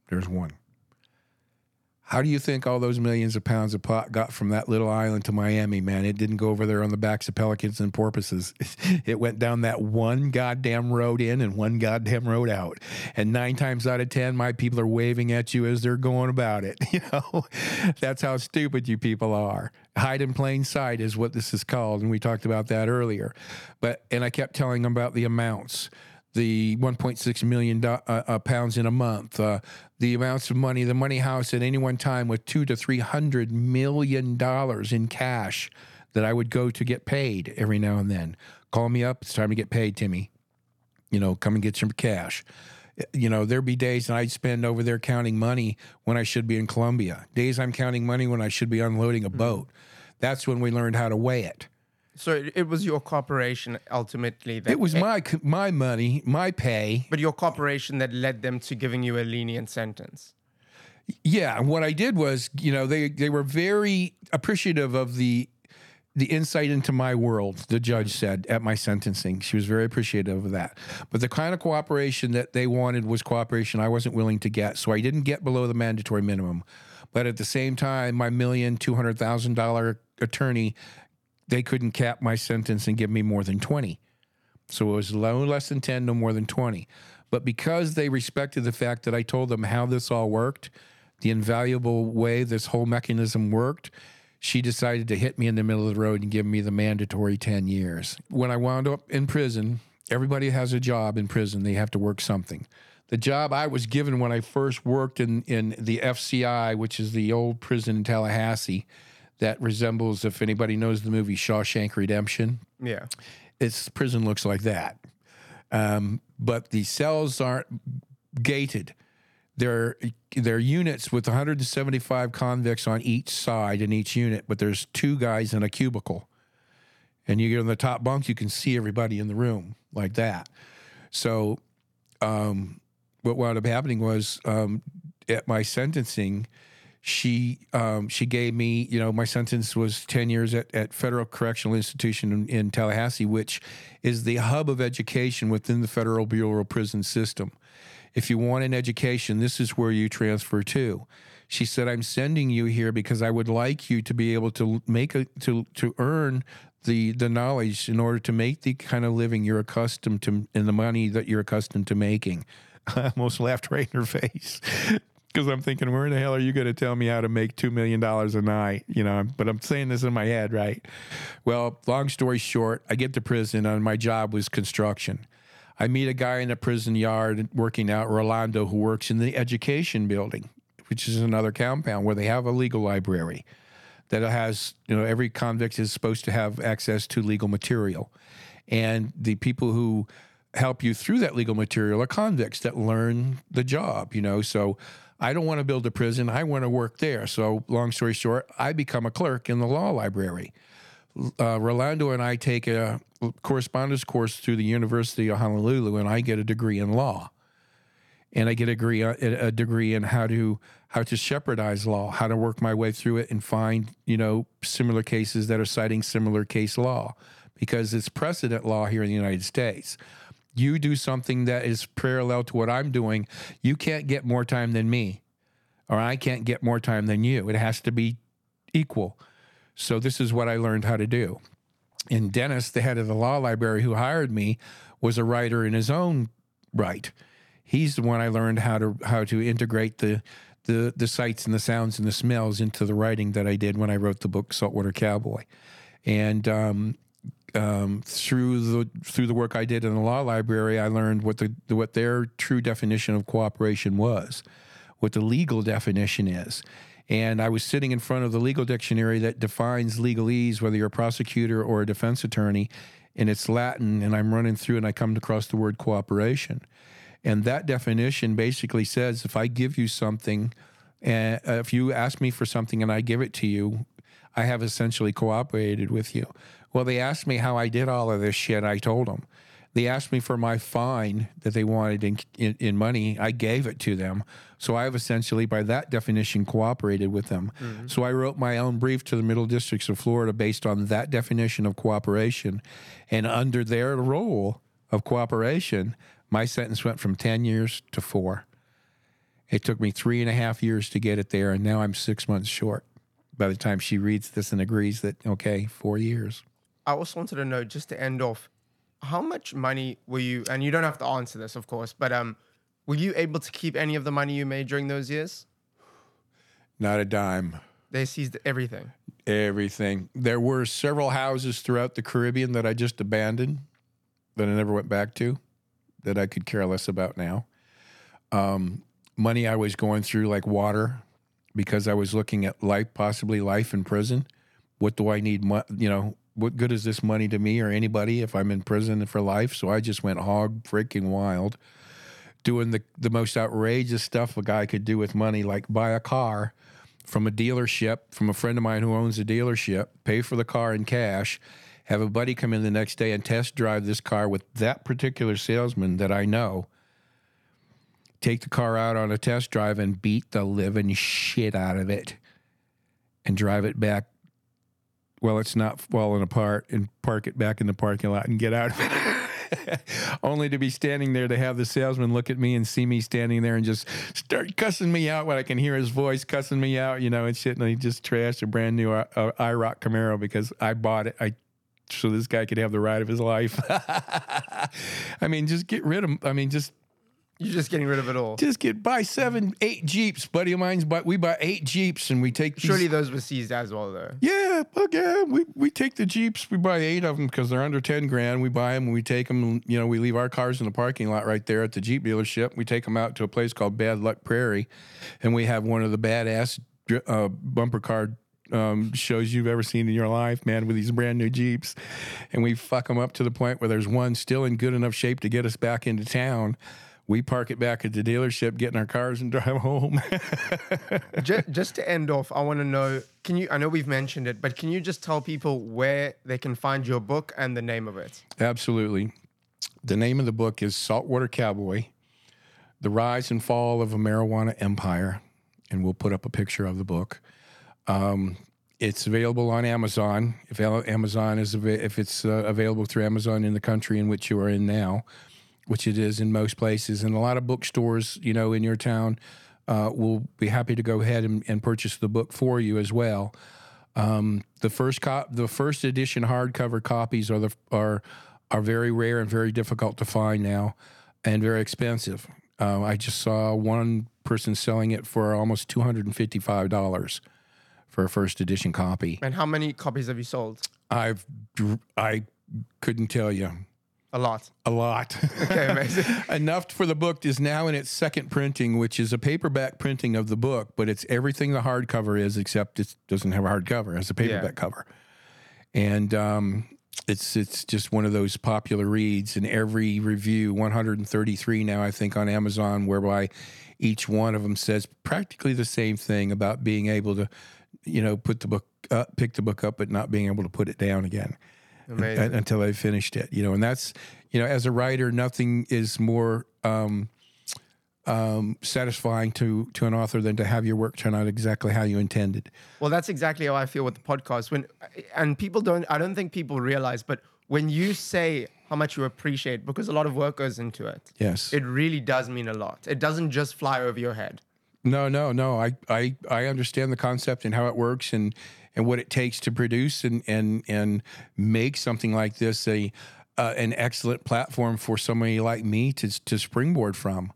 There's one. How do you think all those millions of pounds of pot got from that little island to Miami, man? It didn't go over there on the backs of pelicans and porpoises. It went down that one goddamn road in and one goddamn road out. And nine times out of 10, my people are waving at you as they're going about it. You know, that's how stupid you people are. Hide in plain sight is what this is called. And we talked about that earlier. But, and I kept telling them about the amounts the 1.6 million do- uh, uh, pounds in a month, uh, the amounts of money, the money house at any one time with two to three hundred million dollars in cash that I would go to get paid every now and then. Call me up. It's time to get paid, Timmy. You know, come and get some cash. You know, there'd be days I'd spend over there counting money when I should be in Colombia. Days I'm counting money when I should be unloading a boat. That's when we learned how to weigh it. So it, was your corporation ultimately that It was eh, my my money, my pay. but your corporation that led them to giving you a lenient sentence. Yeah, and what I did was, you know, they they were very appreciative of the the insight into my world. The judge said at my sentencing, she was very appreciative of that. But the kind of cooperation that they wanted was cooperation I wasn't willing to get, so I didn't get below the mandatory minimum. But at the same time, my million two hundred thousand dollar attorney, they couldn't cap my sentence and give me more than twenty. So it was no less than 10, no more than 20. But because they respected the fact that I told them how this all worked, the invaluable way this whole mechanism worked, she decided to hit me in the middle of the road and give me the mandatory 10 years. When I wound up in prison, everybody has a job in prison, they have to work something. The job I was given when I first worked in, in the FCI, which is the old prison in Tallahassee, that resembles, if anybody knows the movie Shawshank Redemption, Yeah. its prison looks like that. Um, but the cells aren't gated. They're they're units with 175 convicts on each side in each unit, but there's two guys in a cubicle. And you get on the top bunk, you can see everybody in the room like that. So, um, what wound up happening was um, at my sentencing, she um, she gave me, you know, my sentence was 10 years at, at Federal Correctional Institution in, in Tallahassee, which is the hub of education within the Federal Bureau of Prison system. If you want an education, this is where you transfer to. She said, "I'm sending you here because I would like you to be able to make a to to earn the the knowledge in order to make the kind of living you're accustomed to and the money that you're accustomed to making." I almost laughed right in her face because I'm thinking, where in the hell are you going to tell me how to make two million dollars a night? You know, but I'm saying this in my head, right? Well, long story short, I get to prison, and my job was construction. I meet a guy in a prison yard working out, Rolando, who works in the education building, which is another compound where they have a legal library that has, you know, every convict is supposed to have access to legal material. And the people who help you through that legal material are convicts that learn the job, you know. So I don't want to build a prison, I want to work there. So, long story short, I become a clerk in the law library. Uh, Rolando and I take a correspondence course through the University of Honolulu, and I get a degree in law and I get a degree a degree in how to how to shepardize law, how to work my way through it and find you know similar cases that are citing similar case law because it's precedent law here in the United States. You do something that is parallel to what I'm doing, you can't get more time than me, or I can't get more time than you. It has to be equal. So this is what I learned how to do. And Dennis, the head of the law library who hired me, was a writer in his own right he's the one I learned how to how to integrate the the the sights and the sounds and the smells into the writing that I did when I wrote the book Saltwater Cowboy, and um, um, through the through the work I did in the law library, I learned what the what their true definition of cooperation was, what the legal definition is. And I was sitting in front of the legal dictionary that defines legalese, whether you're a prosecutor or a defense attorney, and it's Latin. And I'm running through and I come across the word cooperation. And that definition basically says if I give you something, uh, if you ask me for something and I give it to you, I have essentially cooperated with you. Well, they asked me how I did all of this shit. I told them. They asked me for my fine that they wanted in, in, in money. I gave it to them. So I have essentially, by that definition, cooperated with them. Mm-hmm. So I wrote my own brief to the Middle Districts of Florida based on that definition of cooperation. And under their role of cooperation, my sentence went from 10 years to four. It took me three and a half years to get it there, and now I'm six months short by the time she reads this and agrees that, okay, four years. I also wanted to know, just to end off, how much money were you, and you don't have to answer this, of course, but um, were you able to keep any of the money you made during those years? Not a dime. They seized everything. Everything. There were several houses throughout the Caribbean that I just abandoned that I never went back to that I could care less about now. Um, money I was going through like water because I was looking at life, possibly life in prison. What do I need? Mo- you know, what good is this money to me or anybody if I'm in prison for life? So I just went hog freaking wild, doing the the most outrageous stuff a guy could do with money, like buy a car from a dealership from a friend of mine who owns a dealership, pay for the car in cash, have a buddy come in the next day and test drive this car with that particular salesman that I know. Take the car out on a test drive and beat the living shit out of it and drive it back well it's not falling apart and park it back in the parking lot and get out of it. Only to be standing there to have the salesman look at me and see me standing there and just start cussing me out when I can hear his voice cussing me out, you know, and shit. And he just trashed a brand new uh, uh, IROC Camaro because I bought it. I so this guy could have the ride of his life. I mean, just get rid of. I mean, just You're just getting rid of it all. just get buy seven, eight Jeeps. Buddy of mine's, but we buy eight Jeeps and we take. these- Surely those were seized as well, though. yeah, fuck yeah. We we take the Jeeps. We buy eight of them because they're under ten grand. We buy them and we take them. And, you know, we leave our cars in the parking lot right there at the Jeep dealership. We take them out to a place called Bad Luck Prairie, and we have one of the badass uh, bumper car um, shows you've ever seen in your life, man, with these brand new Jeeps. And we fuck them up to the point where there's one still in good enough shape to get us back into town. We park it back at the dealership, get in our cars, and drive home. just, just to end off, I want to know can you, I know we've mentioned it, but can you just tell people where they can find your book and the name of it? Absolutely. The name of the book is Saltwater Cowboy The Rise and Fall of a Marijuana Empire. And we'll put up a picture of the book. Um, it's available on Amazon. If Amazon is if it's uh, available through Amazon in the country in which you are in now, which it is in most places, and a lot of bookstores, you know, in your town, uh, will be happy to go ahead and, and purchase the book for you as well. Um, the first cop, the first edition hardcover copies are the are are very rare and very difficult to find now, and very expensive. Uh, I just saw one person selling it for almost two hundred and fifty five dollars for a first edition copy. And how many copies have you sold? I've I couldn't tell you A lot. a lot. Okay, amazing. Enough for the book is now in its second printing, which is a paperback printing of the book, but it's everything the hardcover is, except it doesn't have a hardcover; it has a paperback cover, and um, it's it's just one of those popular reads. And every review, 133 now, I think, on Amazon, whereby each one of them says practically the same thing about being able to, you know, put the book up, pick the book up, but not being able to put it down again Amazing. until I finished it. You know, and that's you know, as a writer, nothing is more um, um, satisfying to to an author than to have your work turn out exactly how you intended. Well, that's exactly how I feel with the podcast. When and people don't, I don't think people realize, but when you say how much you appreciate, because a lot of work goes into it, Yes. it really does mean a lot. It doesn't just fly over your head. No, no, no. I, I, I understand the concept and how it works and, and what it takes to produce and, and, and make something like this a uh, an excellent platform for somebody like me to to springboard from.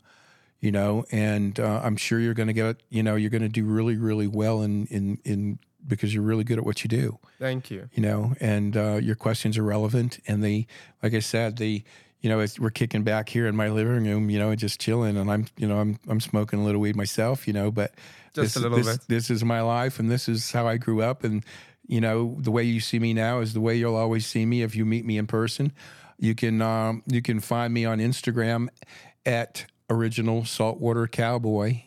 You know, and uh, I'm sure you're going to get you know you're going to do really really well in in in because you're really good at what you do Thank you. you know, and uh, your questions are relevant. And they, like I said, they, you know, we're kicking back here in my living room, you know, and just chilling. And I'm, you know, I'm, I'm smoking a little weed myself, you know, but Just this, a little this, bit. This is my life, and this is how I grew up. And you know, the way you see me now is the way you'll always see me if you meet me in person. You can, um, you can find me on Instagram at original saltwater cowboy.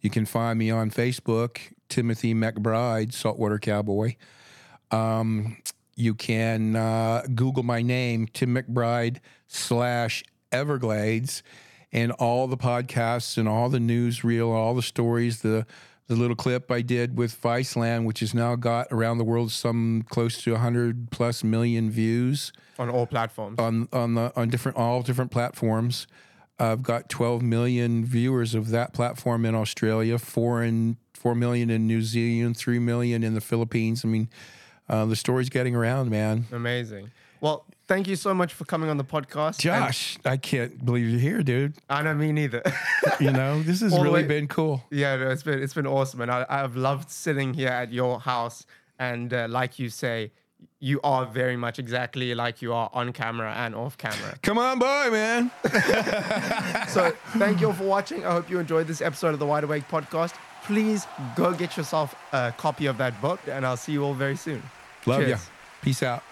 You can find me on Facebook, Timothy McBride, saltwater cowboy. Um, You can uh, Google my name, Tim McBride slash Everglades, and all the podcasts and all the newsreel, all the stories, the the little clip I did with Viceland, which has now got around the world some close to 100 plus million views On all platforms. on on the on different all different platforms. I've got 12 million viewers of that platform in Australia, four in four million in New Zealand, three million in the Philippines. I mean, uh, the story's getting around, man. Amazing. Well, thank you so much for coming on the podcast. And Josh, I can't believe you're here, dude. I know me neither. You know, this has All really way- been cool. yeah, no, it's been it's been awesome, and I, I've loved sitting here at your house. And uh, like you say, you are very much exactly like you are on camera and off camera. Come on by, man. So thank you all for watching. I hope you enjoyed this episode of the Wide Awake podcast. Please go get yourself a copy of that book, and I'll see you all very soon. Love you. Cheers. Peace out.